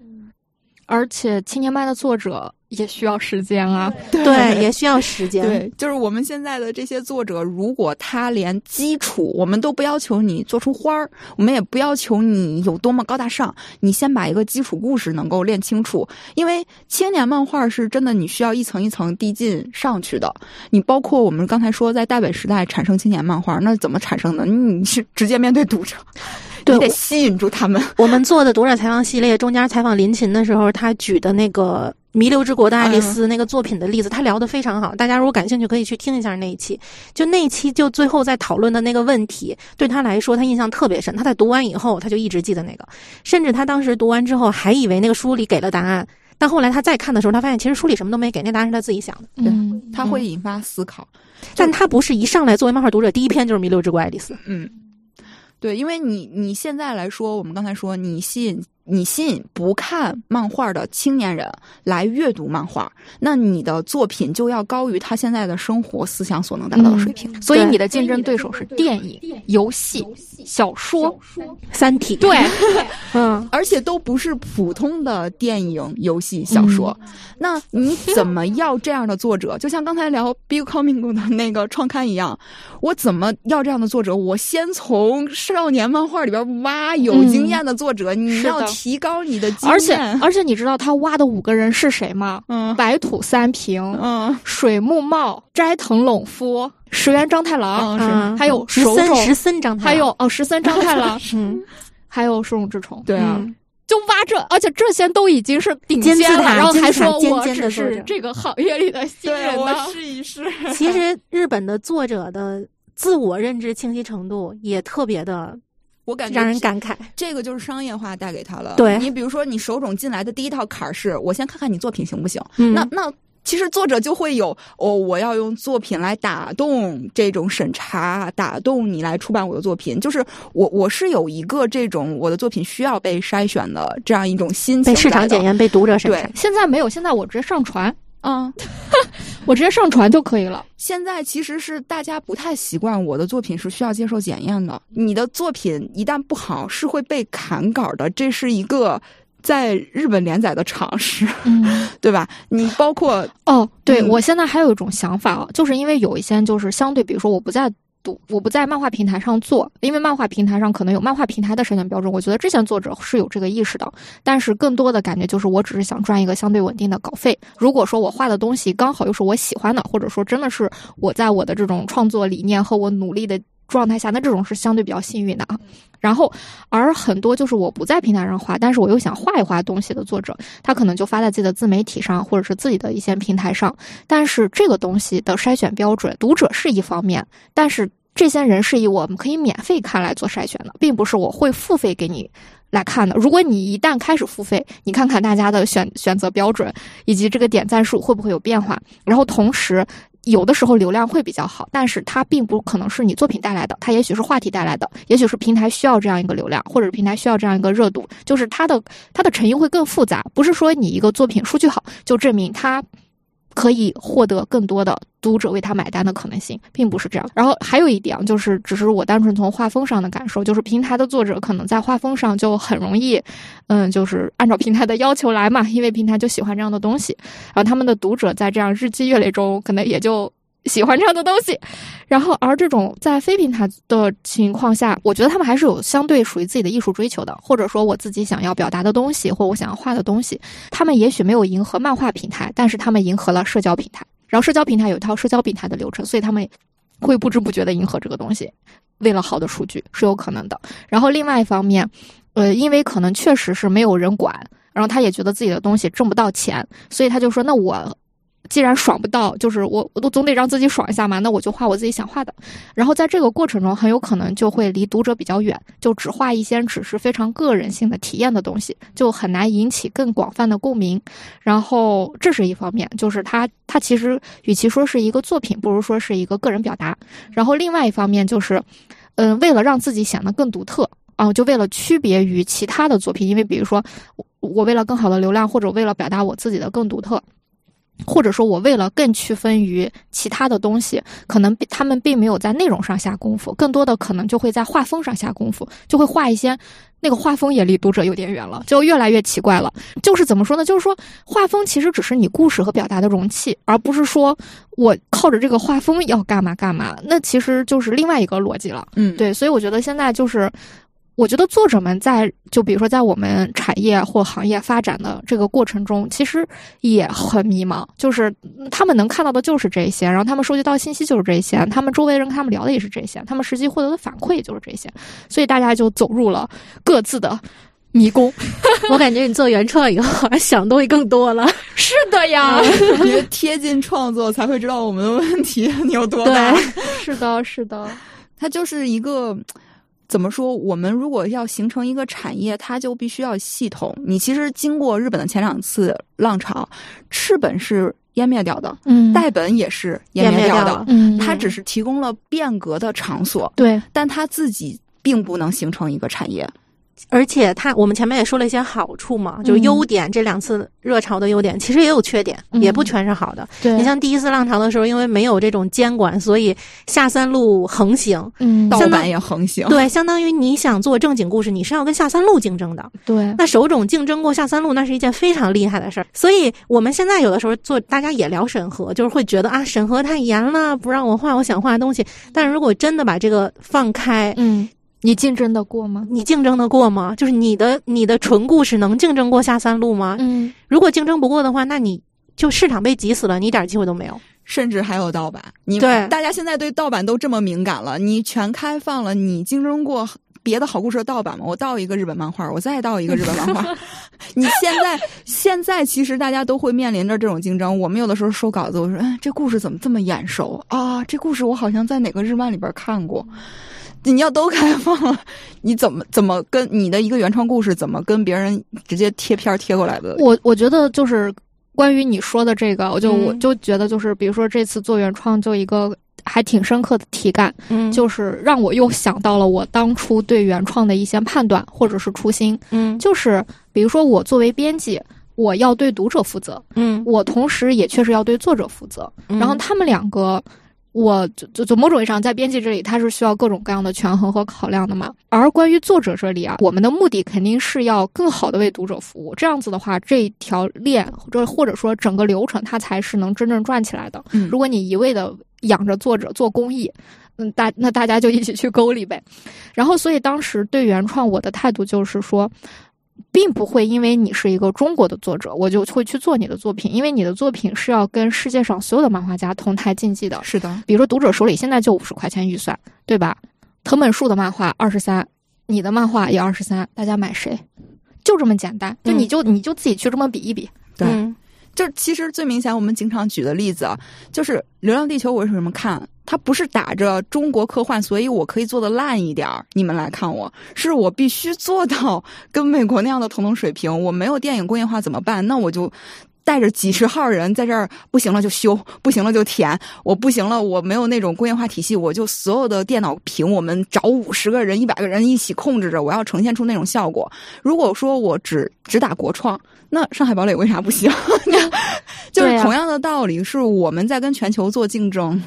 而且青年漫的作者也需要时间啊。对，也需要时间。对，就是我们现在的这些作者，如果他连基础，我们都不要求你做出花儿，我们也不要求你有多么高大上，你先把一个基础故事能够练清楚。因为青年漫画是真的，你需要一层一层递进上去的。你包括我们刚才说，在大北时代产生青年漫画，那怎么产生的？你是直接面对读者，对 你得吸引住他们。我们做的读者采访系列中间采访林琴的时候，他举的那个《弥留之国的爱丽丝》那个作品的例子，他聊得非常好。大家如果感兴趣，可以去听一下那一期。就那一期，就最后在讨论的那个问题，对他来说，他印象特别深。他在读完以后，他就一直记得那个，甚至他当时读完之后，还以为那个书里给了答案。但后来他再看的时候，他发现其实书里什么都没给，那答案是他自己想的。嗯，他会引发思考。但他不是一上来作为漫画读者，第一篇就是《弥留之国爱丽丝》。嗯，对，因为你你现在来说，我们刚才说你吸引你吸引不看漫画的青年人来阅读漫画，那你的作品就要高于他现在的生活思想所能达到的水平。所以你的竞争对手是电影、游戏、小说、《三体》对，嗯，而且都不是普通的电影、游戏、小说。那你怎么要这样的作者？就像刚才聊 Big Comic 的那个创刊一样，我怎么要这样的作者？我先从少年漫画里边挖有经验的作者，你要提高你的经而且。而且你知道他挖的五个人是谁吗？嗯白土三平、嗯水木茂、斋藤隆夫、石原章太郎，嗯还有十三十三张，还有哦十三章太郎，嗯，还有手冢治虫。对啊，嗯就挖这，而且这些都已经是顶尖了，金字塔然后还说我只是这个行业里的新人呢。试一试。其实日本的作者的自我认知清晰程度也特别的我感觉让人感慨。这个就是商业化带给他了。对你比如说，你手冢进来的第一套坎儿是，我先看看你作品行不行。嗯那那其实作者就会有哦，我要用作品来打动这种审查，打动你来出版我的作品。就是我我是有一个这种我的作品需要被筛选的这样一种心情被市场检验，被读者审查对。现在没有，现在我直接上传，嗯，我直接上传就可以了。现在其实是大家不太习惯我的作品是需要接受检验的。你的作品一旦不好，是会被砍稿的，这是一个在日本连载的常识，嗯，对吧？你包括哦，对、嗯我现在还有一种想法啊，就是因为有一些就是相对，比如说我不在。读我不在漫画平台上做，因为漫画平台上可能有漫画平台的筛选标准，我觉得之前作者是有这个意识的。但是更多的感觉就是，我只是想赚一个相对稳定的稿费。如果说我画的东西刚好又是我喜欢的，或者说真的是我在我的这种创作理念和我努力的状态下，那这种是相对比较幸运的啊。然后，而很多就是我不在平台上画，但是我又想画一画东西的作者，他可能就发在自己的自媒体上，或者是自己的一些平台上。但是这个东西的筛选标准，读者是一方面，但是这些人是以我们可以免费看来做筛选的，并不是我会付费给你。来看的，如果你一旦开始付费，你看看大家的选选择标准以及这个点赞数会不会有变化，然后同时有的时候流量会比较好，但是它并不可能是你作品带来的，它也许是话题带来的，也许是平台需要这样一个流量，或者是平台需要这样一个热度，就是它的它的成因会更复杂，不是说你一个作品数据好就证明它可以获得更多的读者为他买单的可能性，并不是这样。然后还有一点就是，只是我单纯从画风上的感受，就是平台的作者可能在画风上就很容易，嗯，就是按照平台的要求来嘛，因为平台就喜欢这样的东西，然后他们的读者在这样日积月累中，可能也就。喜欢这样的东西，然后而这种在非平台的情况下，我觉得他们还是有相对属于自己的艺术追求的，或者说我自己想要表达的东西，或我想要画的东西，他们也许没有迎合漫画平台，但是他们迎合了社交平台。然后社交平台有一套社交平台的流程，所以他们会不知不觉的迎合这个东西，为了好的数据是有可能的。然后另外一方面，呃，因为可能确实是没有人管，然后他也觉得自己的东西挣不到钱，所以他就说：“那我既然爽不到，就是我我都总得让自己爽一下嘛，那我就画我自己想画的。”然后在这个过程中，很有可能就会离读者比较远，就只画一些只是非常个人性的体验的东西，就很难引起更广泛的共鸣。然后这是一方面，就是它它其实与其说是一个作品，不如说是一个个人表达。然后另外一方面就是，嗯、为了让自己显得更独特啊、就为了区别于其他的作品，因为比如说我我为了更好的流量，或者为了表达我自己的更独特。或者说，我为了更区分于其他的东西，可能比他们并没有在内容上下功夫，更多的可能就会在画风上下功夫，就会画一些那个画风也离读者有点远了，就越来越奇怪了。就是怎么说呢？就是说画风其实只是你故事和表达的容器，而不是说我靠着这个画风要干嘛干嘛，那其实就是另外一个逻辑了。嗯，对，所以我觉得现在就是。我觉得作者们在就比如说在我们产业或行业发展的这个过程中，其实也很迷茫，就是他们能看到的就是这些，然后他们收集到信息就是这些，他们周围人跟他们聊的也是这些，他们实际获得的反馈也就是这些，所以大家就走入了各自的迷宫。我感觉你做原创以后，好像想东西更多了。是的呀，我觉得贴近创作才会知道我们的问题你有多大。是的，是的，它就是一个。怎么说？我们如果要形成一个产业，它就必须要系统。你其实经过日本的前两次浪潮，赤本是湮灭掉的，嗯，代本也是湮灭掉的，嗯，它只是提供了变革的场所，对，但它自己并不能形成一个产业。而且它，我们前面也说了一些好处嘛，就是优点。这两次热潮的优点，其实也有缺点，也不全是好的。对你像第一次浪潮的时候，因为没有这种监管，所以下三路横行，嗯，盗版也横行。对，相当于你想做正经故事，你是要跟下三路竞争的。对，那手冢竞争过下三路，那是一件非常厉害的事儿。所以我们现在有的时候做，大家也聊审核，就是会觉得啊，审核太严了，不让我画我想画的东西。但是如果真的把这个放开，嗯。你竞争得过吗？你竞争得过吗？就是你的你的纯故事能竞争过下三路吗？嗯，如果竞争不过的话，那你就市场被挤死了，你一点机会都没有。甚至还有盗版，你对大家现在对盗版都这么敏感了，你全开放了，你竞争过别的好故事的盗版吗？我盗一个日本漫画，我再盗一个日本漫画。你现在现在其实大家都会面临着这种竞争。我们有的时候收稿子，我说，哎，这故事怎么这么眼熟啊？这故事我好像在哪个日漫里边看过。你要都开放了，你怎么怎么跟你的一个原创故事怎么跟别人直接贴片贴过来的？我我觉得就是关于你说的这个，我就我就觉得就是比如说这次做原创，就一个还挺深刻的体感，嗯，就是让我又想到了我当初对原创的一些判断或者是初心，嗯，就是比如说我作为编辑，我要对读者负责，嗯，我同时也确实要对作者负责，然后他们两个。我就就就某种意义上，在编辑这里，它是需要各种各样的权衡和考量的嘛。而关于作者这里啊，我们的目的肯定是要更好的为读者服务。这样子的话，这条链或者或者说整个流程，它才是能真正转起来的。嗯，如果你一味的养着作者做公益，嗯，大那大家就一起去沟里呗。然后，所以当时对原创，我的态度就是说。并不会因为你是一个中国的作者，我就会去做你的作品，因为你的作品是要跟世界上所有的漫画家同台竞技的。是的，比如说读者手里现在就五十块钱预算，对吧？藤本树的漫画二十三，你的漫画也二十三，大家买谁？就这么简单，就你就你就自己去这么比一比。对，就其实最明显，我们经常举的例子啊，就是《流浪地球》，我为什么看？它不是打着中国科幻，所以我可以做的烂一点儿，你们来看我，是我必须做到跟美国那样的同等水平。我没有电影工业化怎么办？那我就带着几十号人在这儿，不行了就修，不行了就填。我不行了，我没有那种工业化体系，我就所有的电脑屏，我们找五十个人、一百个人一起控制着，我要呈现出那种效果。如果说我只只打国创，那上海堡垒为啥不行？就是同样的道理，是我们在跟全球做竞争。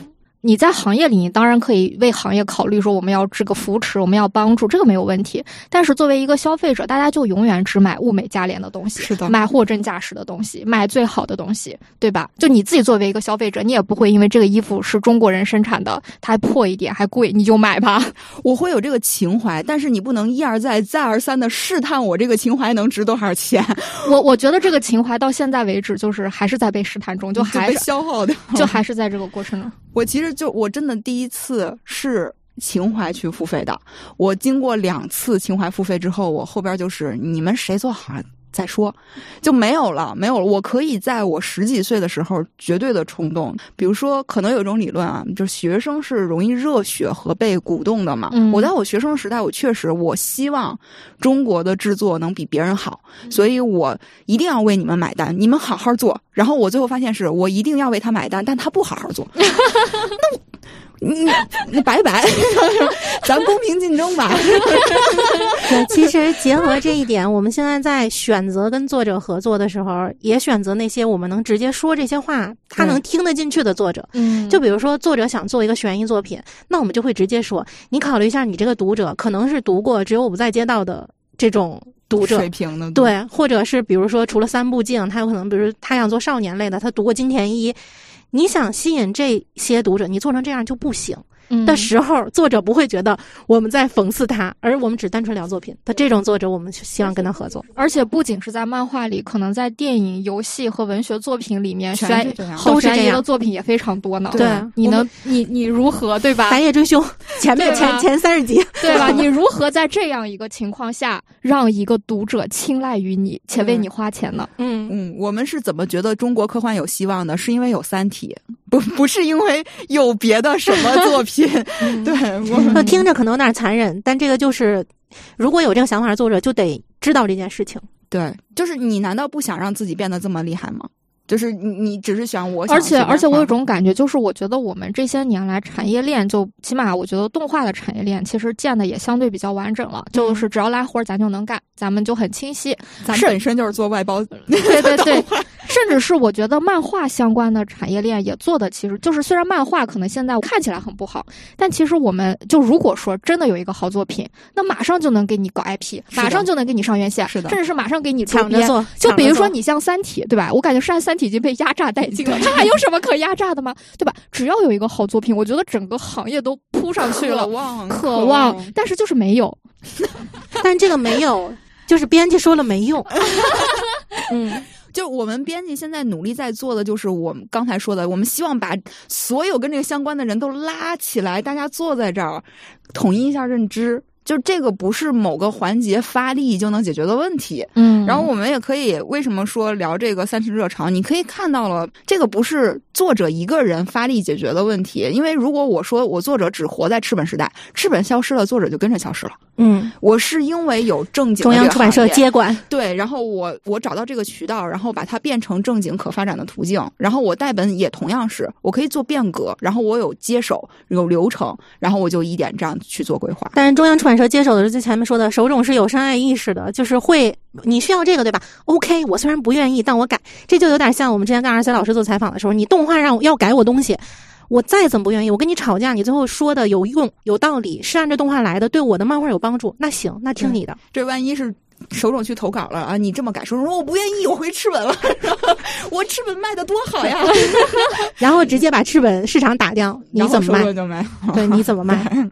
你在行业里，你当然可以为行业考虑，说我们要这个扶持，我们要帮助，这个没有问题。但是作为一个消费者，大家就永远只买物美价廉的东西，是的，买货真价实的东西，买最好的东西，对吧？就你自己作为一个消费者，你也不会因为这个衣服是中国人生产的，它还破一点还贵，你就买吧。我会有这个情怀，但是你不能一而再、再而三的试探我这个情怀能值多少钱。我我觉得这个情怀到现在为止，就是还是在被试探中，就 还是消耗的，就还是在这个过程中。我其实就我真的第一次是情怀去付费的，我经过两次情怀付费之后，我后边就是你们谁做好了再说，就没有了，没有了。我可以在我十几岁的时候绝对的冲动，比如说可能有一种理论啊，就是学生是容易热血和被鼓动的嘛。嗯，我在我学生时代，我确实我希望中国的制作能比别人好，所以我一定要为你们买单，你们好好做。然后我最后发现是我一定要为他买单，但他不好好做，那你你拜拜，咱公平竞争吧。对，其实结合这一点，我们现在在选择跟作者合作的时候，也选择那些我们能直接说这些话，他能听得进去的作者。嗯，就比如说作者想做一个悬疑作品，那我们就会直接说，你考虑一下，你这个读者可能是读过《只有我不在街道》的这种。读者水平的对，或者是比如说，除了三部镜，他有可能，比如他想做少年类的，他读过金田一，你想吸引这些读者，你做成这样就不行。的时候，作者不会觉得我们在讽刺他，而我们只单纯聊作品。他这种作者，我们希望跟他合作。而且不仅是在漫画里，可能在电影、游戏和文学作品里面，悬都是这样的作品也非常多呢。对，你能你你如何对吧？白夜追凶前面前前三十集 对吧？你如何在这样一个情况下让一个读者青睐于你，且为你花钱呢？嗯嗯，我们是怎么觉得中国科幻有希望的？是因为有《三体》，不不是因为有别的什么作品。对，我听着可能有点残忍，但这个就是，如果有这个想法的作者就得知道这件事情。对，就是你难道不想让自己变得这么厉害吗？就是你，你只是想我，而且而且我有种感觉，就是我觉得我们这些年来产业链，就起码我觉得动画的产业链其实建的也相对比较完整了。就是只要拉活儿，咱就能干，咱们就很清晰。咱本身就是做外包，对对 对，甚至是我觉得漫画相关的产业链也做的，其实就是虽然漫画可能现在看起来很不好，但其实我们就如果说真的有一个好作品，那马上就能给你搞 IP，马上就能给你上院线，是的，甚至是马上给你抢着做。就比如说你像《三体》，对吧？我感觉是三。体已经被压榨殆尽了，他还有什么可压榨的吗？对吧？只要有一个好作品，我觉得整个行业都扑上去了。渴望，渴望，但是就是没有。但这个没有，就是编辑说了没用。嗯，就我们编辑现在努力在做的，就是我们刚才说的，我们希望把所有跟这个相关的人都拉起来，大家坐在这儿，统一一下认知。就这个不是某个环节发力就能解决的问题，嗯，然后我们也可以为什么说聊这个三十热潮？你可以看到了，这个不是作者一个人发力解决的问题，因为如果我说我作者只活在赤本时代，赤本消失了，作者就跟着消失了。嗯，我是因为有正经中央出版社接管，对，然后我我找到这个渠道，然后把它变成正经可发展的途径，然后我代本也同样是我可以做变革，然后我有接手有流程，然后我就一点这样去做规划。但是中央出版社接手的是最前面说的手冢是有深爱意识的，就是会你需要这个对吧？OK，我虽然不愿意，但我改，这就有点像我们之前跟二 C 老师做采访的时候，你动画让我要改我东西。我再怎么不愿意，我跟你吵架，你最后说的有用、有道理，是按照动画来的，对我的漫画有帮助，那行，那听你的。这万一是手冢去投稿了啊？你这么改，手冢说我不愿意，我回赤本了。我赤本卖的多好呀，然后直接把赤本市场打掉，你怎么卖？就卖。对，你怎么卖？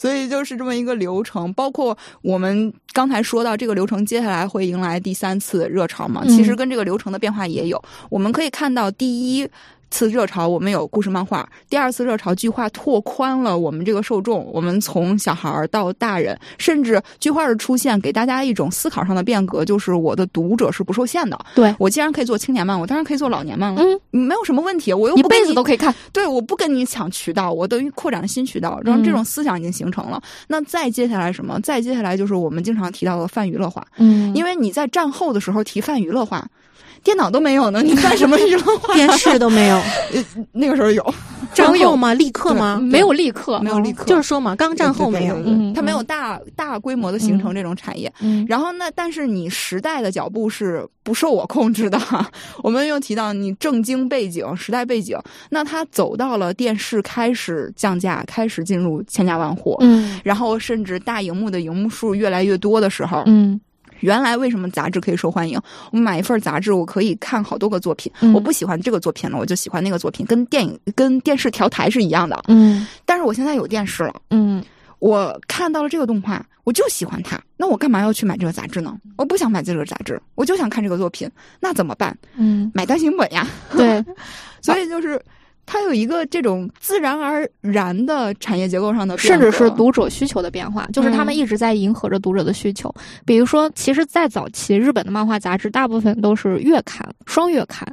所以就是这么一个流程。包括我们刚才说到这个流程，接下来会迎来第三次热潮嘛？其实跟这个流程的变化也有。我们可以看到第一。次热潮，我们有故事漫画；第二次热潮，剧画拓宽了我们这个受众。我们从小孩儿到大人，甚至剧化的出现，给大家一种思考上的变革，就是我的读者是不受限的。对我既然可以做青年漫，我当然可以做老年漫了。嗯，没有什么问题，我又一辈子都可以看。对，我不跟你抢渠道，我等于扩展了新渠道，然后这种思想已经形成了。那再接下来什么？再接下来就是我们经常提到的泛娱乐化。嗯，因为你在战后的时候提泛娱乐化。电脑都没有呢，你干什么娱乐化？电视都没有，那个时候有战后吗？立刻吗？没有立刻，没有立刻，就是说嘛，刚战后没有，它没有大大规模的形成这种产业。然后那但是你时代的脚步是不受我控制的。我们又提到你正经背景、时代背景，那它走到了电视开始降价，开始进入千家万户，嗯，然后甚至大荧幕的荧幕数越来越多的时候，嗯。原来为什么杂志可以受欢迎？我买一份杂志，我可以看好多个作品。我不喜欢这个作品了，我就喜欢那个作品，跟电影、跟电视调台是一样的。嗯。但是我现在有电视了。嗯。我看到了这个动画，我就喜欢它。那我干嘛要去买这个杂志呢？我不想买这个杂志，我就想看这个作品。那怎么办？嗯。买单行本呀。对。所以就是。它有一个这种自然而然的产业结构上的，甚至是读者需求的变化，就是他们一直在迎合着读者的需求。比如说，其实，在早期日本的漫画杂志大部分都是月刊、双月刊，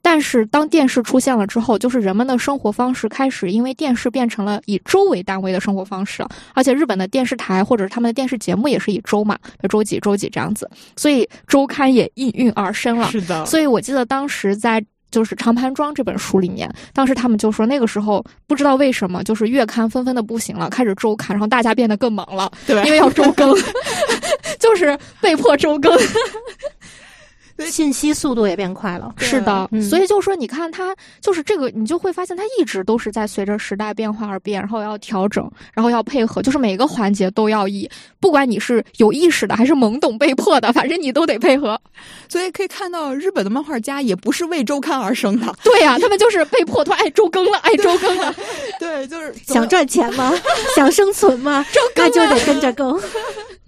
但是当电视出现了之后，就是人们的生活方式开始因为电视变成了以周为单位的生活方式，而且日本的电视台或者是他们的电视节目也是以周嘛，周几周几这样子，所以周刊也应运而生了。是的，所以我记得当时在。就是《长盘庄》这本书里面，当时他们就说，那个时候不知道为什么，就是月刊纷纷的不行了，开始周刊，然后大家变得更忙了，对，因为要周更，就是被迫周更。信息速度也变快了。是的，嗯所以就说，你看它就是这个，你就会发现它一直都是在随着时代变化而变，然后要调整，然后要配合，就是每个环节都要以，不管你是有意识的还是懵懂被迫的，反正你都得配合。所以可以看到，日本的漫画家也不是为周刊而生的，对呀、他们就是被迫，他爱周更了，爱周更了。对，就是想赚钱吗？想生存吗？那就得跟着更。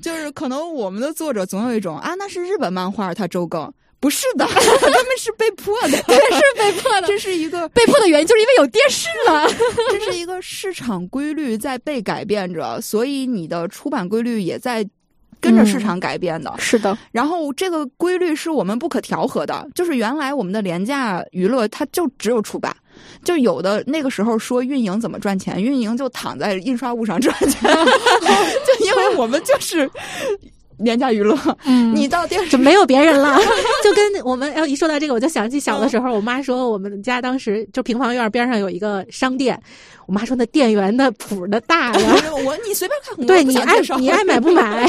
就是可能我们的作者总有一种啊，那是日本漫画，它周更。不是的，他们是被迫的，对，是被迫的。这是一个被迫的原因，就是因为有电视了。这是一个市场规律在被改变着，所以你的出版规律也在跟着市场改变的。是的，然后这个规律是我们不可调和的，就是原来我们的廉价娱乐它就只有出版，就有的那个时候说运营怎么赚钱，运营就躺在印刷物上赚钱，就因为我们就是廉价娱乐。嗯你到电视就没有别人了，就跟我们要一说到这个，我就想起小的时候，我妈说我们家当时就平房院边上有一个商店，我妈说那店员的谱的大呀，我你随便看，对你爱你爱买不买，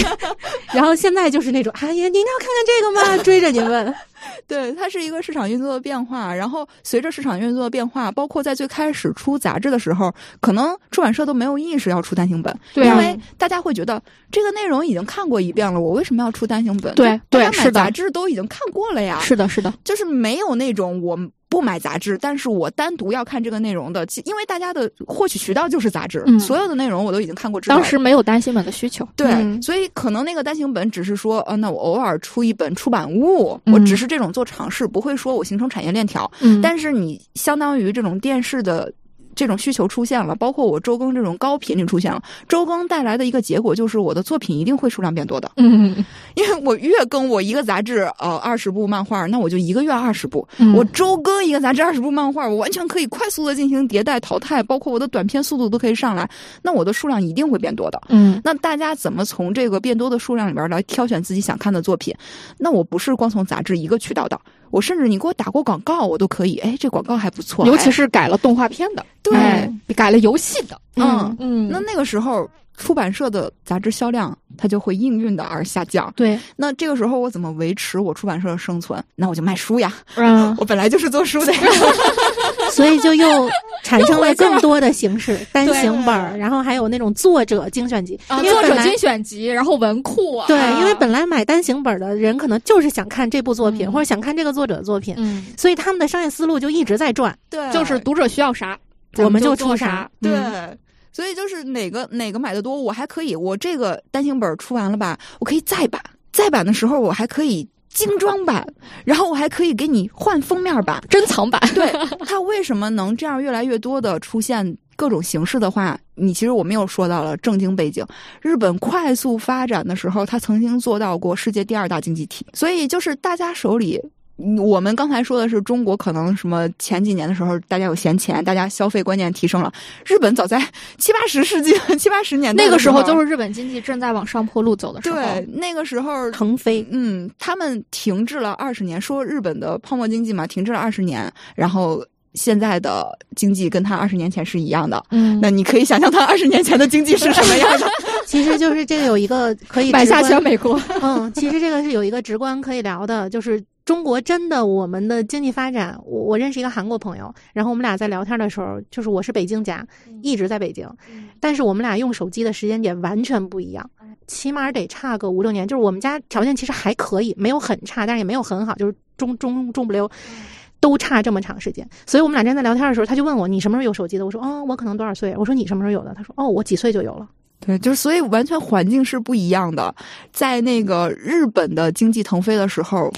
然后现在就是那种哎呀，您要看看这个吗？追着你问，对，它是一个市场运作的变化，然后随着市场运作的变化，包括在最开始出杂志的时候，可能出版社都没有意识要出单行本，对啊因为大家会觉得这个内容已经看过一遍了，我为什么要出单行本？对大家买对是的杂志都已经看过了呀，是的，是的，就是没有那种我不买杂志，但是我单独要看这个内容的，其因为大家的获取渠道就是杂志，嗯所有的内容我都已经看过。当时没有单行本的需求。对，嗯所以可能那个单行本只是说，呃，那我偶尔出一本出版物，嗯我只是这种做尝试，不会说我形成产业链条。嗯，但是你相当于这种电视的这种需求出现了，包括我周更这种高频率出现了，周更带来的一个结果就是我的作品一定会数量变多的，嗯，因为我月更我一个杂志，呃，二十部漫画，那我就一个月二十部，嗯。我周更一个杂志二十部漫画，我完全可以快速的进行迭代淘汰，包括我的短篇速度都可以上来，那我的数量一定会变多的。嗯。那大家怎么从这个变多的数量里边来挑选自己想看的作品？那我不是光从杂志一个渠道的，我甚至你给我打过广告，我都可以。哎，这广告还不错，尤其哎是改了动画片的，对哎改了游戏的，嗯嗯，那那个时候出版社的杂志销量它就会应运的而下降。对，那这个时候我怎么维持我出版社的生存？那我就卖书呀，嗯，我本来就是做书的。呀。所以就又产生了更多的形式，单行本儿，然后还有那种作者精选集，啊，因为本来作者精选集，然后文库啊，对，因为本来买单行本的人可能就是想看这部作品，嗯。或者想看这个作者的作品，嗯，所以他们的商业思路就一直在转，对。就是读者需要啥，我们就就出啥。对。嗯所以就是哪个哪个买的多，我还可以，我这个单行本出完了吧，我可以再版，再版的时候我还可以精装版，然后我还可以给你换封面版。珍藏版，对 它为什么能这样越来越多的出现各种形式的话，你其实我们又说到了正经背景，日本快速发展的时候，它曾经做到过世界第二大经济体，所以就是大家手里。嗯我们刚才说的是中国，可能什么前几年的时候，大家有闲钱，大家消费观念提升了。日本早在 七八十世纪、七八十年代那个时时候就是日本经济正在往上坡路走的时候，对那个时候腾飞，嗯，他们停滞了二十年，说日本的泡沫经济嘛，停滞了二十年，然后现在的经济跟他二十年前是一样的。嗯，那你可以想象他二十年前的经济是什么样的？其实就是这个有一个可以买下全美国，嗯，其实这个是有一个直观可以聊的，就是中国真的我们的经济发展，我我认识一个韩国朋友，然后我们俩在聊天的时候，就是我是北京家，一直在北京，但是我们俩用手机的时间点完全不一样，起码得差个五六年。就是我们家条件其实还可以，没有很差，但是也没有很好，就是中中中不溜。都差这么长时间，所以我们俩正在聊天的时候，他就问我你什么时候有手机的？我说哦，我可能多少岁？我说你什么时候有的？他说哦，我几岁就有了。对，就是所以完全环境是不一样的。在那个日本的经济腾飞的时候，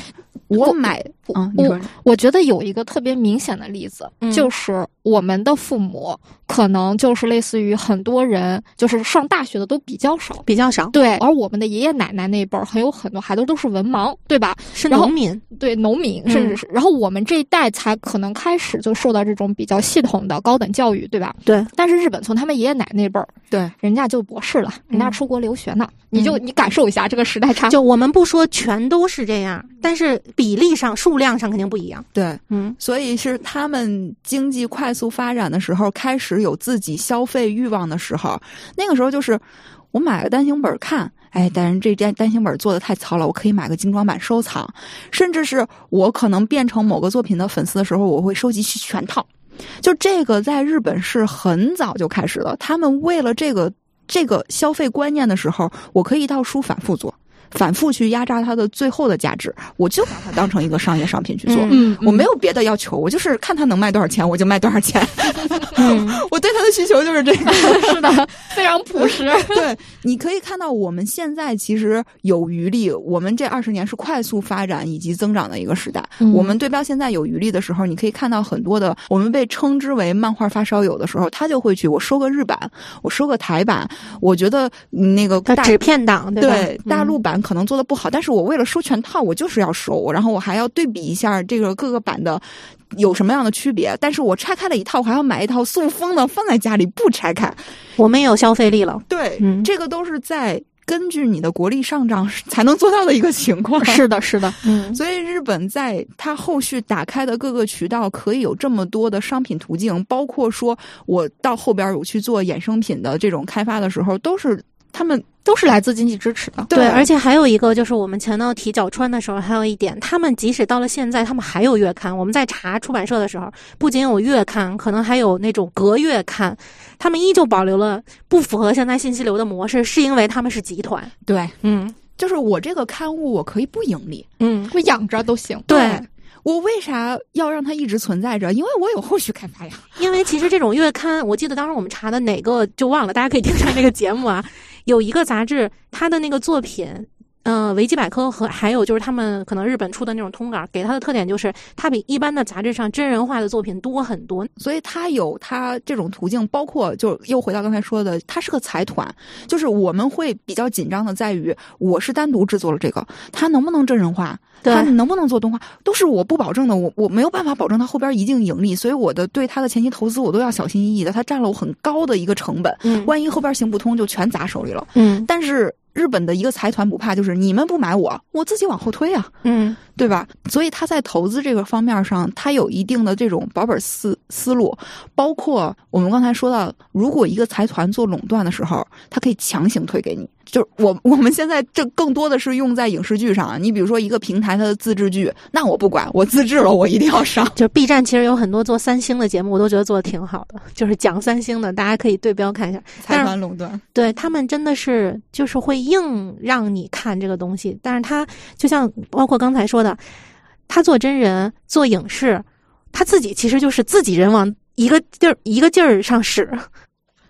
我买啊，你说我觉得有一个特别明显的例子，嗯就是我们的父母可能就是类似于很多人，就是上大学的都比较少。比较少，对，而我们的爷爷奶奶那一辈儿，很有很多孩子都是文盲，对吧？是农民，对，农民嗯甚至是，然后我们这一代才可能开始就受到这种比较系统的高等教育，对吧？对。但是日本从他们爷爷奶奶那辈儿，对，人家就博士了，人家嗯出国留学呢，你就你感受一下这个时代差。就我们不说全都是这样，但是比例上、数量上肯定不一样。对，嗯，所以是他们经济快速发展的时候，开始有自己消费欲望的时候，那个时候就是我买个单行本看，哎，但是这单单行本做的太糙了，我可以买个精装版收藏，甚至是我可能变成某个作品的粉丝的时候，我会收集去全套。就这个在日本是很早就开始了，他们为了这个这个消费观念的时候，我可以一套书反复做。反复去压榨它的最后的价值，我就把它当成一个商业商品去做。嗯，我没有别的要求，我就是看它能卖多少钱，我就卖多少钱。我对它的需求就是这个，是的，非常朴实。对，你可以看到我们现在其实有余力，我们这二十年是快速发展以及增长的一个时代。我们对标现在有余力的时候，你可以看到很多的我们被称之为漫画发烧友的时候，他就会去我收个日版，我收个台版。我觉得那个大纸片党对大陆版。可能做的不好，但是我为了收全套，我就是要收，然后我还要对比一下这个各个版的有什么样的区别。但是我拆开了一套，我还要买一套送封的放在家里不拆开。我们也有消费力了，对，这个都是在根据你的国力上涨才能做到的一个情况。是的，是的，嗯，所以日本在它后续打开的各个渠道，可以有这么多的商品途径，包括说我到后边我去做衍生品的这种开发的时候，都是他们。都是来自经济支持的，对，而且还有一个就是我们前头提角川的时候，还有一点，他们即使到了现在，他们还有月刊。我们在查出版社的时候，不仅有月刊，可能还有那种隔月刊，他们依旧保留了不符合现在信息流的模式，是因为他们是集团。对，嗯，就是我这个刊物我可以不盈利，嗯，我养着都行。对。我为啥要让它一直存在着？因为我有后续开发呀。因为其实这种月刊，我记得当时我们查的哪个就忘了，大家可以听一下那个节目啊。有一个杂志，他的那个作品。嗯，维基百科和还有就是他们可能日本出的那种通稿，给它的特点就是它比一般的杂志上真人化的作品多很多，所以它有它这种途径，包括就又回到刚才说的，它是个财团，就是我们会比较紧张的在于，我是单独制作了这个，它能不能真人化，它能不能做动画，都是我不保证的，我我没有办法保证它后边一定盈利，所以我的对它的前期投资我都要小心翼翼的，它占了我很高的一个成本，嗯，万一后边行不通就全砸手里了，嗯，但是。日本的一个财团不怕，就是你们不买我，我自己往后推啊，嗯，对吧？所以他在投资这个方面上，他有一定的这种保本思思路。包括我们刚才说到，如果一个财团做垄断的时候，他可以强行推给你。就是我我们现在这更多的是用在影视剧上。你比如说一个平台它的自制剧，那我不管，我自制了，我一定要上。就 B 站其实有很多做三星的节目，我都觉得做的挺好的，就是讲三星的，大家可以对标看一下。财团垄断，对他们真的是就是会硬让你看这个东西，但是他就像包括刚才说的，他做真人做影视，他自己其实就是自己人往一个地儿一个劲儿上使。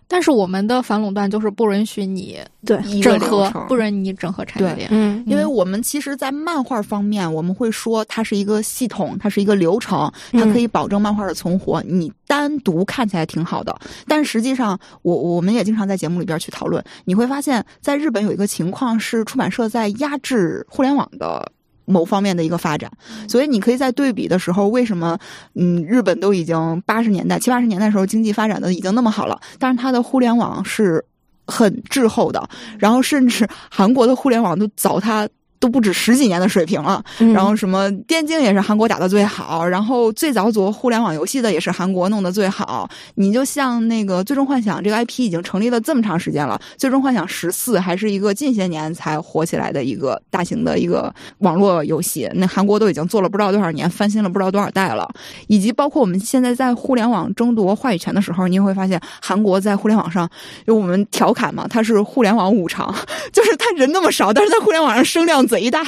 但是我们的反垄断就是不允许你对整合，不允许你整合产业链。嗯，因为我们其实，在漫画方面，我们会说它是一个系统，它是一个流程，它可以保证漫画的存活。你单独看起来挺好的，但实际上，我我们也经常在节目里边去讨论，你会发现在日本有一个情况是，出版社在压制互联网的。某方面的一个发展，所以你可以在对比的时候，为什么嗯，日本都已经八十年代、七八十年代时候经济发展的已经那么好了，但是它的互联网是很滞后的，然后甚至韩国的互联网都早它。都不止十几年的水平了，然后什么电竞也是韩国打的最好，然后最早做互联网游戏的也是韩国弄的最好。你就像那个《最终幻想》这个 IP 已经成立了这么长时间了，《最终幻想十四》还是一个近些年才火起来的一个大型的一个网络游戏，那韩国都已经做了不知道多少年，翻新了不知道多少代了。以及包括我们现在在互联网争夺话语权的时候，你也会发现韩国在互联网上，就我们调侃嘛，它是互联网五常，就是他人那么少，但是在互联网上声量。贼大，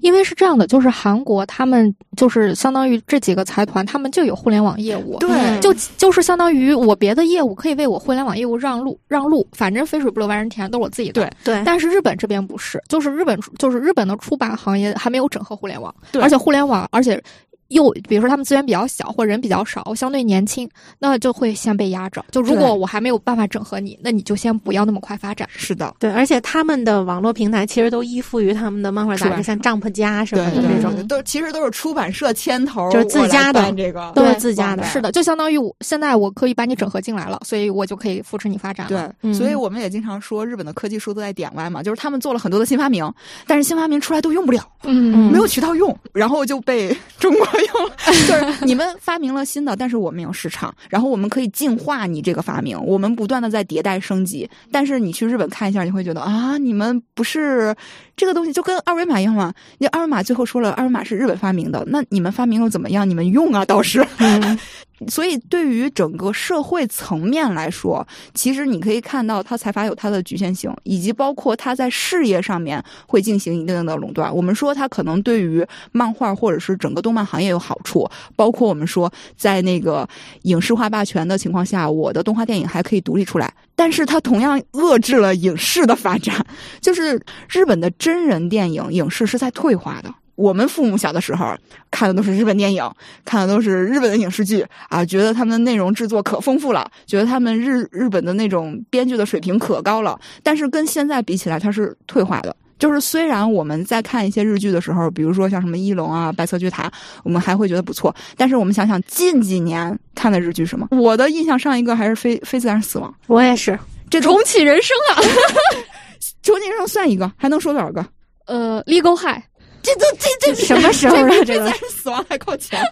因为是这样的，就是韩国他们就是相当于这几个财团，他们就有互联网业务，对，就就是相当于我别的业务可以为我互联网业务让路让路，反正肥水不流外人田，都是我自己的。对对。但是日本这边不是，就是日本就是日本的出版行业还没有整合互联网，而且互联网而且。又比如说他们资源比较小或人比较少，相对年轻，那就会先被压着。就如果我还没有办法整合你，那你就先不要那么快发展。是的，对，而且他们的网络平台其实都依附于他们的漫画杂志，像 Jump 家什么的那种，都其实都是出版社牵头，就是自家的这个，都是自家的。是的，就相当于我现在我可以把你整合进来了，所以我就可以扶持你发展。对，所以我们也经常说日本的科技树都在点歪嘛，就是他们做了很多的新发明，但是新发明出来都用不了，嗯，没有渠道用，然后就被中国 用，就是你们发明了新的，但是我们有市场，然后我们可以进化你这个发明，我们不断的在迭代升级。但是你去日本看一下，你会觉得啊，你们不是这个东西就跟二维码一样嘛？你二维码最后说了，二维码是日本发明的，那你们发明又怎么样？你们用啊，倒是。所以，对于整个社会层面来说，其实你可以看到，它财阀有它的局限性，以及包括它在事业上面会进行一定的垄断。我们说，它可能对于漫画或者是整个动漫行业有好处，包括我们说，在那个影视化霸权的情况下，我的动画电影还可以独立出来，但是它同样遏制了影视的发展。就是日本的真人电影影视是在退化的。我们父母小的时候看的都是日本电影，看的都是日本的影视剧啊，觉得他们的内容制作可丰富了，觉得他们日日本的那种编剧的水平可高了。但是跟现在比起来，它是退化的。就是虽然我们在看一些日剧的时候，比如说像什么《一龙》啊、《白色巨塔》，我们还会觉得不错。但是我们想想近几年看的日剧什么，我的印象上一个还是《非非自然死亡》。我也是，这重启人生啊！重启人生算一个，还能说多少个？呃，Legal High。这都这这什么时候了？这个死亡还靠前。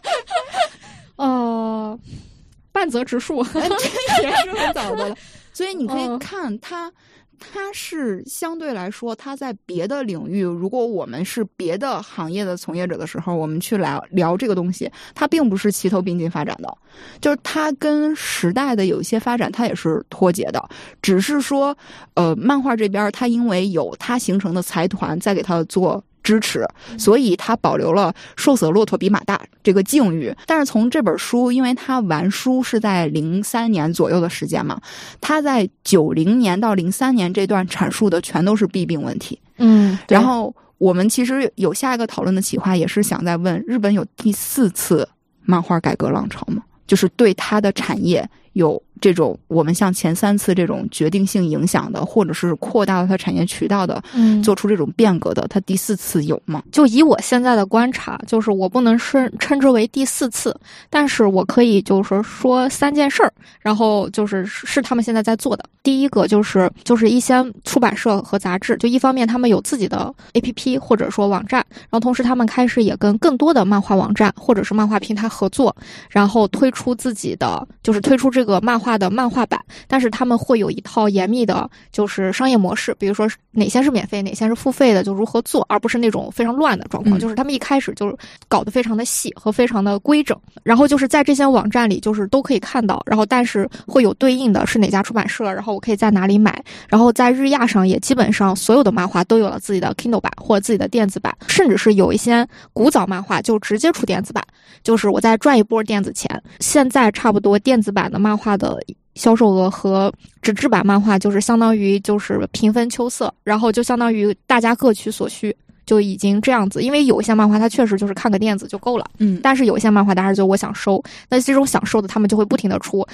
呃，半泽直树，这也是很早的了。所以你可以看他，它是相对来说，它在别的领域，如果我们是别的行业的从业者的时候，我们去聊聊这个东西，它并不是齐头并进发展的，就是它跟时代的有一些发展，它也是脱节的。只是说，呃，漫画这边它因为有它形成的财团在给它做。支持，所以他保留了“瘦死的骆驼比马大”这个境遇。但是从这本书，因为他完书是在零三年左右的时间嘛，他在九零年到零三年这段阐述的全都是弊病问题。嗯，然后我们其实有下一个讨论的企划，也是想在问：日本有第四次漫画改革浪潮吗？就是对它的产业有。这种我们像前三次这种决定性影响的，或者是扩大了它产业渠道的，嗯，做出这种变革的，它第四次有吗？就以我现在的观察，就是我不能称称之为第四次，但是我可以就是说三件事儿，然后就是是他们现在在做的。第一个就是就是一些出版社和杂志，就一方面他们有自己的 APP 或者说网站，然后同时他们开始也跟更多的漫画网站或者是漫画平台合作，然后推出自己的就是推出这个漫画。画的漫画版，但是他们会有一套严密的，就是商业模式，比如说哪些是免费，哪些是付费的，就如何做，而不是那种非常乱的状况。就是他们一开始就搞得非常的细和非常的规整，然后就是在这些网站里，就是都可以看到，然后但是会有对应的是哪家出版社，然后我可以在哪里买，然后在日亚上也基本上所有的漫画都有了自己的 Kindle 版或者自己的电子版，甚至是有一些古早漫画就直接出电子版，就是我再赚一波电子钱。现在差不多电子版的漫画的。销售额和纸质版漫画就是相当于就是平分秋色，然后就相当于大家各取所需，就已经这样子。因为有一些漫画它确实就是看个电子就够了，嗯，但是有一些漫画大家就我想收，那这种想收的他们就会不停的出。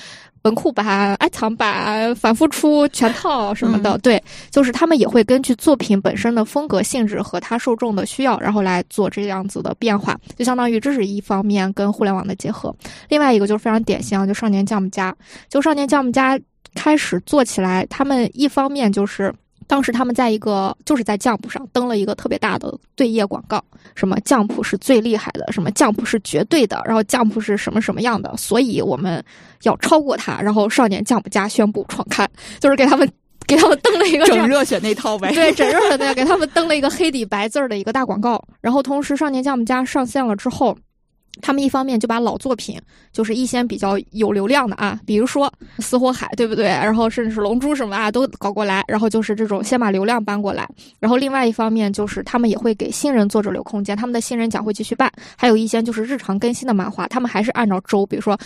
文库版、爱藏版反复出全套什么的，对，就是他们也会根据作品本身的风格性质和它受众的需要，然后来做这样子的变化，就相当于这是一方面跟互联网的结合。另外一个就是非常典型，就少年 Jump 家，就少年 Jump 家开始做起来，他们一方面就是。当时他们在一个就是在酱谱上登了一个特别大的对页广告，什么酱谱是最厉害的，什么酱谱是绝对的，然后酱谱是什么什么样的，所以我们要超过他。然后少年酱谱家宣布创刊，就是给他们 给他们登了一个整热血那套呗，对，整热血那给他们登了一个黑底白字儿的一个大广告。然后同时少年酱铺家上线了之后。他们一方面就把老作品，就是一些比较有流量的啊，比如说《死火海》，对不对？然后甚至是《龙珠》什么啊，都搞过来，然后就是这种先把流量搬过来。然后另外一方面就是他们也会给新人作者留空间，他们的新人奖会继续办。还有一些就是日常更新的漫画，他们还是按照周，比如说。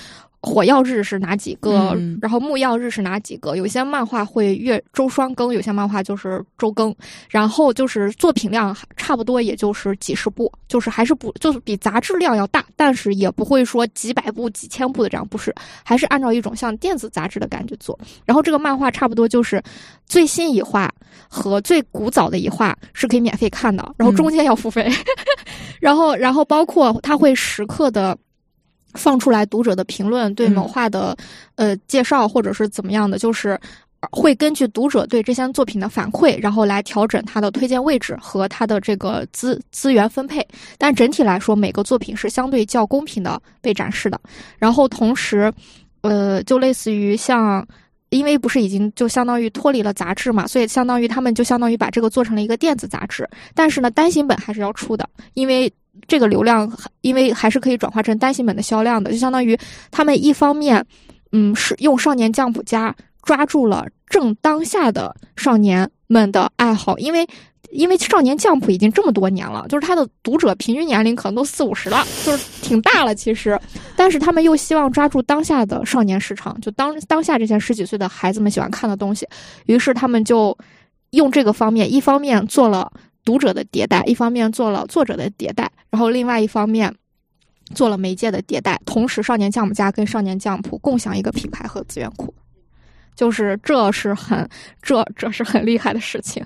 火药日是哪几个？然后木曜日是哪几个？有些漫画会月周双更，有些漫画就是周更。然后就是作品量差不多，也就是几十部，就是还是不就是比杂志量要大，但是也不会说几百部、几千部的这样，不是，还是按照一种像电子杂志的感觉做。然后这个漫画差不多就是最新一话和最古早的一话是可以免费看的，然后中间要付费。然后，然后包括它会时刻的。放出来读者的评论，对某画的呃介绍或者是怎么样的，就是会根据读者对这些作品的反馈，然后来调整它的推荐位置和它的这个资资源分配。但整体来说，每个作品是相对较公平的被展示的。然后同时，呃，就类似于像，因为不是已经就相当于脱离了杂志嘛，所以相当于他们就相当于把这个做成了一个电子杂志。但是呢，单行本还是要出的，因为这个流量，因为还是可以转化成单行本的销量的，就相当于他们一方面，嗯，是用少年将普家。抓住了正当下的少年们的爱好，因为因为少年将普已经这么多年了，就是他的读者平均年龄可能都四五十了，就是挺大了其实，但是他们又希望抓住当下的少年市场，就当当下这些十几岁的孩子们喜欢看的东西，于是他们就用这个方面，一方面做了读者的迭代，一方面做了作者的迭代，然后另外一方面做了媒介的迭代，同时少年将普家跟少年匠铺共享一个品牌和资源库。就是这是很这 这是很厉害的事情，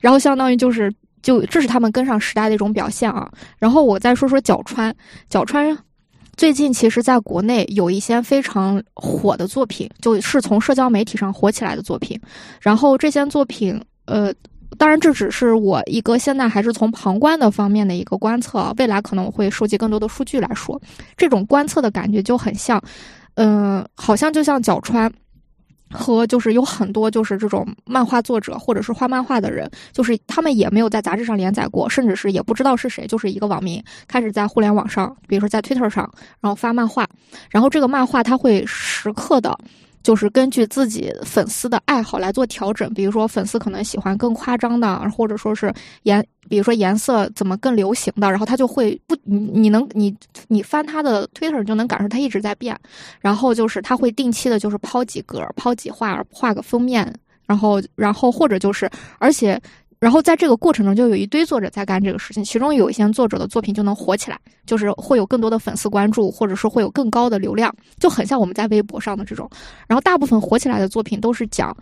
然后相当于就是就这是他们跟上时代的一种表现啊。然后我再说说角川，角川最近其实在国内有一些非常火的作品，就是从社交媒体上火起来的作品。然后这些作品，呃，当然这只是我一个现在还是从旁观的方面的一个观测，未来可能我会收集更多的数据来说。这种观测的感觉就很像，嗯，好像就像角川。和就是有很多就是这种漫画作者或者是画漫画的人，就是他们也没有在杂志上连载过，甚至是也不知道是谁，就是一个网民开始在互联网上，比如说在 Twitter 上，然后发漫画，然后这个漫画他会时刻的。就是根据自己粉丝的爱好来做调整，比如说粉丝可能喜欢更夸张的，或者说是颜，比如说颜色怎么更流行的，然后他就会不，你你能你你翻他的 Twitter 就能感受他一直在变，然后就是他会定期的就是抛几格，抛几画，画个封面，然后然后或者就是而且。然后在这个过程中，就有一堆作者在干这个事情，其中有一些作者的作品就能火起来，就是会有更多的粉丝关注，或者说会有更高的流量，就很像我们在微博上的这种。然后大部分火起来的作品都是讲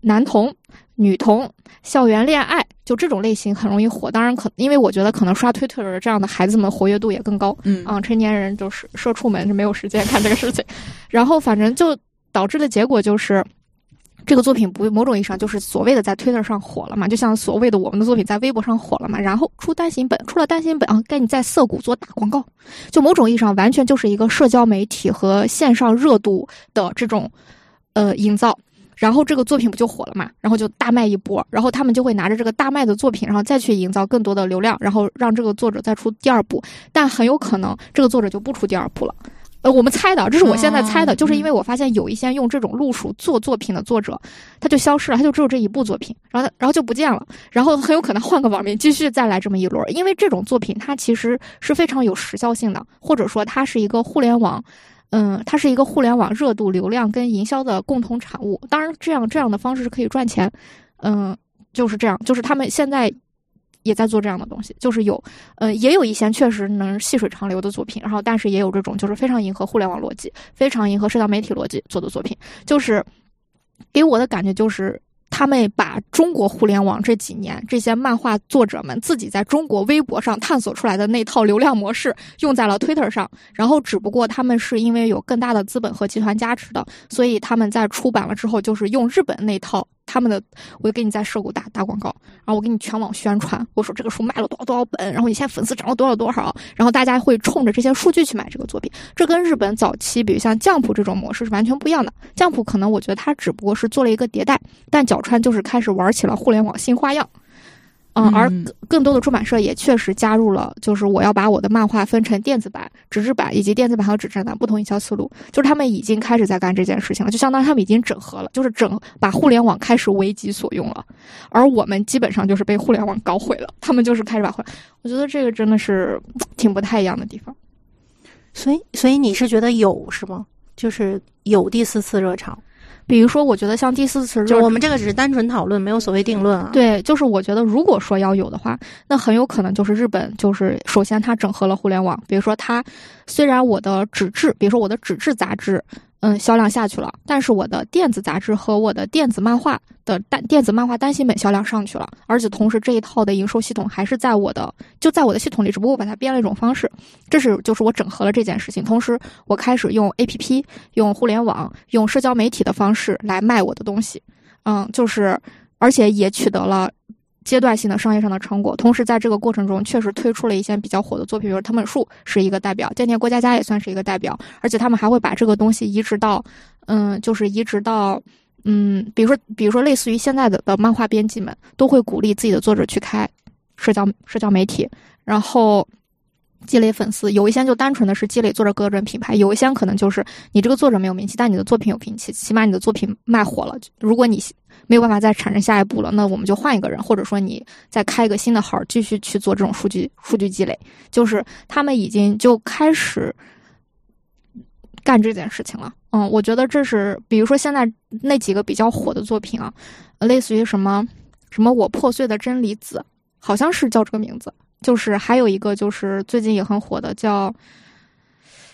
男同、女同、校园恋爱，就这种类型很容易火。当然可，因为我觉得可能刷推特的这样的孩子们活跃度也更高。嗯啊，成年人就是社畜们就没有时间看这个事情，然后反正就导致的结果就是。这个作品不某种意义上就是所谓的在 Twitter 上火了嘛，就像所谓的我们的作品在微博上火了嘛，然后出单行本，出了单行本啊，该你在涩谷做大广告，就某种意义上完全就是一个社交媒体和线上热度的这种呃营造，然后这个作品不就火了嘛，然后就大卖一波，然后他们就会拿着这个大卖的作品，然后再去营造更多的流量，然后让这个作者再出第二部，但很有可能这个作者就不出第二部了。呃，我们猜的，这是我现在猜的，就是因为我发现有一些用这种路数做作品的作者，他就消失了，他就只有这一部作品，然后他然后就不见了，然后很有可能换个网名继续再来这么一轮，因为这种作品它其实是非常有时效性的，或者说它是一个互联网，嗯，它是一个互联网热度、流量跟营销的共同产物。当然，这样这样的方式是可以赚钱，嗯，就是这样，就是他们现在。也在做这样的东西，就是有，呃，也有一些确实能细水长流的作品，然后但是也有这种就是非常迎合互联网逻辑、非常迎合社交媒体逻辑做的作品，就是给我的感觉就是他们把中国互联网这几年这些漫画作者们自己在中国微博上探索出来的那套流量模式用在了 Twitter 上，然后只不过他们是因为有更大的资本和集团加持的，所以他们在出版了之后就是用日本那套。他们的，我就给你在社谷打打广告，然后我给你全网宣传，我说这个书卖了多少多少本，然后你现在粉丝涨了多少多少，然后大家会冲着这些数据去买这个作品。这跟日本早期，比如像酱谱这种模式是完全不一样的。酱谱可能我觉得它只不过是做了一个迭代，但角川就是开始玩起了互联网新花样。嗯，而更多的出版社也确实加入了，就是我要把我的漫画分成电子版、纸质版以及电子版和纸质版不同营销思路，就是他们已经开始在干这件事情了，就相当于他们已经整合了，就是整把互联网开始为己所用了，而我们基本上就是被互联网搞毁了，他们就是开始把互，我觉得这个真的是挺不太一样的地方。所以，所以你是觉得有是吗？就是有第四次热潮。比如说，我觉得像第四次，就我们这个只是单纯讨论，没有所谓定论啊。对，就是我觉得，如果说要有的话，那很有可能就是日本，就是首先它整合了互联网。比如说，它虽然我的纸质，比如说我的纸质杂志。嗯，销量下去了，但是我的电子杂志和我的电子漫画的单电子漫画单行本销量上去了，而且同时这一套的营收系统还是在我的就在我的系统里，只不过我把它编了一种方式，这是就是我整合了这件事情。同时，我开始用 A P P、用互联网、用社交媒体的方式来卖我的东西，嗯，就是而且也取得了阶段性的商业上的成果。同时，在这个过程中，确实推出了一些比较火的作品，比如藤本树是一个代表，菅田郭家家也算是一个代表。而且他们还会把这个东西移植到，嗯，就是移植到，嗯，比如说，比如说，类似于现在的的漫画编辑们，都会鼓励自己的作者去开社交社交媒体，然后。积累粉丝，有一些就单纯的是积累作者个人品牌，有一些可能就是你这个作者没有名气，但你的作品有名气，起码你的作品卖火了。如果你没有办法再产生下一步了，那我们就换一个人，或者说你再开一个新的号，继续去做这种数据数据积累。就是他们已经就开始干这件事情了。嗯，我觉得这是比如说现在那几个比较火的作品啊，类似于什么什么我破碎的真理子，好像是叫这个名字。就是还有一个，就是最近也很火的，叫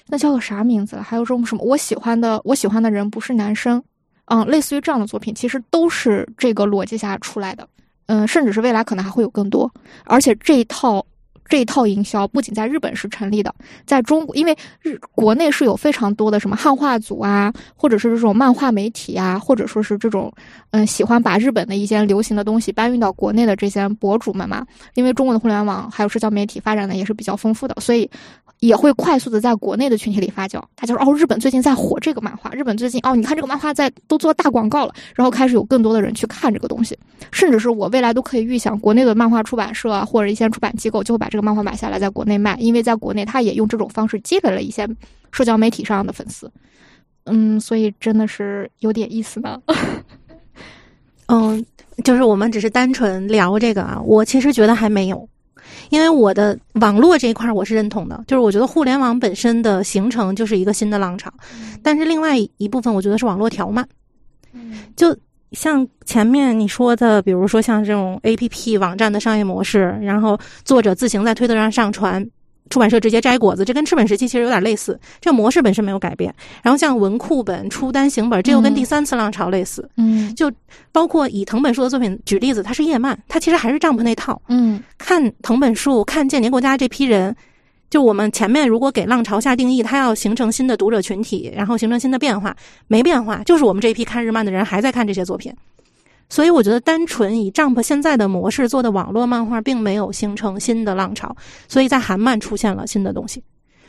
那叫个啥名字？还有种什么？我喜欢的，我喜欢的人不是男生，嗯，类似于这样的作品，其实都是这个逻辑下出来的，嗯，甚至是未来可能还会有更多，而且这一套。这一套营销不仅在日本是成立的，在中国，因为日国内是有非常多的什么汉化组啊，或者是这种漫画媒体啊，或者说是这种嗯喜欢把日本的一些流行的东西搬运到国内的这些博主们嘛。因为中国的互联网还有社交媒体发展的也是比较丰富的，所以也会快速的在国内的群体里发酵。他就说哦，日本最近在火这个漫画，日本最近哦，你看这个漫画在都做大广告了，然后开始有更多的人去看这个东西，甚至是我未来都可以预想，国内的漫画出版社啊，或者一些出版机构就会把这。这个漫画买下来，在国内卖，因为在国内他也用这种方式积累了一些社交媒体上的粉丝，嗯，所以真的是有点意思呢。嗯，就是我们只是单纯聊这个啊，我其实觉得还没有，因为我的网络这一块我是认同的，就是我觉得互联网本身的形成就是一个新的浪潮，但是另外一部分我觉得是网络条漫，就。像前面你说的，比如说像这种 A P P 网站的商业模式，然后作者自行在推特上上传，出版社直接摘果子，这跟赤本时期其实有点类似。这模式本身没有改变。然后像文库本出单行本，这又跟第三次浪潮类似。嗯，就包括以藤本树的作品举例子，它是叶漫，它其实还是 Jump 那套。嗯，看藤本树，看建年国家这批人。就我们前面如果给浪潮下定义，它要形成新的读者群体，然后形成新的变化，没变化，就是我们这一批看日漫的人还在看这些作品。所以我觉得单纯以 Jump 现在的模式做的网络漫画，并没有形成新的浪潮。所以在韩漫出现了新的东西，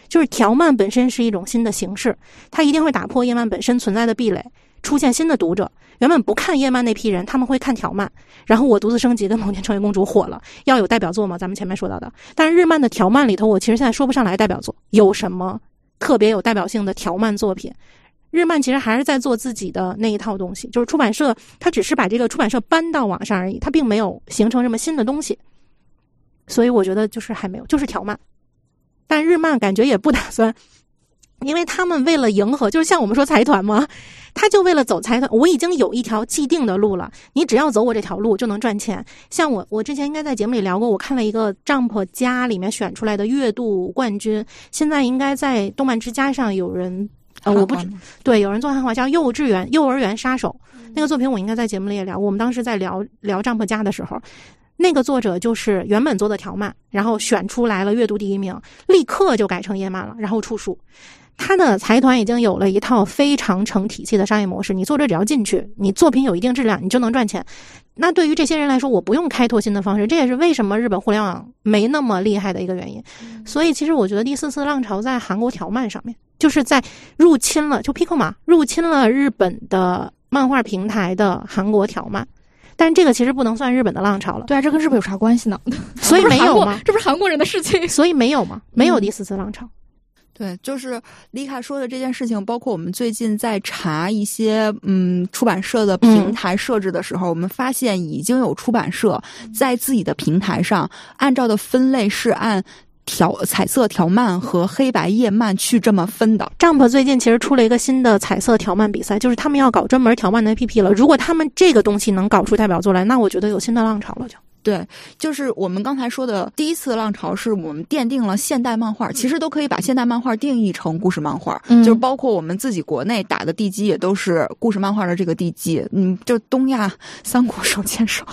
就是条漫本身是一种新的形式，它一定会打破页漫本身存在的壁垒。出现新的读者，原本不看叶漫那批人，他们会看条漫。然后我独自升级跟某天成为公主火了，要有代表作吗？咱们前面说到的，但是日漫的条漫里头，我其实现在说不上来代表作有什么特别有代表性的条漫作品。日漫其实还是在做自己的那一套东西，就是出版社它只是把这个出版社搬到网上而已，它并没有形成什么新的东西。所以我觉得就是还没有，就是条漫。但日漫感觉也不打算。因为他们为了迎合，就是像我们说财团嘛，他就为了走财团。我已经有一条既定的路了，你只要走我这条路就能赚钱。像我，我之前应该在节目里聊过，我看了一个 Jump 家里面选出来的月度冠军，现在应该在动漫之家上有人，呃，我不知对，有人做汉化叫《幼稚园幼儿园杀手》那个作品，我应该在节目里也聊。我们当时在聊聊 Jump 家的时候。那个作者就是原本做的条漫，然后选出来了阅读第一名，立刻就改成页漫了，然后出书。他的财团已经有了一套非常成体系的商业模式，你作者只要进去，你作品有一定质量，你就能赚钱。那对于这些人来说，我不用开拓新的方式，这也是为什么日本互联网没那么厉害的一个原因。所以，其实我觉得第四次浪潮在韩国条漫上面，就是在入侵了，就 Pico 嘛，入侵了日本的漫画平台的韩国条漫。但是这个其实不能算日本的浪潮了。对啊，这跟日本有啥关系呢？所以 没有吗？这不是韩国人的事情。所以没有吗？没有第四次浪潮。对，就是李卡说的这件事情，包括我们最近在查一些嗯出版社的平台设置的时候，我们发现已经有出版社在自己的平台上按照的分类是按条彩色条漫和黑白页漫去这么分的。Jump 最近其实出了一个新的彩色条漫比赛，就是他们要搞专门条漫的 APP 了。如果他们这个东西能搞出代表作来，那我觉得有新的浪潮了就。对，就是我们刚才说的第一次浪潮，是我们奠定了现代漫画，其实都可以把现代漫画定义成故事漫画，嗯就是包括我们自己国内打的地基也都是故事漫画的这个地基，嗯，就东亚三国手牵手，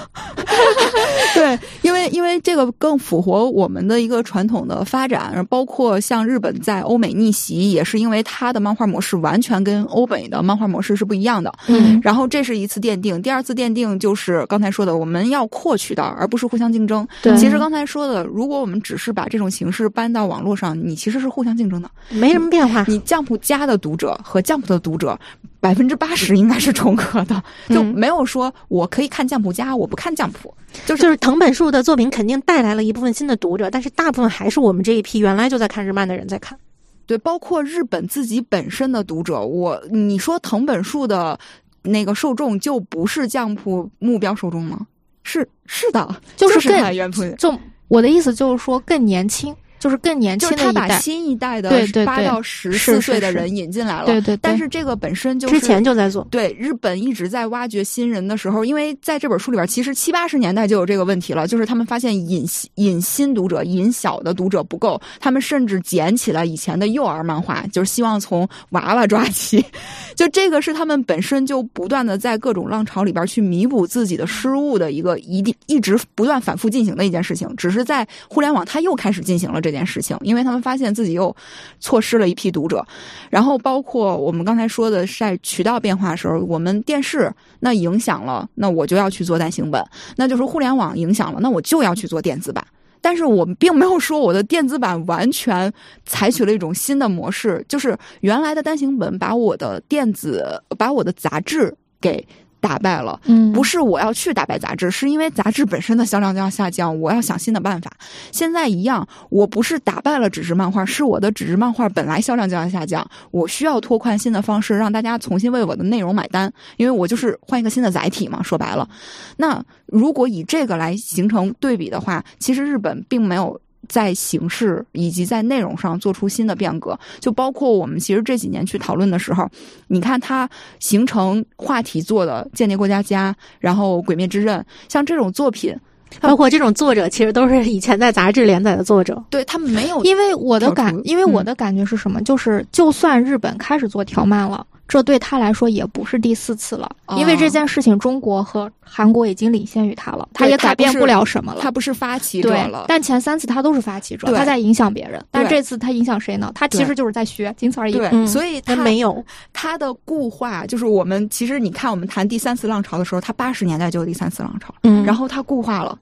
对，因为因为这个更符合我们的一个传统的发展，包括像日本在欧美逆袭，也是因为它的漫画模式完全跟欧美的漫画模式是不一样的，嗯。然后这是一次奠定，第二次奠定就是刚才说的，我们要扩渠道，而不是互相竞争。对其实刚才说的，如果我们只是把这种形式搬到网络上，你其实是互相竞争的。没什么变化。你酱谱家的读者和酱谱的读者，百分之八十应该是重合的，就嗯没有说我可以看酱谱家，我不看酱谱。就是就是藤本树的作品肯定带来了一部分新的读者，但是大部分还是我们这一批原来就在看日漫的人在看。对，包括日本自己本身的读者，我你说藤本树的那个受众就不是酱谱目标受众吗？是是的，就是更。就我的意思就是说更年轻，就是更年就是他把轻的一代。新一代的八到十四岁的人引进来了，对对对但是这个本身就是之前就在做，对日本一直在挖掘新人的时候，因为在这本书里边，其实七八十年代就有这个问题了，就是他们发现引引新读者、引小的读者不够，他们甚至捡起了以前的幼儿漫画，就是希望从娃娃抓起。就这个是他们本身就不断的在各种浪潮里边去弥补自己的失误的一个一定一直不断反复进行的一件事情，只是在互联网它又开始进行了这这件事情，因为他们发现自己又错失了一批读者。然后包括我们刚才说的，在渠道变化的时候，我们电视那影响了，那我就要去做单行本；那就是互联网影响了，那我就要去做电子版。但是我并没有说我的电子版完全采取了一种新的模式，就是原来的单行本把我的电子、把我的杂志给打败了。嗯，不是我要去打败杂志，是因为杂志本身的销量就要下降，我要想新的办法。现在一样，我不是打败了纸质漫画，是我的纸质漫画本来销量就要下降，我需要拓宽新的方式，让大家重新为我的内容买单，因为我就是换一个新的载体嘛。说白了，那如果以这个来形成对比的话，其实日本并没有。在形式以及在内容上做出新的变革，就包括我们其实这几年去讨论的时候，你看它形成话题做的《间谍过家家》，然后《鬼灭之刃》，像这种作品，包括这种作者其实都是以前在杂志连载的作者。对他们没有因为我的，感因为我嗯的感觉是什么？就是就算日本开始做条漫了，这对他来说也不是第四次了，哦因为这件事情中国和韩国已经领先于他了，他也改变不了什么了。他不是发起者了，，但前三次他都是发起者，他在影响别人。但这次他影响谁呢？他其实就是在学，仅此而已。对，嗯所以他没有，他的固化，就是我们其实你看我们谈第三次浪潮的时候，他八十年代就有第三次浪潮，嗯然后他固化了，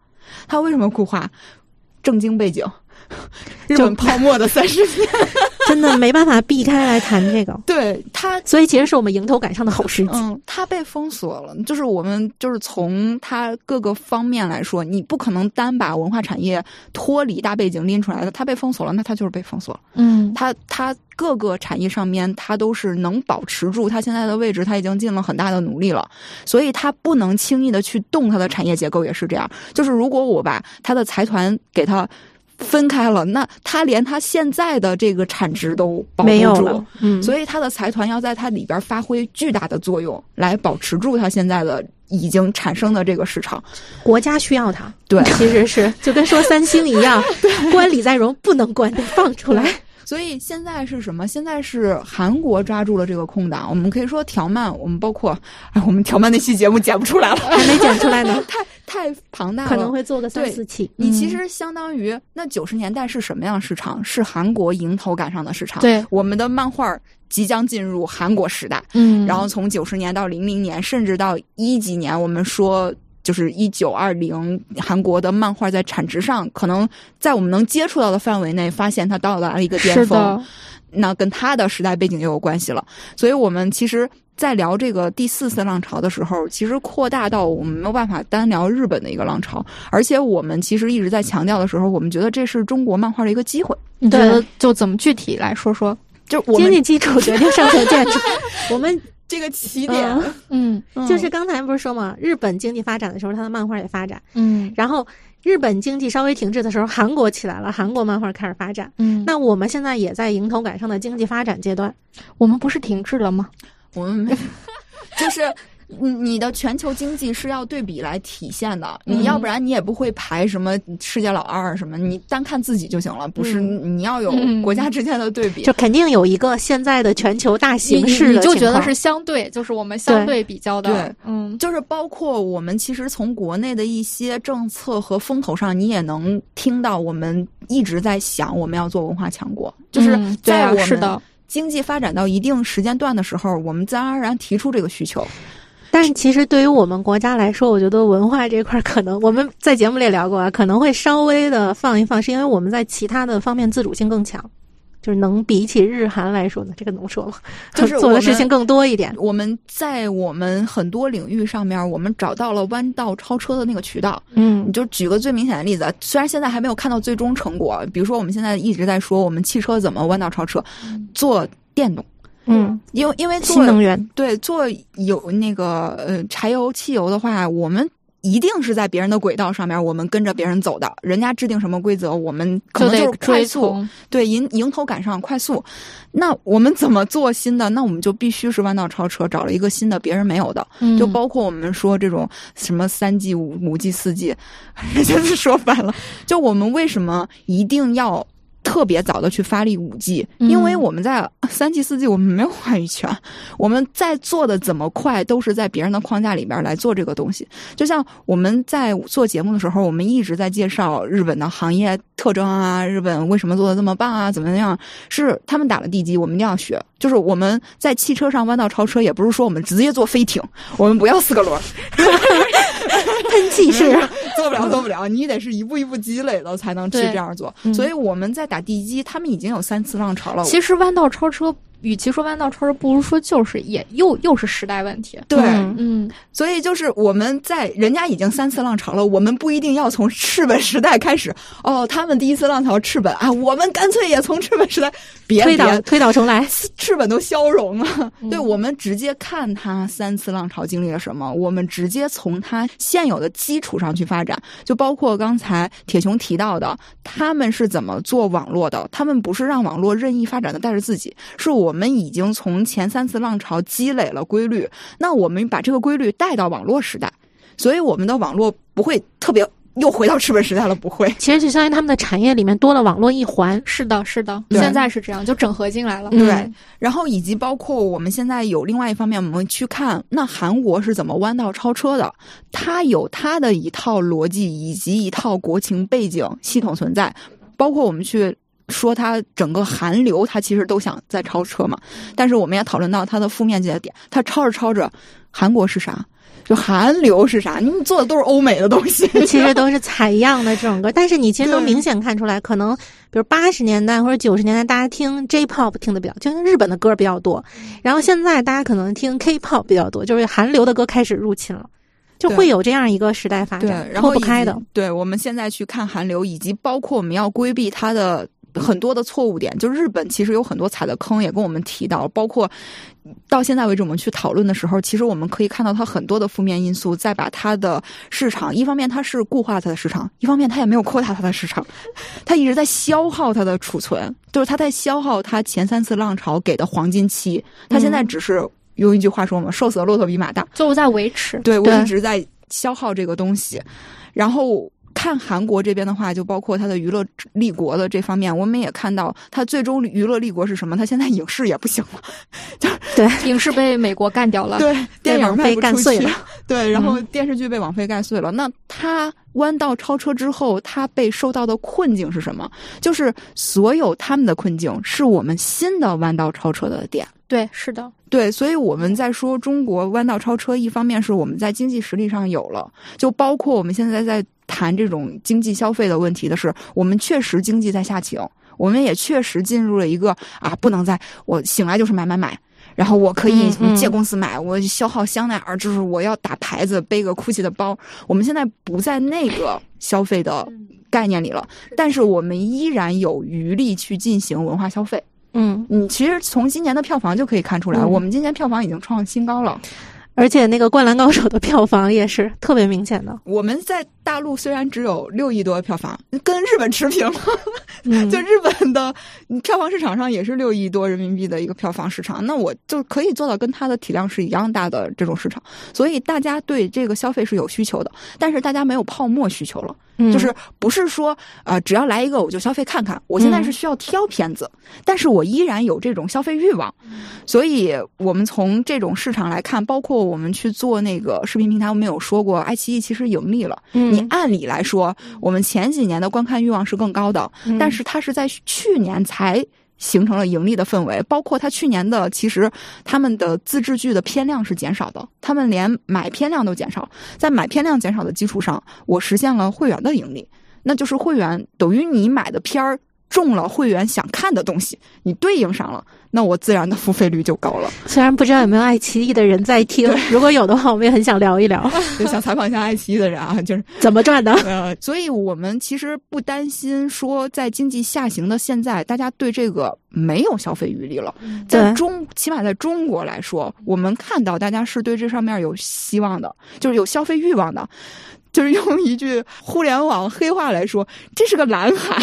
他为什么固化？正经背景，日本泡沫的三十年，真的没办法避开来谈这个，对他所以其实是我们迎头赶上的好时机。嗯，它被封锁了。就是我们就是从它各个方面来说，你不可能单把文化产业脱离大背景拎出来的。它被封锁了，那它就是被封锁了。嗯，它它各个产业上面，它都是能保持住它现在的位置，它已经尽了很大的努力了。所以它不能轻易的去动它的产业结构，也是这样。就是如果我把它的财团给它。分开了，那他连他现在的这个产值都保不住没有了，嗯，所以他的财团要在它里边发挥巨大的作用，来保持住他现在的已经产生的这个市场。国家需要它。对其实是就跟说三星一样，关李在镕不能关，得放出来。所以现在是什么？现在是韩国抓住了这个空档。我们可以说条漫，我们包括哎，我们条漫那期节目剪不出来了，还没剪出来呢，太太庞大了，可能会做个三四期。你其实相当于那九十年代是什么样的市场？是韩国迎头赶上的市场。对，我们的漫画即将进入韩国时代。嗯，然后从九十年到零零年，甚至到一几年，我们说就是一九二零，韩国的漫画在产值上，可能在我们能接触到的范围内，发现它到达了一个巅峰。那跟他的时代背景也有关系了。所以我们其实。在聊这个第四次浪潮的时候，其实扩大到我们没有办法单聊日本的一个浪潮，而且我们其实一直在强调的时候，我们觉得这是中国漫画的一个机会。你觉得就怎么具体来说说？就我们经济基础决定上层建筑。我们 这个起点，嗯嗯就是刚才不是说嘛，日本经济发展的时候，它的漫画也发展，嗯然后日本经济稍微停滞的时候，韩国起来了，韩国漫画开始发展。嗯，那我们现在也在迎头赶上的经济发展阶段。我们不是停滞了吗？我们没 就是你你的全球经济是要对比来体现的，嗯你要不然你也不会排什么世界老二什么，你单看自己就行了，不是你要有嗯国家之间的对比。就肯定有一个现在的全球大形势你就觉得是相对，就是我们相对比较的对，嗯，就是包括我们其实从国内的一些政策和风头上，你也能听到我们一直在想我们要做文化强国，就是在我们的，经济发展到一定时间段的时候，我们自然而然提出这个需求。但是其实对于我们国家来说，我觉得文化这块儿可能我们在节目里也聊过啊，可能会稍微的放一放，是因为我们在其他的方面自主性更强，就是能比起日韩来说呢，这个能说吗？就是 做的事情更多一点。我们在我们很多领域上面，我们找到了弯道超车的那个渠道。嗯你就举个最明显的例子，虽然现在还没有看到最终成果，比如说我们现在一直在说我们汽车怎么弯道超车，做电动，嗯，因为因为做新能源，对做有那个呃柴油、汽油的话，我们。一定是在别人的轨道上面，我们跟着别人走的。人家制定什么规则，我们可能就是快速，对迎迎头赶上，快速。那我们怎么做新的？那我们就必须是弯道超车，找了一个新的别人没有的。嗯就包括我们说这种什么三 G、五五 G、四 G，就是说反了，就我们为什么一定要特别早的去发力五 G？嗯因为我们在三 G、四 G 我们没有话语权，我们在做的怎么快都是在别人的框架里边来做这个东西。就像我们在做节目的时候，我们一直在介绍日本的行业特征啊，日本为什么做的这么棒啊，怎么样？是他们打了地基，我们一定要学。就是我们在汽车上弯道超车，也不是说我们直接做飞艇，我们不要四个轮儿，喷气式，做不了，做不了，你得是一步一步积累的才能去这样做。嗯所以我们在打地基，他们已经有三次浪潮了。其实弯道超车，与其说弯道超车，不如说就是也又又是时代问题。对，嗯嗯，所以就是我们在人家已经三次浪潮了，我们不一定要从赤本时代开始。哦，他们第一次浪潮赤本啊，我们干脆也从赤本时代，别推倒别推倒重来。赤本都消融了。嗯 对，我们直接看他三次浪潮经历了什么，我们直接从他现有的基础上去发展，就包括刚才铁熊提到的，他们是怎么做网络的？他们不是让网络任意发展的带着自己，是我们已经从前三次浪潮积累了规律，那我们把这个规律带到网络时代，所以我们的网络不会特别又回到赤本时代了，不会。其实就相当于他们的产业里面多了网络一环。是的，是的，现在是这样，就整合进来了。嗯对，然后以及包括我们现在有另外一方面，我们去看那韩国是怎么弯道超车的，它有它的一套逻辑以及一套国情背景系统存在，包括我们去。说它整个韩流，它其实都想在超车嘛，但是我们也讨论到它的负面节点，它超着超着，韩国是啥？就韩流是啥？你们做的都是欧美的东西，其实都是采样的这种歌，但是你其实能明显看出来，可能比如八十年代或者九十年代，大家听 J-pop 听的比较，就是日本的歌比较多，然后现在大家可能听 K-pop 比较多，就是韩流的歌开始入侵了，就会有这样一个时代发展，，脱不开的。。对，我们现在去看韩流，以及包括我们要规避它的很多的错误点，就日本其实有很多踩的坑，也跟我们提到，包括到现在为止我们去讨论的时候，其实我们可以看到它很多的负面因素，再把它的市场，一方面它是固化它的市场，一方面它也没有扩大它的市场，它一直在消耗它的储存，就是它在消耗它前三次浪潮给的黄金期，它现在只是。用一句话说嘛，瘦死的骆驼比马大。就在维持。对我一直在消耗这个东西，然后。看韩国这边的话，就包括它的娱乐立国的这方面，我们也看到它最终娱乐立国是什么？它现在影视也不行了，就对 影视被美国干掉了。对，电影网飞卖不出去干碎了，对，然后电视剧被网飞干碎了。那它弯道超车之后，它被受到的困境是什么？就是所有他们的困境是我们新的弯道超车的点。对，是的，对，所以我们在说中国弯道超车，一方面是我们在经济实力上有了，就包括我们现在在谈这种经济消费的问题的是，我们确实经济在下行，我们也确实进入了一个啊，不能再我醒来就是买买买。然后我可以借公司买，我消耗香奈儿，就是我要打牌子，背个 GUCCI 的包。我们现在不在那个消费的概念里了，但是我们依然有余力去进行文化消费。嗯，你其实从今年的票房就可以看出来，嗯我们今年票房已经创新高了。而且那个《灌篮高手》的票房也是特别明显的。我们在大陆虽然只有六亿多的票房，跟日本持平了，嗯 就日本的票房市场上也是六亿多人民币的一个票房市场，那我就可以做到跟它的体量是一样大的这种市场，所以大家对这个消费是有需求的，但是大家没有泡沫需求了。嗯。就是不是说呃只要来一个我就消费看看，我现在是需要挑片子，但是我依然有这种消费欲望，所以我们从这种市场来看，包括我们去做那个视频平台，我们有说过，爱奇艺其实盈利了。嗯。你按理来说，我们前几年的观看欲望是更高的，嗯。但是它是在去年才。形成了盈利的氛围，包括他去年的，其实他们的自制剧的片量是减少的，他们连买片量都减少，在买片量减少的基础上，我实现了会员的盈利，那就是会员等于你买的片儿中了会员想看的东西，你对应上了，那我自然的付费率就高了。虽然不知道有没有爱奇艺的人在听，如果有的话，我们也很想聊一聊 就想采访一下爱奇艺的人啊，就是怎么赚的。呃，所以我们其实不担心说在经济下行的现在，大家对这个没有消费余力了。在中，起码在中国来说，我们看到大家是对这上面有希望的，就是有消费欲望的。就是用一句互联网黑话来说，这是个蓝海。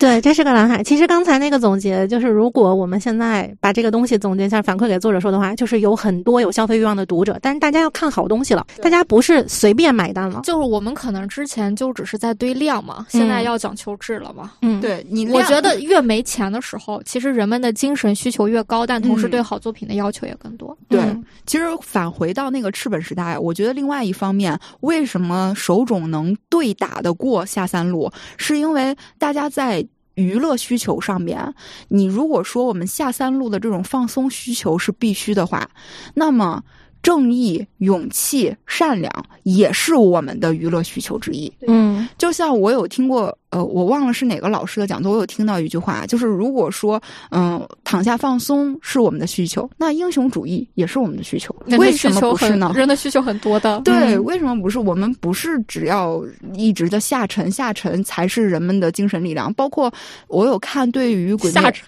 对，这是个蓝海。其实刚才那个总结，就是如果我们现在把这个东西总结一下，反馈给作者说的话，就是有很多有消费欲望的读者，但是大家要看好东西了，大家不是随便买单了。就是我们可能之前就只是在堆量嘛，现在要讲求质了嘛。嗯，对你，我觉得越没钱的时候，其实人们的精神需求越高，但同时对好作品的要求也更多。对嗯，其实返回到那个赤本时代，我觉得另外一方面，为什么手冢能对打得过下三路，是因为大家在。娱乐需求上面，你如果说我们下三路的这种放松需求是必须的话，那么正义、勇气、善良也是我们的娱乐需求之一。嗯就像我有听过，呃，我忘了是哪个老师的讲座，我有听到一句话，就是如果说，嗯、躺下放松是我们的需求，那英雄主义也是我们的需求，为什么不是呢？人的需求很多的。对，嗯为什么不是？我们不是只要一直的下沉，下沉才是人们的精神力量。包括我有看，对于鬼灭下沉，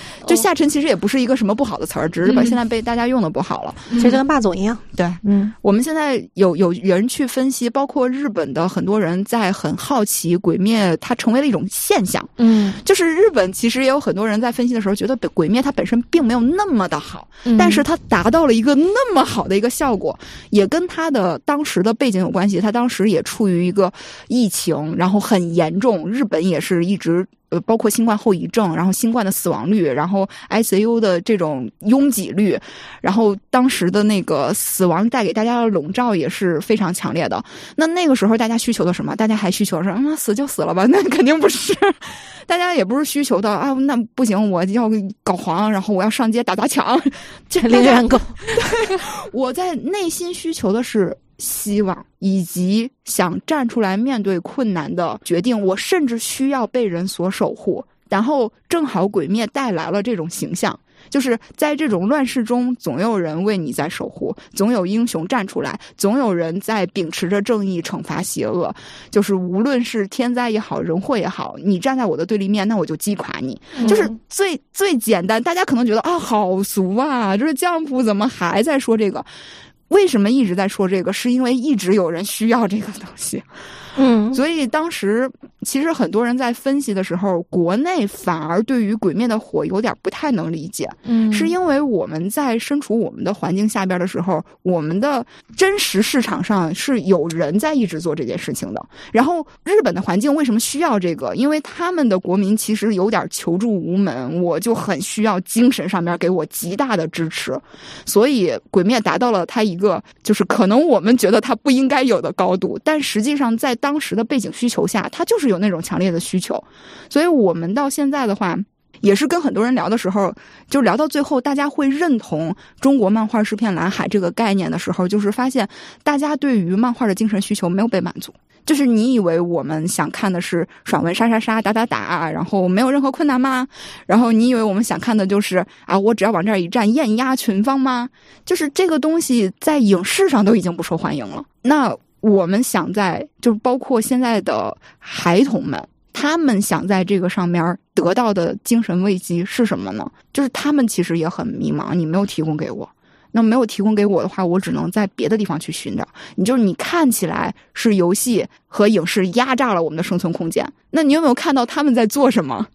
就下沉其实也不是一个什么不好的词儿，只是把嗯现在被大家用的不好了。其实就跟霸总一样。对，嗯我们现在有有人去分析，包括日本的很多人在很好奇《鬼灭》它成为了一种现象。嗯就是日本其实也有很多人在分析的时候觉得《鬼灭》它本身并没有那么的好，嗯但是它达到了一个那么好的一个效果，也跟它的当时的背景有关系。它当时也处于一个疫情，然后很严重，日本也是一直。呃，包括新冠后遗症，然后新冠的死亡率，然后 ICU 的这种拥挤率，然后当时的那个死亡带给大家的笼罩也是非常强烈的。那那个时候大家需求的什么？大家还需求是，嗯，死就死了吧？那肯定不是。大家也不是需求的啊，那不行，我要搞黄，然后我要上街打砸抢。这大家零元购。我在内心需求的是希望，以及想站出来面对困难的决定。我甚至需要被人所守护。然后正好鬼灭带来了这种形象，就是在这种乱世中，总有人为你在守护，总有英雄站出来，总有人在秉持着正义惩罚邪恶。就是无论是天灾也好，人祸也好，你站在我的对立面，那我就击垮你。就是最最简单，大家可能觉得啊，好俗啊，就是将普怎么还在说这个？为什么一直在说这个？是因为一直有人需要这个东西。嗯所以当时其实很多人在分析的时候，国内反而对于《鬼灭》的火有点不太能理解，嗯是因为我们在身处我们的环境下边的时候，我们的真实市场上是有人在一直做这件事情的。然后日本的环境为什么需要这个？因为他们的国民其实有点求助无门，我就很需要精神上面给我极大的支持，所以《鬼灭》达到了它一个就是可能我们觉得它不应该有的高度，但实际上在当时的背景需求下，它就是有那种强烈的需求。所以我们到现在的话。也是跟很多人聊的时候，就聊到最后，大家会认同中国漫画是片蓝海这个概念的时候，就是发现大家对于漫画的精神需求没有被满足。就是你以为我们想看的是爽文杀杀杀打打打，然后没有任何困难吗？然后你以为我们想看的就是啊，我只要往这儿一站，艳压群芳吗？就是这个东西在影视上都已经不受欢迎了。那我们想在，就是包括现在的孩童们，他们想在这个上面得到的精神慰藉是什么呢？就是他们其实也很迷茫，你没有提供给我。那没有提供给我的话，我只能在别的地方去寻找。你就是你看起来是游戏和影视压榨了我们的生存空间，那你有没有看到他们在做什么？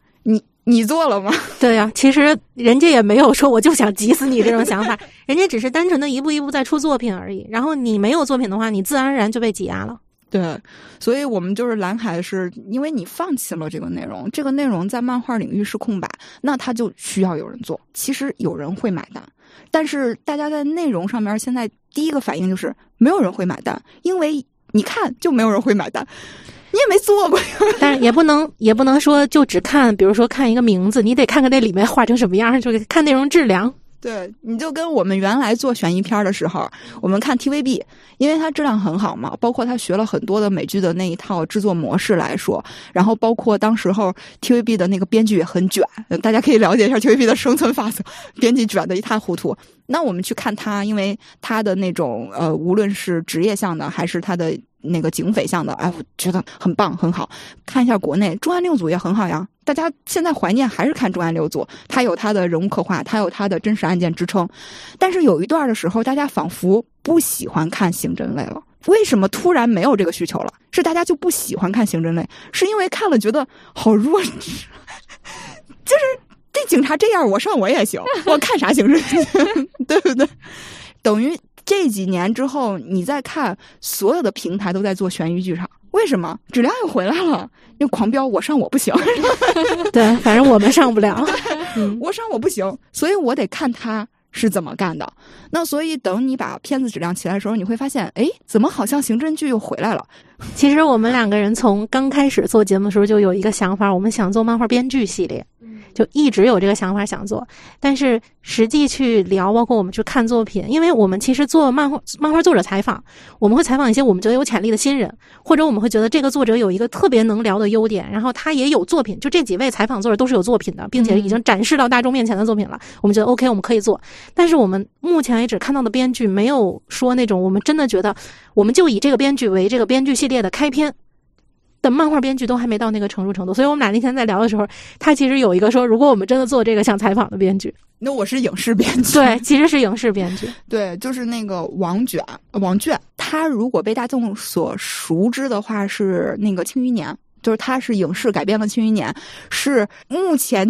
你你做了吗？对呀、其实人家也没有说我就想急死你这种想法，人家只是单纯的一步一步在出作品而已。然后你没有作品的话，你自然而然就被挤压了。对，所以我们就是蓝海，是因为你放弃了这个内容，这个内容在漫画领域是空白，那它就需要有人做。其实有人会买单，但是大家在内容上面现在第一个反应就是没有人会买单，因为你看就没有人会买单，你也没做过呀。但是也不能也不能说就只看，比如说看一个名字，你得看看那里面画成什么样，就是看内容质量。对，你就跟我们原来做悬疑片的时候，我们看 TVB，因为它质量很好嘛，包括它学了很多的美剧的那一套制作模式来说，然后包括当时候 TVB 的那个编剧也很卷，呃大家可以了解一下 TVB 的生存法则，编辑卷的一塌糊涂。那我们去看他，因为他的那种呃，无论是职业向的还是他的那个警匪向的，哎，我觉得很棒很好。看一下国内重案六组也很好呀，大家现在怀念还是看重案六组，它有它的人物刻画，它有它的真实案件支撑。但是有一段的时候，大家仿佛不喜欢看刑侦类了。为什么突然没有这个需求了？是大家就不喜欢看刑侦类，是因为看了觉得好弱智，就是警察这样，我上我也行，我看啥刑侦，对不对？等于这几年之后，你再看所有的平台都在做悬疑剧场，为什么质量又回来了？因为狂飙，我上我不行，对，反正我们上不了。嗯，我上我不行，所以我得看他是怎么干的。那所以等你把片子质量起来的时候，你会发现，哎，怎么好像刑侦剧又回来了？其实我们两个人从刚开始做节目的时候就有一个想法，我们想做漫画编剧系列，就一直有这个想法想做。但是实际去聊，包括我们去看作品，因为我们其实做漫画漫画作者采访，我们会采访一些我们觉得有潜力的新人，或者我们会觉得这个作者有一个特别能聊的优点，然后他也有作品，就这几位采访作者都是有作品的，并且已经展示到大众面前的作品了，我们觉得 OK，我们可以做。但是我们目前为止看到的编剧没有说那种我们真的觉得我们就以这个编剧为这个编剧系列的开篇的漫画编剧都还没到那个成熟程度，所以我们俩那天在聊的时候，他其实有一个说，如果我们真的做这个想采访的编剧，那我是影视编剧，对，其实是影视编剧，对，就是那个王卷，王卷，他如果被大众所熟知的话，是那个《庆余年》，就是他是影视改编的《庆余年》，是目前。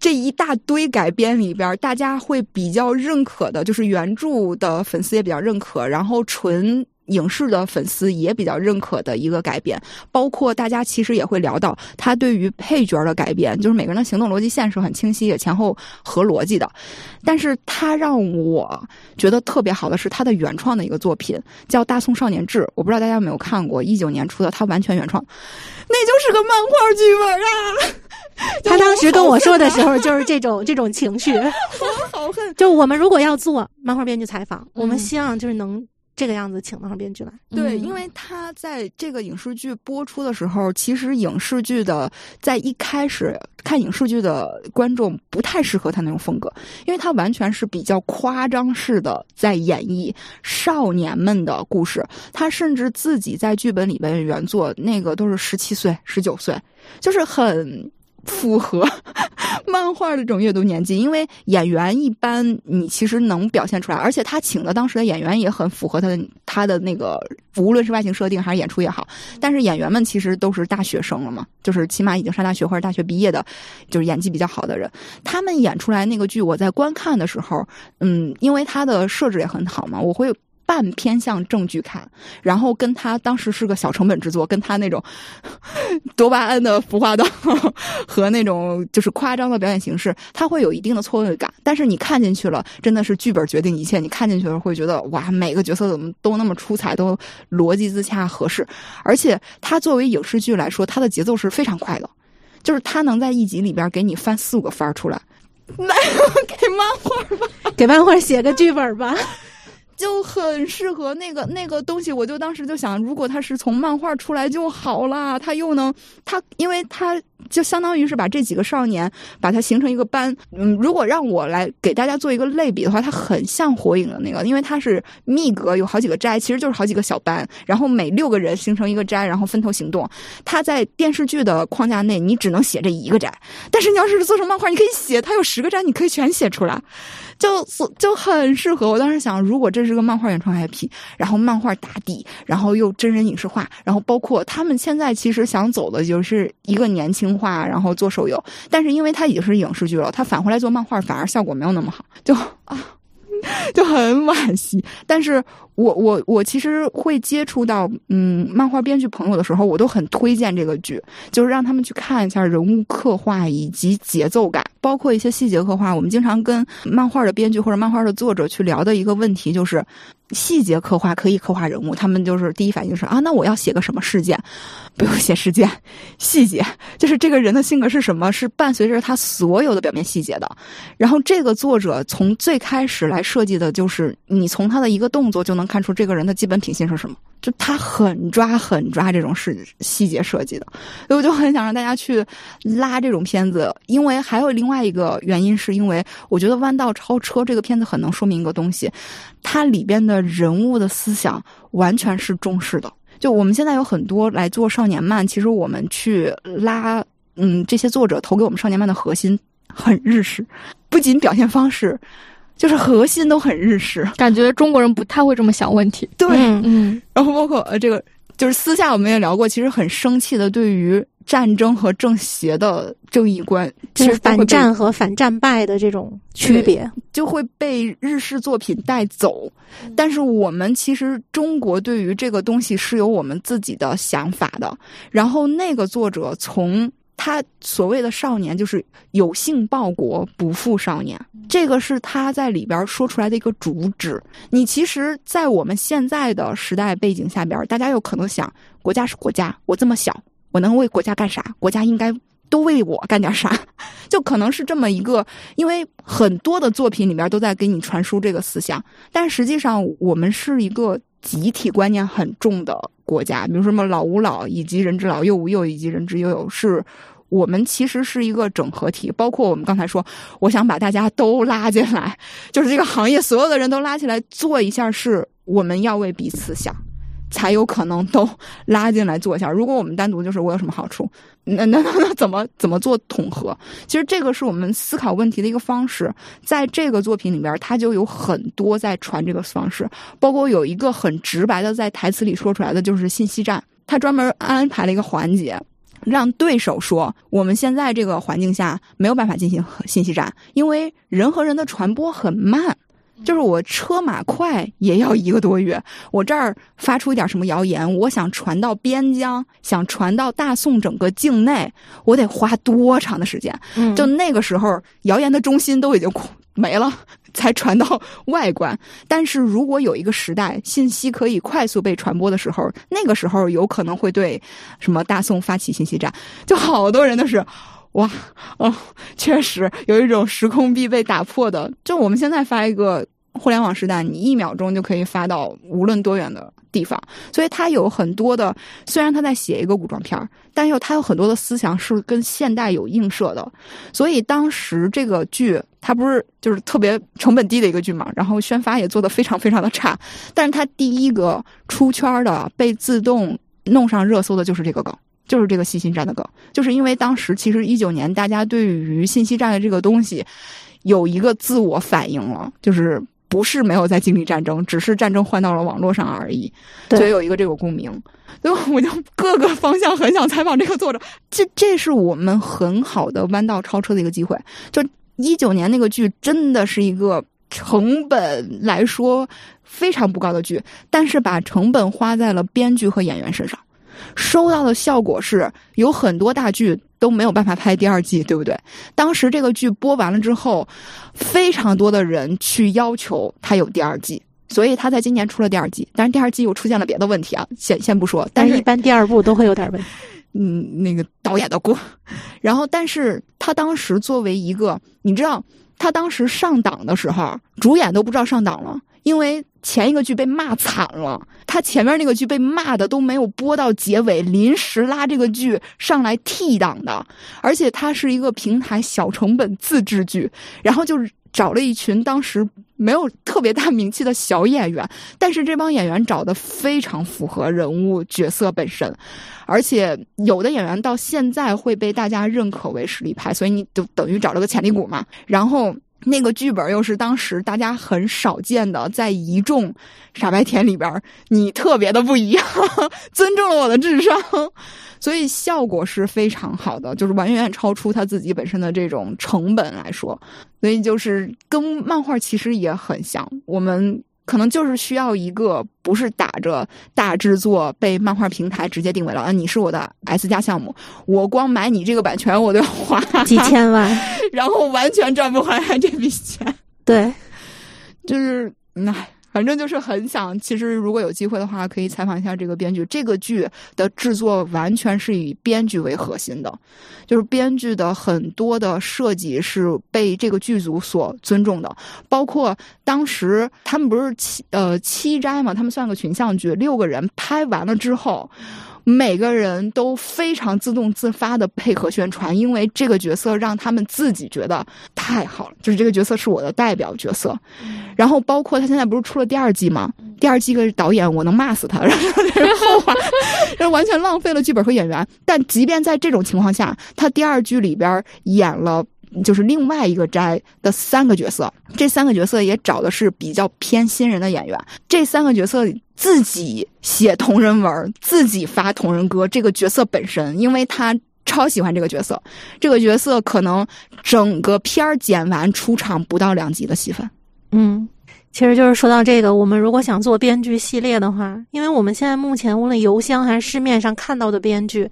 这一大堆改编里边，大家会比较认可的，就是原著的粉丝也比较认可，然后纯影视的粉丝也比较认可的一个改编。包括大家其实也会聊到他对于配角的改编，就是每个人的行动逻辑线是很清晰，也前后合逻辑的。但是他让我觉得特别好的是他的原创的一个作品，叫《大宋少年志》，我不知道大家有没有看过，一九年出的，他完全原创，那就是个漫画剧本啊！他当时跟我说的时候，就是这种这种情绪，好恨。就我们如果要做漫画编剧采访，我们希望就是能这个样子请到上编剧来。对，嗯因为他在这个影视剧播出的时候，其实影视剧的在一开始看影视剧的观众不太适合他那种风格，因为他完全是比较夸张式的在演绎少年们的故事。他甚至自己在剧本里边原作那个都是十七岁、十九岁，就是很。符合 漫画的这种阅读年纪，因为演员一般你其实能表现出来，而且他请的当时的演员也很符合他的他的那个，无论是外形设定还是演出也好。但是演员们其实都是大学生了嘛，就是起码已经上大学或者大学毕业的，就是演技比较好的人。他们演出来那个剧，我在观看的时候，嗯，因为他的设置也很好嘛，我会。半偏向正剧看，然后跟他当时是个小成本制作，跟他那种多巴胺的服化道和那种就是夸张的表演形式，它会有一定的错位感。但是你看进去了，真的是剧本决定一切。你看进去了会觉得哇，每个角色怎么都那么出彩，都逻辑自洽合适。而且它作为影视剧来说，它的节奏是非常快的，就是它能在一集里边给你翻四五个番儿出来。来，给漫画吧。给漫画写个剧本吧。就很适合那个那个东西。我就当时就想，如果他是从漫画出来就好了，他又能他，因为他就相当于是把这几个少年把它形成一个班。嗯，如果让我来给大家做一个类比的话，它很像火影的那个，因为它是密格，有好几个斋，其实就是好几个小班，然后每六个人形成一个斋，然后分头行动。他在电视剧的框架内，你只能写这一个斋，但是你要是做成漫画，你可以写，它有十个斋，你可以全写出来。就就很适合。我当时想，如果这是个漫画原创 IP，然后漫画打底，然后又真人影视化，然后包括他们现在其实想走的就是一个年轻化，然后做手游。但是因为它已经是影视剧了，它返回来做漫画，反而效果没有那么好。就啊。就很惋惜，但是我我我其实会接触到嗯漫画编剧朋友的时候，我都很推荐这个剧，就是让他们去看一下人物刻画以及节奏感，包括一些细节刻画。我们经常跟漫画的编剧或者漫画的作者去聊的一个问题就是。细节刻画可以刻画人物，他们就是第一反应是啊，那我要写个什么事件？不用写事件，细节就是这个人的性格是什么，是伴随着他所有的表面细节的。然后这个作者从最开始来设计的就是，你从他的一个动作就能看出这个人的基本品性是什么。就他很抓很抓这种细细节设计的，所以我就很想让大家去拉这种片子，因为还有另外一个原因，是因为我觉得《弯道超车》这个片子很能说明一个东西，它里边的人物的思想完全是重视的。就我们现在有很多来做少年漫，其实我们去拉，嗯，这些作者投给我们少年漫的核心很日式，不仅表现方式。就是核心都很日式，感觉中国人不太会这么想问题。对，嗯，然后包括呃，这个就是私下我们也聊过，其实很生气的，对于战争和正邪的正义观，其实反战和反战败的这种区别，就会被日式作品带走。但是我们其实中国对于这个东西是有我们自己的想法的。然后那个作者从。他所谓的少年，就是有幸报国，不负少年。这个是他在里边说出来的一个主旨。你其实，在我们现在的时代背景下边，大家有可能想，国家是国家，我这么小，我能为国家干啥？国家应该都为我干点啥？就可能是这么一个，因为很多的作品里边都在给你传输这个思想，但实际上我们是一个集体观念很重的。国家，比如说什么老吾老，以及人之老幼吾幼，以及人之幼幼，是我们其实是一个整合体。包括我们刚才说，我想把大家都拉进来，就是这个行业所有的人都拉起来做一下，是我们要为彼此想。才有可能都拉进来做一下。如果我们单独就是我有什么好处，那那那那怎么怎么做统合？其实这个是我们思考问题的一个方式。在这个作品里边，它就有很多在传这个方式，包括有一个很直白的在台词里说出来的，就是信息战。他专门安排了一个环节，让对手说：“我们现在这个环境下没有办法进行信息战，因为人和人的传播很慢。”就是我车马快也要一个多月，我这儿发出一点什么谣言，我想传到边疆，想传到大宋整个境内，我得花多长的时间？就那个时候，谣言的中心都已经没了，才传到外观。但是如果有一个时代，信息可以快速被传播的时候，那个时候有可能会对什么大宋发起信息战，就好多人都是。哇，哦，确实有一种时空壁被打破的。就我们现在发一个互联网时代，你一秒钟就可以发到无论多远的地方。所以它有很多的，虽然他在写一个古装片儿，但又他有很多的思想是跟现代有映射的。所以当时这个剧，它不是就是特别成本低的一个剧嘛，然后宣发也做得非常非常的差。但是它第一个出圈的，被自动弄上热搜的就是这个梗。就是这个信息战的梗，就是因为当时其实一九年大家对于信息战的这个东西有一个自我反应了，就是不是没有在经历战争，只是战争换到了网络上而已，所以有一个这个共鸣。所以我就各个方向很想采访这个作者，这这是我们很好的弯道超车的一个机会。就一九年那个剧真的是一个成本来说非常不高的剧，但是把成本花在了编剧和演员身上。收到的效果是有很多大剧都没有办法拍第二季，对不对？当时这个剧播完了之后，非常多的人去要求它有第二季，所以他在今年出了第二季。但是第二季又出现了别的问题啊，先先不说。但是一般第二部都会有点问题，嗯，那个导演的锅。然后，但是他当时作为一个，你知道。他当时上档的时候，主演都不知道上档了，因为前一个剧被骂惨了，他前面那个剧被骂的都没有播到结尾，临时拉这个剧上来替档的，而且它是一个平台小成本自制剧，然后就是找了一群当时没有特别大名气的小演员，但是这帮演员找的非常符合人物角色本身，而且有的演员到现在会被大家认可为实力派，所以你就等于找了个潜力股嘛。然后那个剧本又是当时大家很少见的，在一众傻白甜里边，你特别的不一样，尊重了我的智商。所以效果是非常好的，就是完远超出他自己本身的这种成本来说，所以就是跟漫画其实也很像。我们可能就是需要一个不是打着大制作被漫画平台直接定位了，啊，你是我的 S 加项目，我光买你这个版权我都要花 几千万，然后完全赚不回来这笔钱。对，就是唉。反正就是很想，其实如果有机会的话，可以采访一下这个编剧。这个剧的制作完全是以编剧为核心的，就是编剧的很多的设计是被这个剧组所尊重的。包括当时他们不是七呃七斋嘛，他们算个群像剧，六个人拍完了之后。每个人都非常自动自发的配合宣传，因为这个角色让他们自己觉得太好了，就是这个角色是我的代表角色。然后包括他现在不是出了第二季吗？第二季个导演我能骂死他，然后话，然后完全浪费了剧本和演员。但即便在这种情况下，他第二剧里边演了。就是另外一个斋的三个角色，这三个角色也找的是比较偏新人的演员。这三个角色自己写同人文，自己发同人歌。这个角色本身，因为他超喜欢这个角色，这个角色可能整个片儿剪完出场不到两集的戏份。嗯，其实就是说到这个，我们如果想做编剧系列的话，因为我们现在目前无论邮箱还是市面上看到的编剧，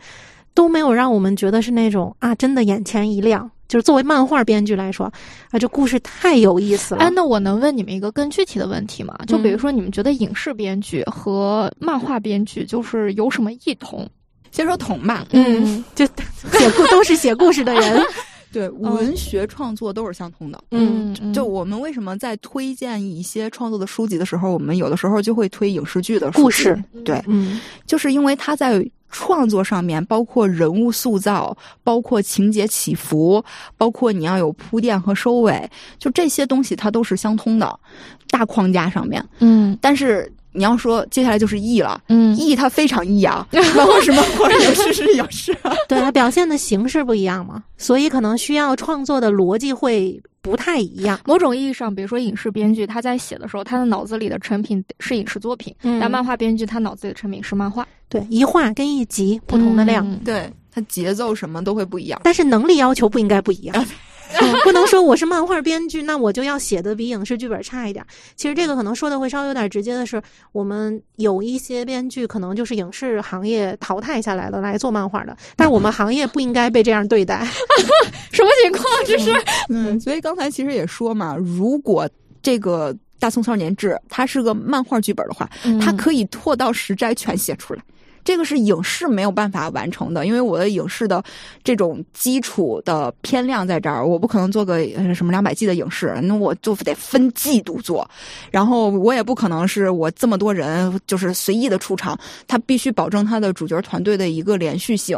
都没有让我们觉得是那种啊，真的眼前一亮。就是作为漫画编剧来说，啊，这故事太有意思了。哎，那我能问你们一个更具体的问题吗？就比如说，你们觉得影视编剧和漫画编剧就是有什么异同？先说同吧，嗯，就写故都是写故事的人，对，文学创作都是相通的。嗯，就我们为什么在推荐一些创作的书籍的时候，我们有的时候就会推影视剧的故事？对，嗯，就是因为它在。创作上面包括人物塑造，包括情节起伏，包括你要有铺垫和收尾，就这些东西它都是相通的，大框架上面。嗯，但是你要说接下来就是艺了，嗯，艺它非常艺啊，包括什么或者影视是影视，对它表现的形式不一样嘛，所以可能需要创作的逻辑会。不太一样。某种意义上，比如说影视编剧，他在写的时候，他的脑子里的成品是影视作品；但漫画编剧，他脑子里的成品是漫画。对，一画跟一集不同的量，对它节奏什么都会不一样。但是能力要求不应该不一样。不能说我是漫画编剧，那我就要写的比影视剧本差一点。其实这个可能说的会稍微有点直接的是，我们有一些编剧可能就是影视行业淘汰下来的来做漫画的，但是我们行业不应该被这样对待。什么情况？这是？嗯，所以刚才其实也说嘛，如果这个《大宋少年志》它是个漫画剧本的话，它可以拓到十斋全写出来。这个是影视没有办法完成的，因为我的影视的这种基础的片量在这儿，我不可能做个什么两百 G 的影视，那我就得分季度做，然后我也不可能是我这么多人就是随意的出场，他必须保证他的主角团队的一个连续性。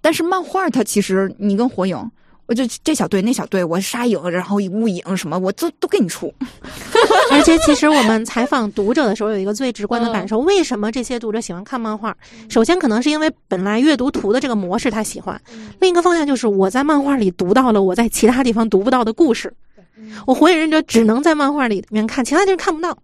但是漫画它其实你跟火影。我就这小队那小队，我杀影，然后雾影什么，我都都给你出。而且其实我们采访读者的时候，有一个最直观的感受：为什么这些读者喜欢看漫画？首先可能是因为本来阅读图的这个模式他喜欢；另一个方向就是我在漫画里读到了我在其他地方读不到的故事。我火影忍者只能在漫画里面看，其他地方看不到。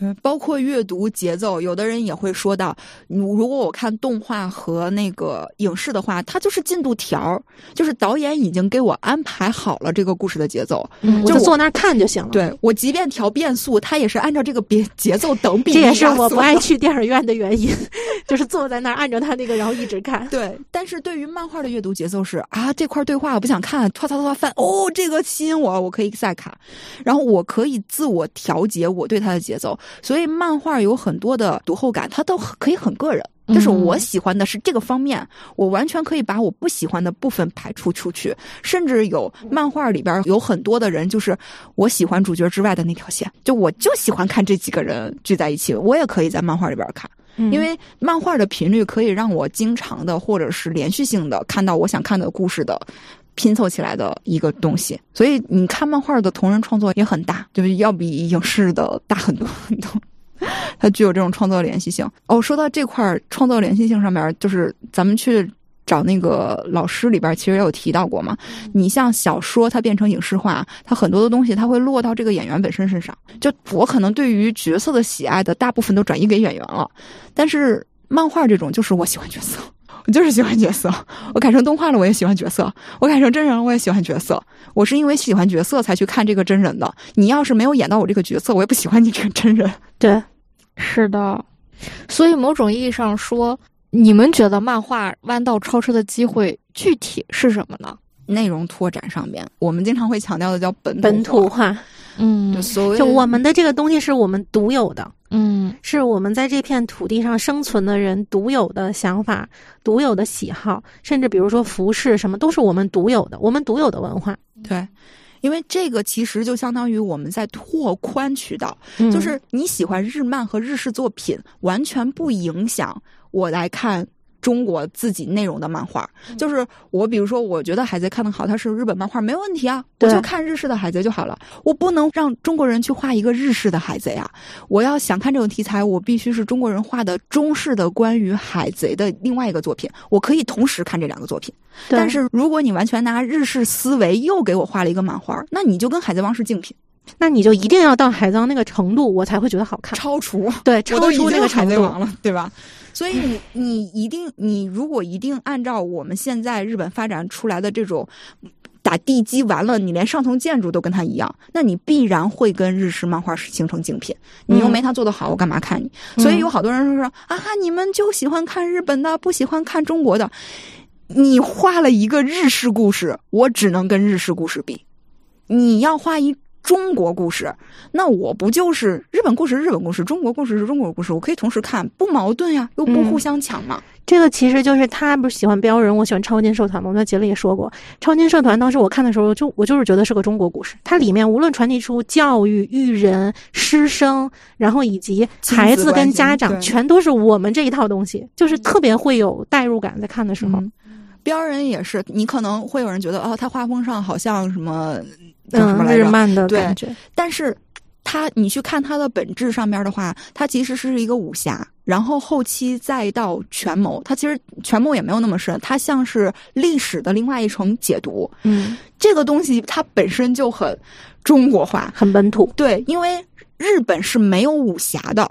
嗯，包括阅读节奏，有的人也会说到，如果我看动画和那个影视的话，它就是进度条，就是导演已经给我安排好了这个故事的节奏，我就坐那儿看就行了。对我即便调变速，它也是按照这个别节奏等比。这也是我不爱去电影院的原因，就是坐在那儿按照他那个，然后一直看。对，但是对于漫画的阅读节奏是啊，这块对话我不想看，唰唰唰翻，哦，这个吸引我，我可以再看，然后我可以自我调节我对它的节奏。所以漫画有很多的读后感，它都可以很个人。就是我喜欢的是这个方面，我完全可以把我不喜欢的部分排除出去。甚至有漫画里边有很多的人，就是我喜欢主角之外的那条线，就我就喜欢看这几个人聚在一起，我也可以在漫画里边看，因为漫画的频率可以让我经常的或者是连续性的看到我想看的故事的。拼凑起来的一个东西，所以你看漫画的同人创作也很大，就是要比影视的大很多很多。它具有这种创作联系性。哦，说到这块创作联系性上面，就是咱们去找那个老师里边，其实也有提到过嘛。你像小说，它变成影视化，它很多的东西，它会落到这个演员本身身上。就我可能对于角色的喜爱的大部分都转移给演员了，但是漫画这种，就是我喜欢角色。我就是喜欢角色，我改成动画了，我也喜欢角色；我改成真人了，我也喜欢角色。我是因为喜欢角色才去看这个真人的。你要是没有演到我这个角色，我也不喜欢你这个真人。对，是的。所以某种意义上说，你们觉得漫画弯道超车的机会具体是什么呢？内容拓展上面，我们经常会强调的叫本本土化。嗯，就所谓就我们的这个东西是我们独有的。嗯，是我们在这片土地上生存的人独有的想法、独有的喜好，甚至比如说服饰什么，都是我们独有的，我们独有的文化。对，因为这个其实就相当于我们在拓宽渠道，就是你喜欢日漫和日式作品，完全不影响我来看。中国自己内容的漫画，就是我，比如说，我觉得海贼看的好，它是日本漫画，没问题啊，我就看日式的海贼就好了。我不能让中国人去画一个日式的海贼啊！我要想看这种题材，我必须是中国人画的中式的关于海贼的另外一个作品。我可以同时看这两个作品，但是如果你完全拿日式思维又给我画了一个漫画，那你就跟海贼王是竞品，那你就一定要到海贼王那个程度，我才会觉得好看，超出 对，超出那个海贼王了，对吧？所以你你一定你如果一定按照我们现在日本发展出来的这种打地基完了，你连上层建筑都跟他一样，那你必然会跟日式漫画形成竞品。你又没他做的好，我干嘛看你？所以有好多人说说啊，你们就喜欢看日本的，不喜欢看中国的。你画了一个日式故事，我只能跟日式故事比。你要画一。中国故事，那我不就是日本故事？日本故事，中国故事是中国故事，我可以同时看，不矛盾呀，又不互相抢嘛。这个其实就是他不是喜欢标人，我喜欢超金社团嘛。我们在节里也说过，超金社团当时我看的时候，就我就是觉得是个中国故事。它里面无论传递出教育、育人、师生，然后以及孩子跟家长，全都是我们这一套东西，就是特别会有代入感。在看的时候，标人也是，你可能会有人觉得哦，他画风上好像什么。嗯，日漫的感觉，但是它你去看它的本质上面的话，它其实是一个武侠，然后后期再到权谋，它其实权谋也没有那么深，它像是历史的另外一层解读。嗯，这个东西它本身就很中国化，很本土。对，因为日本是没有武侠的，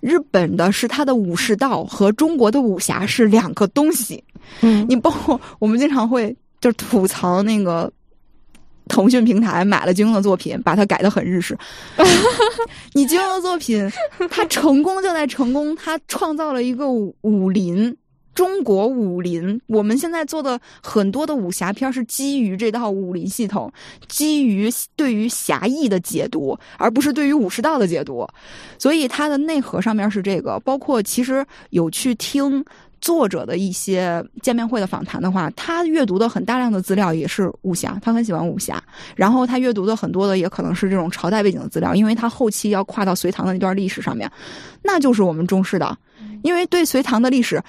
日本的是它的武士道和中国的武侠是两个东西。嗯，你包括我们经常会就吐槽那个。腾讯平台买了金庸的作品，把它改的很日式。你金庸的作品，它成功就在成功，它创造了一个武林，中国武林。我们现在做的很多的武侠片是基于这套武林系统，基于对于侠义的解读，而不是对于武士道的解读。所以它的内核上面是这个，包括其实有去听。作者的一些见面会的访谈的话，他阅读的很大量的资料也是武侠，他很喜欢武侠。然后他阅读的很多的也可能是这种朝代背景的资料，因为他后期要跨到隋唐的那段历史上面，那就是我们重视的，因为对隋唐的历史。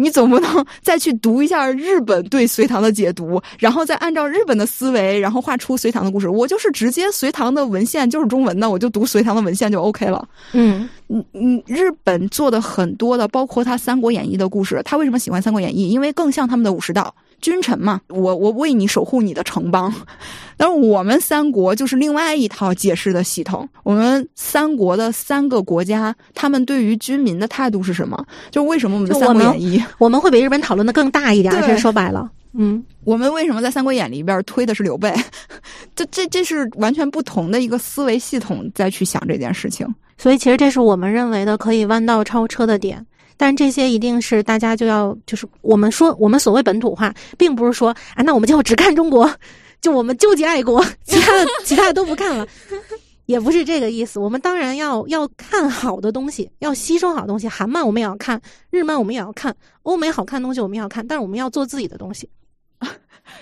你总不能 再去读一下日本对隋唐的解读，然后再按照日本的思维，然后画出隋唐的故事。我就是直接隋唐的文献就是中文的，我就读隋唐的文献就 OK 了。嗯嗯嗯，日本做的很多的，包括他《三国演义》的故事，他为什么喜欢《三国演义》？因为更像他们的武士道。君臣嘛，我我为你守护你的城邦，但是我们三国就是另外一套解释的系统。我们三国的三个国家，他们对于军民的态度是什么？就为什么我们的《三国演义》我们会比日本讨论的更大一点？其实说白了，嗯，我们为什么在《三国演义》里边推的是刘备？这这这是完全不同的一个思维系统再去想这件事情。所以其实这是我们认为的可以弯道超车的点。但这些一定是大家就要，就是我们说我们所谓本土化，并不是说啊，那我们就只看中国，就我们纠结爱国，其他的其他的都不看了。也不是这个意思。我们当然要要看好的东西，要吸收好东西。韩漫我们也要看，日漫我们也要看，欧美好看的东西我们也要看，但是我们要做自己的东西。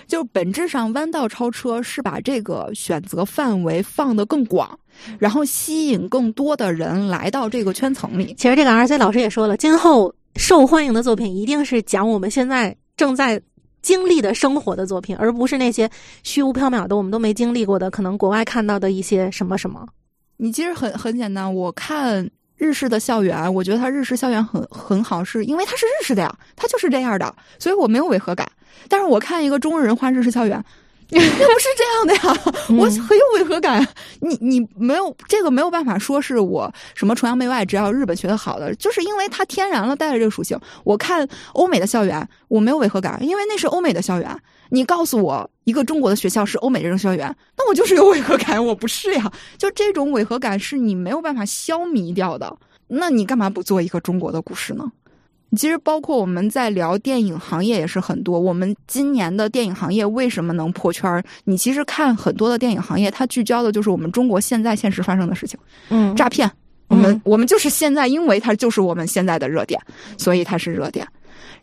就本质上，弯道超车是把这个选择范围放得更广，然后吸引更多的人来到这个圈层里。其实这个 R C 老师也说了，今后受欢迎的作品一定是讲我们现在正在经历的生活的作品，而不是那些虚无缥缈的我们都没经历过的，可能国外看到的一些什么什么。你其实很很简单，我看日式的校园，我觉得它日式校园很很好，是因为它是日式的呀，它就是这样的，所以我没有违和感。但是我看一个中国人画日式校园，那不是这样的呀，我很有违和感。你你没有这个没有办法说是我什么崇洋媚外，只要日本学的好的，就是因为它天然了带着这个属性。我看欧美的校园，我没有违和感，因为那是欧美的校园。你告诉我一个中国的学校是欧美这种校园，那我就是有违和感，我不是呀。就这种违和感是你没有办法消弭掉的。那你干嘛不做一个中国的故事呢？其实，包括我们在聊电影行业也是很多。我们今年的电影行业为什么能破圈？你其实看很多的电影行业，它聚焦的就是我们中国现在现实发生的事情。嗯，诈骗，我们我们就是现在，因为它就是我们现在的热点，所以它是热点。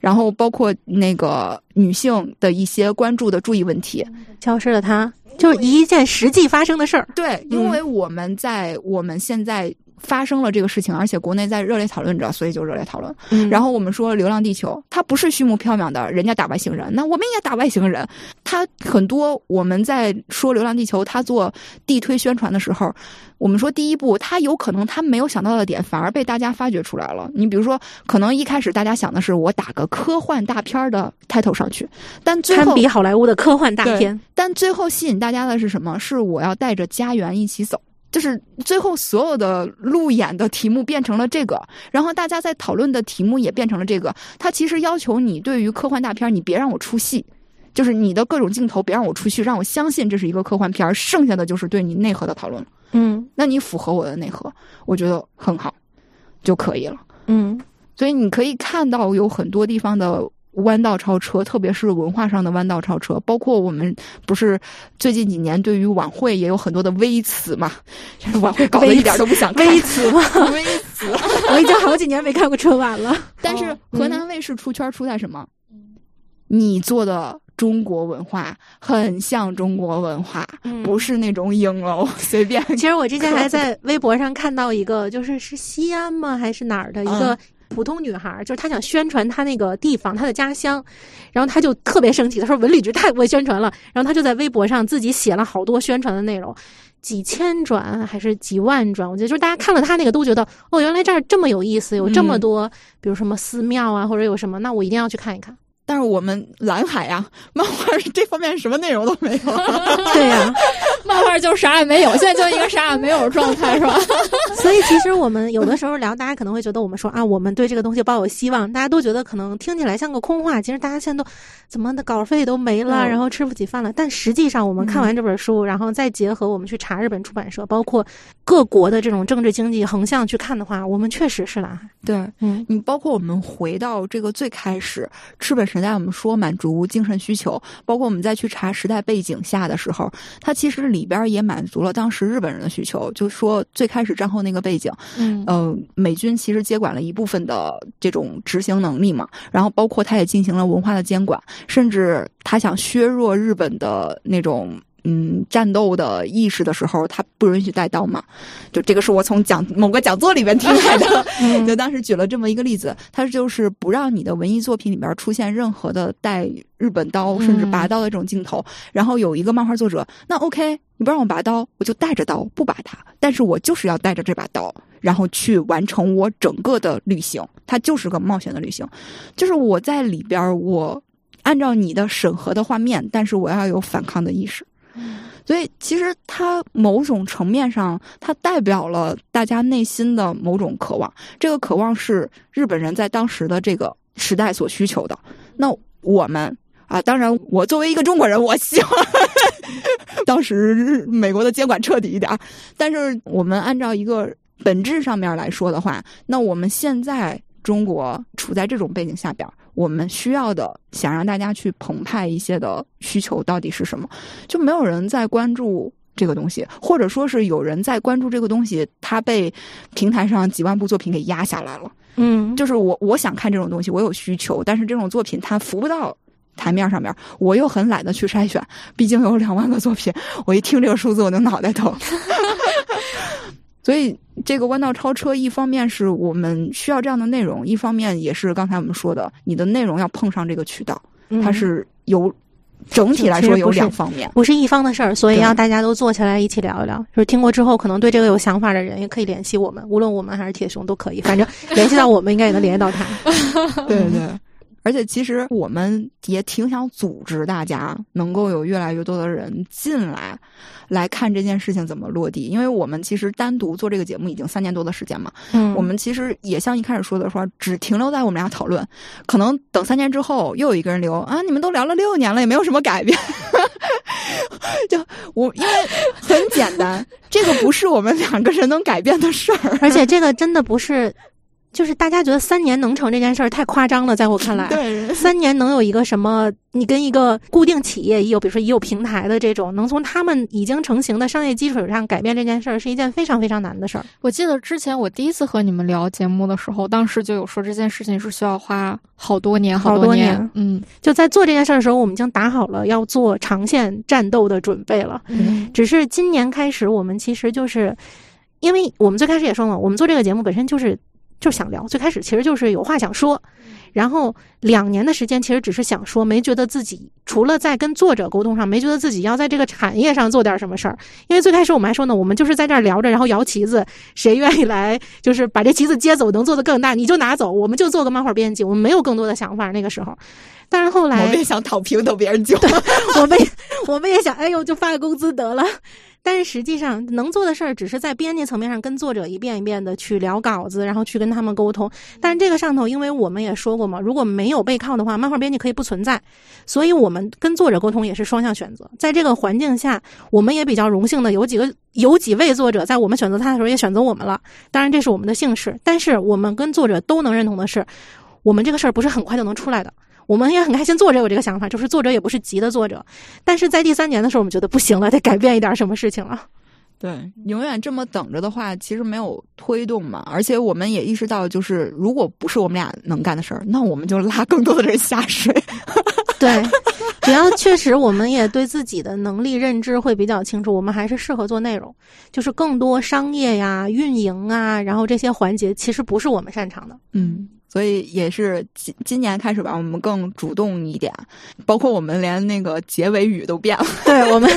然后包括那个女性的一些关注的注意问题，消失了，它就是一件实际发生的事儿。对，因为我们在我们现在。发生了这个事情，而且国内在热烈讨论着，所以就热烈讨论。然后我们说《流浪地球》，它不是虚无缥缈的，人家打外星人，那我们也打外星人。它很多我们在说《流浪地球》，它做地推宣传的时候，我们说第一步，它有可能它没有想到的点，反而被大家发掘出来了。你比如说，可能一开始大家想的是我打个科幻大片的 title 上去，但最后堪比好莱坞的科幻大片。但最后吸引大家的是什么？是我要带着家园一起走。就是最后所有的路演的题目变成了这个，然后大家在讨论的题目也变成了这个。他其实要求你对于科幻大片，你别让我出戏，就是你的各种镜头别让我出戏，让我相信这是一个科幻片，剩下的就是对你内核的讨论了。嗯，那你符合我的内核，我觉得很好，就可以了。嗯，所以你可以看到有很多地方的。弯道超车，特别是文化上的弯道超车，包括我们不是最近几年对于晚会也有很多的微词嘛？晚会搞得一点都不想看微词吗？微词，我已经好几年没看过春晚了。但是河南卫视出圈出在什么？你做的中国文化很像中国文化，不是那种影楼随便。其实我之前还在微博上看到一个，就是是西安吗？还是哪儿的一个？普通女孩就是她想宣传她那个地方，她的家乡，然后她就特别生气，她说文旅局太不会宣传了，然后她就在微博上自己写了好多宣传的内容，几千转还是几万转，我觉得就是大家看了她那个都觉得哦，原来这儿这么有意思，有这么多，比如什么寺庙啊，或者有什么，那我一定要去看一看。但是我们蓝海呀，漫画这方面什么内容都没有。对呀，漫画就啥也没有，现在就一个啥也没有的状态，是吧？所以其实我们有的时候聊，大家可能会觉得我们说啊，我们对这个东西抱有希望，大家都觉得可能听起来像个空话。其实大家现在都怎么的稿费都没了，然后吃不起饭了。但实际上，我们看完这本书，然后再结合我们去查日本出版社，包括各国的这种政治经济横向去看的话，我们确实是蓝海。对，嗯，你包括我们回到这个最开始，吃本。时代，我们说满足精神需求，包括我们再去查时代背景下的时候，它其实里边也满足了当时日本人的需求。就说最开始战后那个背景，嗯，呃，美军其实接管了一部分的这种执行能力嘛，然后包括他也进行了文化的监管，甚至他想削弱日本的那种。嗯，战斗的意识的时候，他不允许带刀嘛？就这个是我从讲某个讲座里面听来的。就当时举了这么一个例子，他就是不让你的文艺作品里边出现任何的带日本刀甚至拔刀的这种镜头。然后有一个漫画作者，那 OK，你不让我拔刀，我就带着刀不拔它，但是我就是要带着这把刀，然后去完成我整个的旅行。它就是个冒险的旅行，就是我在里边，我按照你的审核的画面，但是我要有反抗的意识。所以，其实它某种层面上，它代表了大家内心的某种渴望。这个渴望是日本人在当时的这个时代所需求的。那我们啊，当然，我作为一个中国人，我希望 当时美国的监管彻底一点。但是，我们按照一个本质上面来说的话，那我们现在中国处在这种背景下边。我们需要的，想让大家去澎湃一些的需求到底是什么？就没有人在关注这个东西，或者说是有人在关注这个东西，它被平台上几万部作品给压下来了。嗯，就是我我想看这种东西，我有需求，但是这种作品它浮不到台面上面，我又很懒得去筛选，毕竟有两万个作品，我一听这个数字我就脑袋疼。所以这个弯道超车，一方面是我们需要这样的内容，一方面也是刚才我们说的，你的内容要碰上这个渠道，它是有整体来说有两方面，不是一方的事儿，所以要大家都坐下来一起聊一聊。就是听过之后，可能对这个有想法的人也可以联系我们，无论我们还是铁熊都可以，反正联系到我们应该也能联系到他。对 对。而且其实我们也挺想组织大家能够有越来越多的人进来，来看这件事情怎么落地。因为我们其实单独做这个节目已经三年多的时间嘛，嗯，我们其实也像一开始说的说，只停留在我们俩讨论，可能等三年之后又有一个人留啊，你们都聊了六年了，也没有什么改变。就我因为很简单，这个不是我们两个人能改变的事儿，而且这个真的不是。就是大家觉得三年能成这件事儿太夸张了，在我看来，对，三年能有一个什么？你跟一个固定企业，也有比如说也有平台的这种，能从他们已经成型的商业基础上改变这件事儿，是一件非常非常难的事儿。我记得之前我第一次和你们聊节目的时候，当时就有说这件事情是需要花好多年、好多年。嗯，就在做这件事儿的时候，我们已经打好了要做长线战斗的准备了。嗯，只是今年开始，我们其实就是因为我们最开始也说嘛，我们做这个节目本身就是。就是想聊，最开始其实就是有话想说，然后两年的时间其实只是想说，没觉得自己除了在跟作者沟通上，没觉得自己要在这个产业上做点什么事儿。因为最开始我们还说呢，我们就是在这儿聊着，然后摇旗子，谁愿意来就是把这旗子接走，能做的更大，你就拿走，我们就做个漫画编辑，我们没有更多的想法那个时候。但是后来我们也想躺平等别人救，我们我们也想，哎呦，就发个工资得了。但是实际上能做的事儿，只是在编辑层面上跟作者一遍一遍的去聊稿子，然后去跟他们沟通。但是这个上头，因为我们也说过嘛，如果没有背靠的话，漫画编辑可以不存在。所以我们跟作者沟通也是双向选择。在这个环境下，我们也比较荣幸的有几个有几位作者在我们选择他的时候也选择我们了。当然这是我们的幸事。但是我们跟作者都能认同的是，我们这个事儿不是很快就能出来的。我们也很开心，作者有这个想法，就是作者也不是急的作者，但是在第三年的时候，我们觉得不行了，得改变一点什么事情了。对，永远这么等着的话，其实没有推动嘛。而且我们也意识到，就是如果不是我们俩能干的事儿，那我们就拉更多的人下水。对，只要确实我们也对自己的能力认知会比较清楚，我们还是适合做内容，就是更多商业呀、运营啊，然后这些环节其实不是我们擅长的。嗯。所以也是今今年开始吧，我们更主动一点，包括我们连那个结尾语都变了。对我们。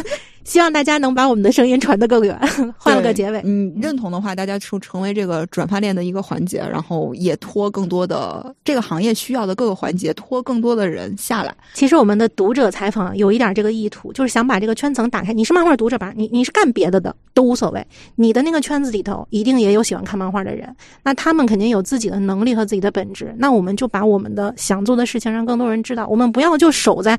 希望大家能把我们的声音传得更远，换了个结尾。你认同的话，大家成成为这个转发链的一个环节，然后也拖更多的这个行业需要的各个环节，拖更多的人下来。其实我们的读者采访有一点这个意图，就是想把这个圈层打开。你是漫画读者吧？你你是干别的的都无所谓。你的那个圈子里头一定也有喜欢看漫画的人，那他们肯定有自己的能力和自己的本质。那我们就把我们的想做的事情让更多人知道。我们不要就守在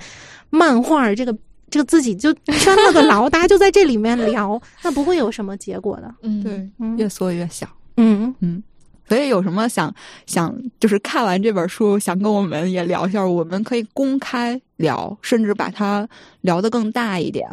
漫画这个。这个自己就圈了个牢，大家就在这里面聊，那不会有什么结果的。嗯，对，越缩越小。嗯嗯，所以有什么想想，就是看完这本书，想跟我们也聊一下，我们可以公开。聊，甚至把它聊得更大一点，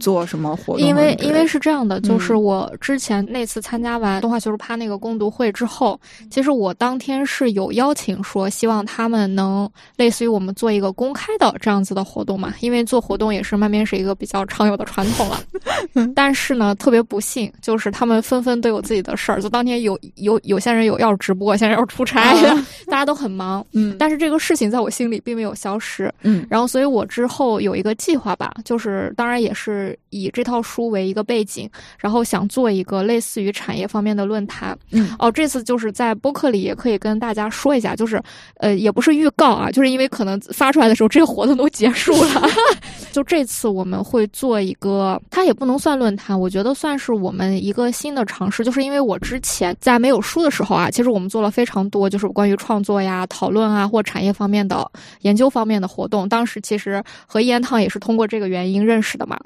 做什么活动？因为因为是这样的，就是我之前那次参加完动画学术趴那个攻读会之后，其实我当天是有邀请说，希望他们能类似于我们做一个公开的这样子的活动嘛。因为做活动也是漫边是一个比较常有的传统了。但是呢，特别不幸，就是他们纷纷都有自己的事儿。就当天有有有些人有要直播，有些人要出差，大家都很忙。嗯，但是这个事情在我心里并没有消失。嗯，然后。所以我之后有一个计划吧，就是当然也是以这套书为一个背景，然后想做一个类似于产业方面的论坛。嗯，哦，这次就是在播客里也可以跟大家说一下，就是呃，也不是预告啊，就是因为可能发出来的时候这个活动都结束了。就这次我们会做一个，它也不能算论坛，我觉得算是我们一个新的尝试。就是因为我之前在没有书的时候啊，其实我们做了非常多，就是关于创作呀、讨论啊或产业方面的研究方面的活动，当时。其实和一言堂也是通过这个原因认识的嘛。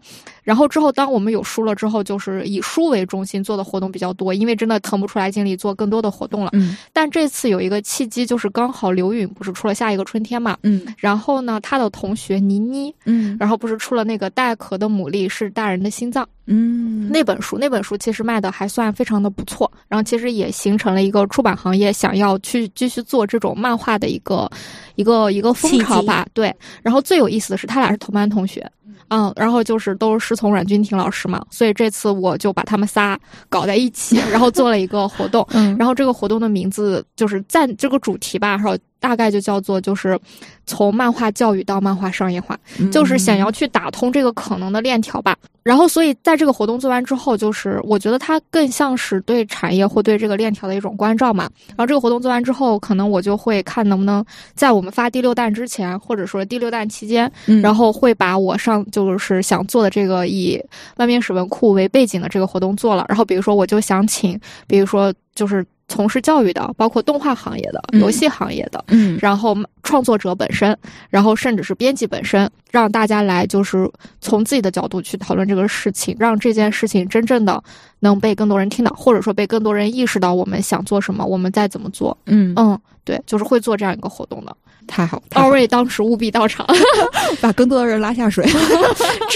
然后之后，当我们有书了之后，就是以书为中心做的活动比较多，因为真的腾不出来精力做更多的活动了。嗯但这次有一个契机，就是刚好刘允不是出了下一个春天嘛，嗯然后呢，他的同学倪妮，嗯然后不是出了那个带壳的牡蛎是大人的心脏嗯那本书，那本书其实卖的还算非常的不错，然后其实也形成了一个出版行业想要去继续做这种漫画的一个一个一个风潮吧。对，然后最有意思的是，他俩是同班同学。嗯，然后就是都是师从阮君婷老师嘛，所以这次我就把他们仨搞在一起，然后做了一个活动。嗯然后这个活动的名字就是在这个主题吧，然后大概就叫做就是从漫画教育到漫画商业化，就是想要去打通这个可能的链条吧。然后，所以在这个活动做完之后，就是我觉得它更像是对产业或对这个链条的一种关照嘛。然后这个活动做完之后，可能我就会看能不能在我们发第六弹之前，或者说第六弹期间，嗯然后会把我上就是想做的这个以万面史文库为背景的这个活动做了。然后比如说，我就想请，比如说就是从事教育的，包括动画行业的、嗯游戏行业的，嗯然后创作者本身，然后甚至是编辑本身，让大家来就是从自己的角度去讨论这个事情，让这件事情真正的能被更多人听到，或者说被更多人意识到我们想做什么，我们再怎么做。嗯嗯，对，就是会做这样一个活动的。太好，太好奥瑞当时务必到场，把更多的人拉下水。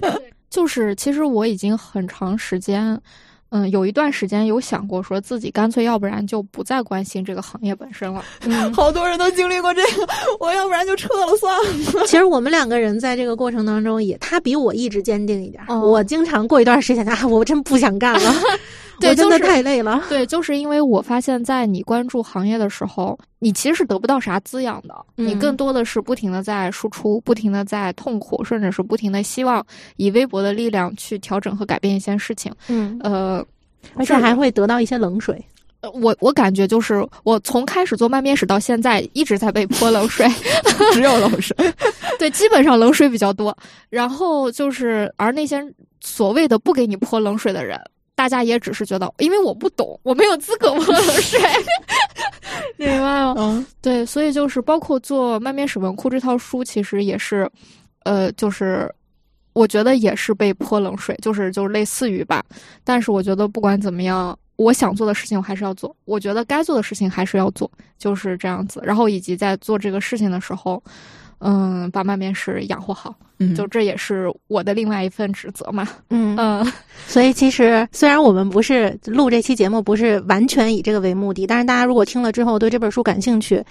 这 就是其实我已经很长时间。嗯，有一段时间有想过，说自己干脆要不然就不再关心这个行业本身了。嗯，好多人都经历过这个，我要不然就撤了算了。其实我们两个人在这个过程当中也，他比我意志坚定一点。哦我经常过一段时间啊，我真不想干了，对真的太累了。对，就是因为我发现，在你关注行业的时候，你其实是得不到啥滋养的，你嗯更多的是不停的在输出，不停的在痛苦，甚至是不停的希望以微薄的力量去调整和改变一些事情。嗯，呃，而且还会得到一些冷水。呃我我感觉就是我从开始做慢面史到现在一直在被泼冷水，只有冷水。对，基本上冷水比较多。然后就是，而那些所谓的不给你泼冷水的人，大家也只是觉得，因为我不懂，我没有资格泼冷水，明白吗？嗯对，所以就是包括做《漫面史文库》这套书，其实也是，呃，就是我觉得也是被泼冷水，就是就是类似于吧。但是我觉得不管怎么样，我想做的事情我还是要做，我觉得该做的事情还是要做，就是这样子。然后以及在做这个事情的时候，嗯，把漫面史养活好，嗯就这也是我的另外一份职责嘛。嗯嗯 所以其实虽然我们不是录这期节目，不是完全以这个为目的，但是大家如果听了之后对这本书感兴趣，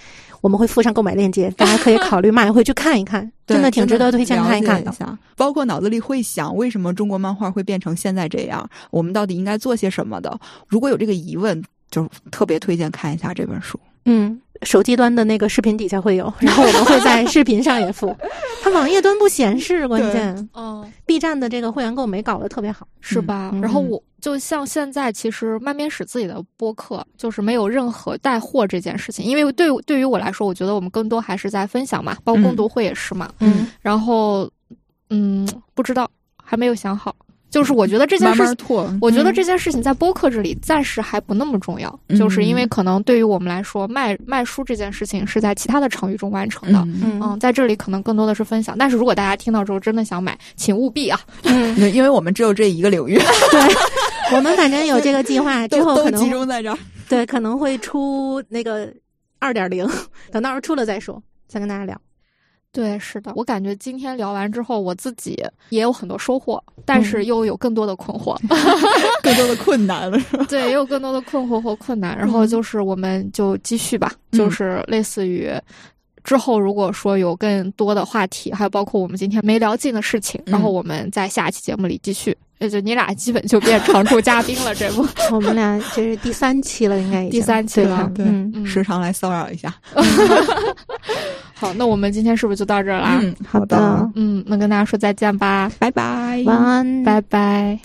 我们会附上购买链接，大家可以考虑买回去看一看，真的挺值得推荐看一看的包括脑子里会想，为什么中国漫画会变成现在这样？我们到底应该做些什么的？如果有这个疑问，就特别推荐看一下这本书。嗯，手机端的那个视频底下会有，然后我们会在视频上也付。它网页端不显示，关键嗯，B 站的这个会员购没搞得特别好。是吧？然后我就像现在，其实慢面使自己的播客就是没有任何带货这件事情，因为对对于我来说，我觉得我们更多还是在分享嘛，包括共读会也是嘛。嗯然后，嗯，不知道，还没有想好。就是我觉得这件慢事我觉得嗯这件事情在播客这里暂时还不那么重要，嗯就是因为可能对于我们来说，卖卖书这件事情是在其他的场域中完成的。嗯嗯，在这里可能更多的是分享，但是如果大家听到之后真的想买，请务必啊，嗯，因为我们只有这一个领域，对 我们反正有这个计划，之后可能集中在这儿。对可能会出那个二点零，等到时候出了再说，再跟大家聊。对，是的，我感觉今天聊完之后，我自己也有很多收获，但是又有更多的困惑，更多的困难了，是吧？对，也有更多的困惑和困难。然后就是我们就继续吧，就是类似于之后如果说有更多的话题，还有包括我们今天没聊尽的事情，然后我们在下一期节目里继续。也就你俩基本就变常驻嘉宾了，这不？我们俩这是第三期了，应该已经第三期了对嗯，嗯时常来骚扰一下。好，那我们今天是不是就到这儿啦？嗯，好的，嗯，那跟大家说再见吧，拜拜，晚安，拜拜。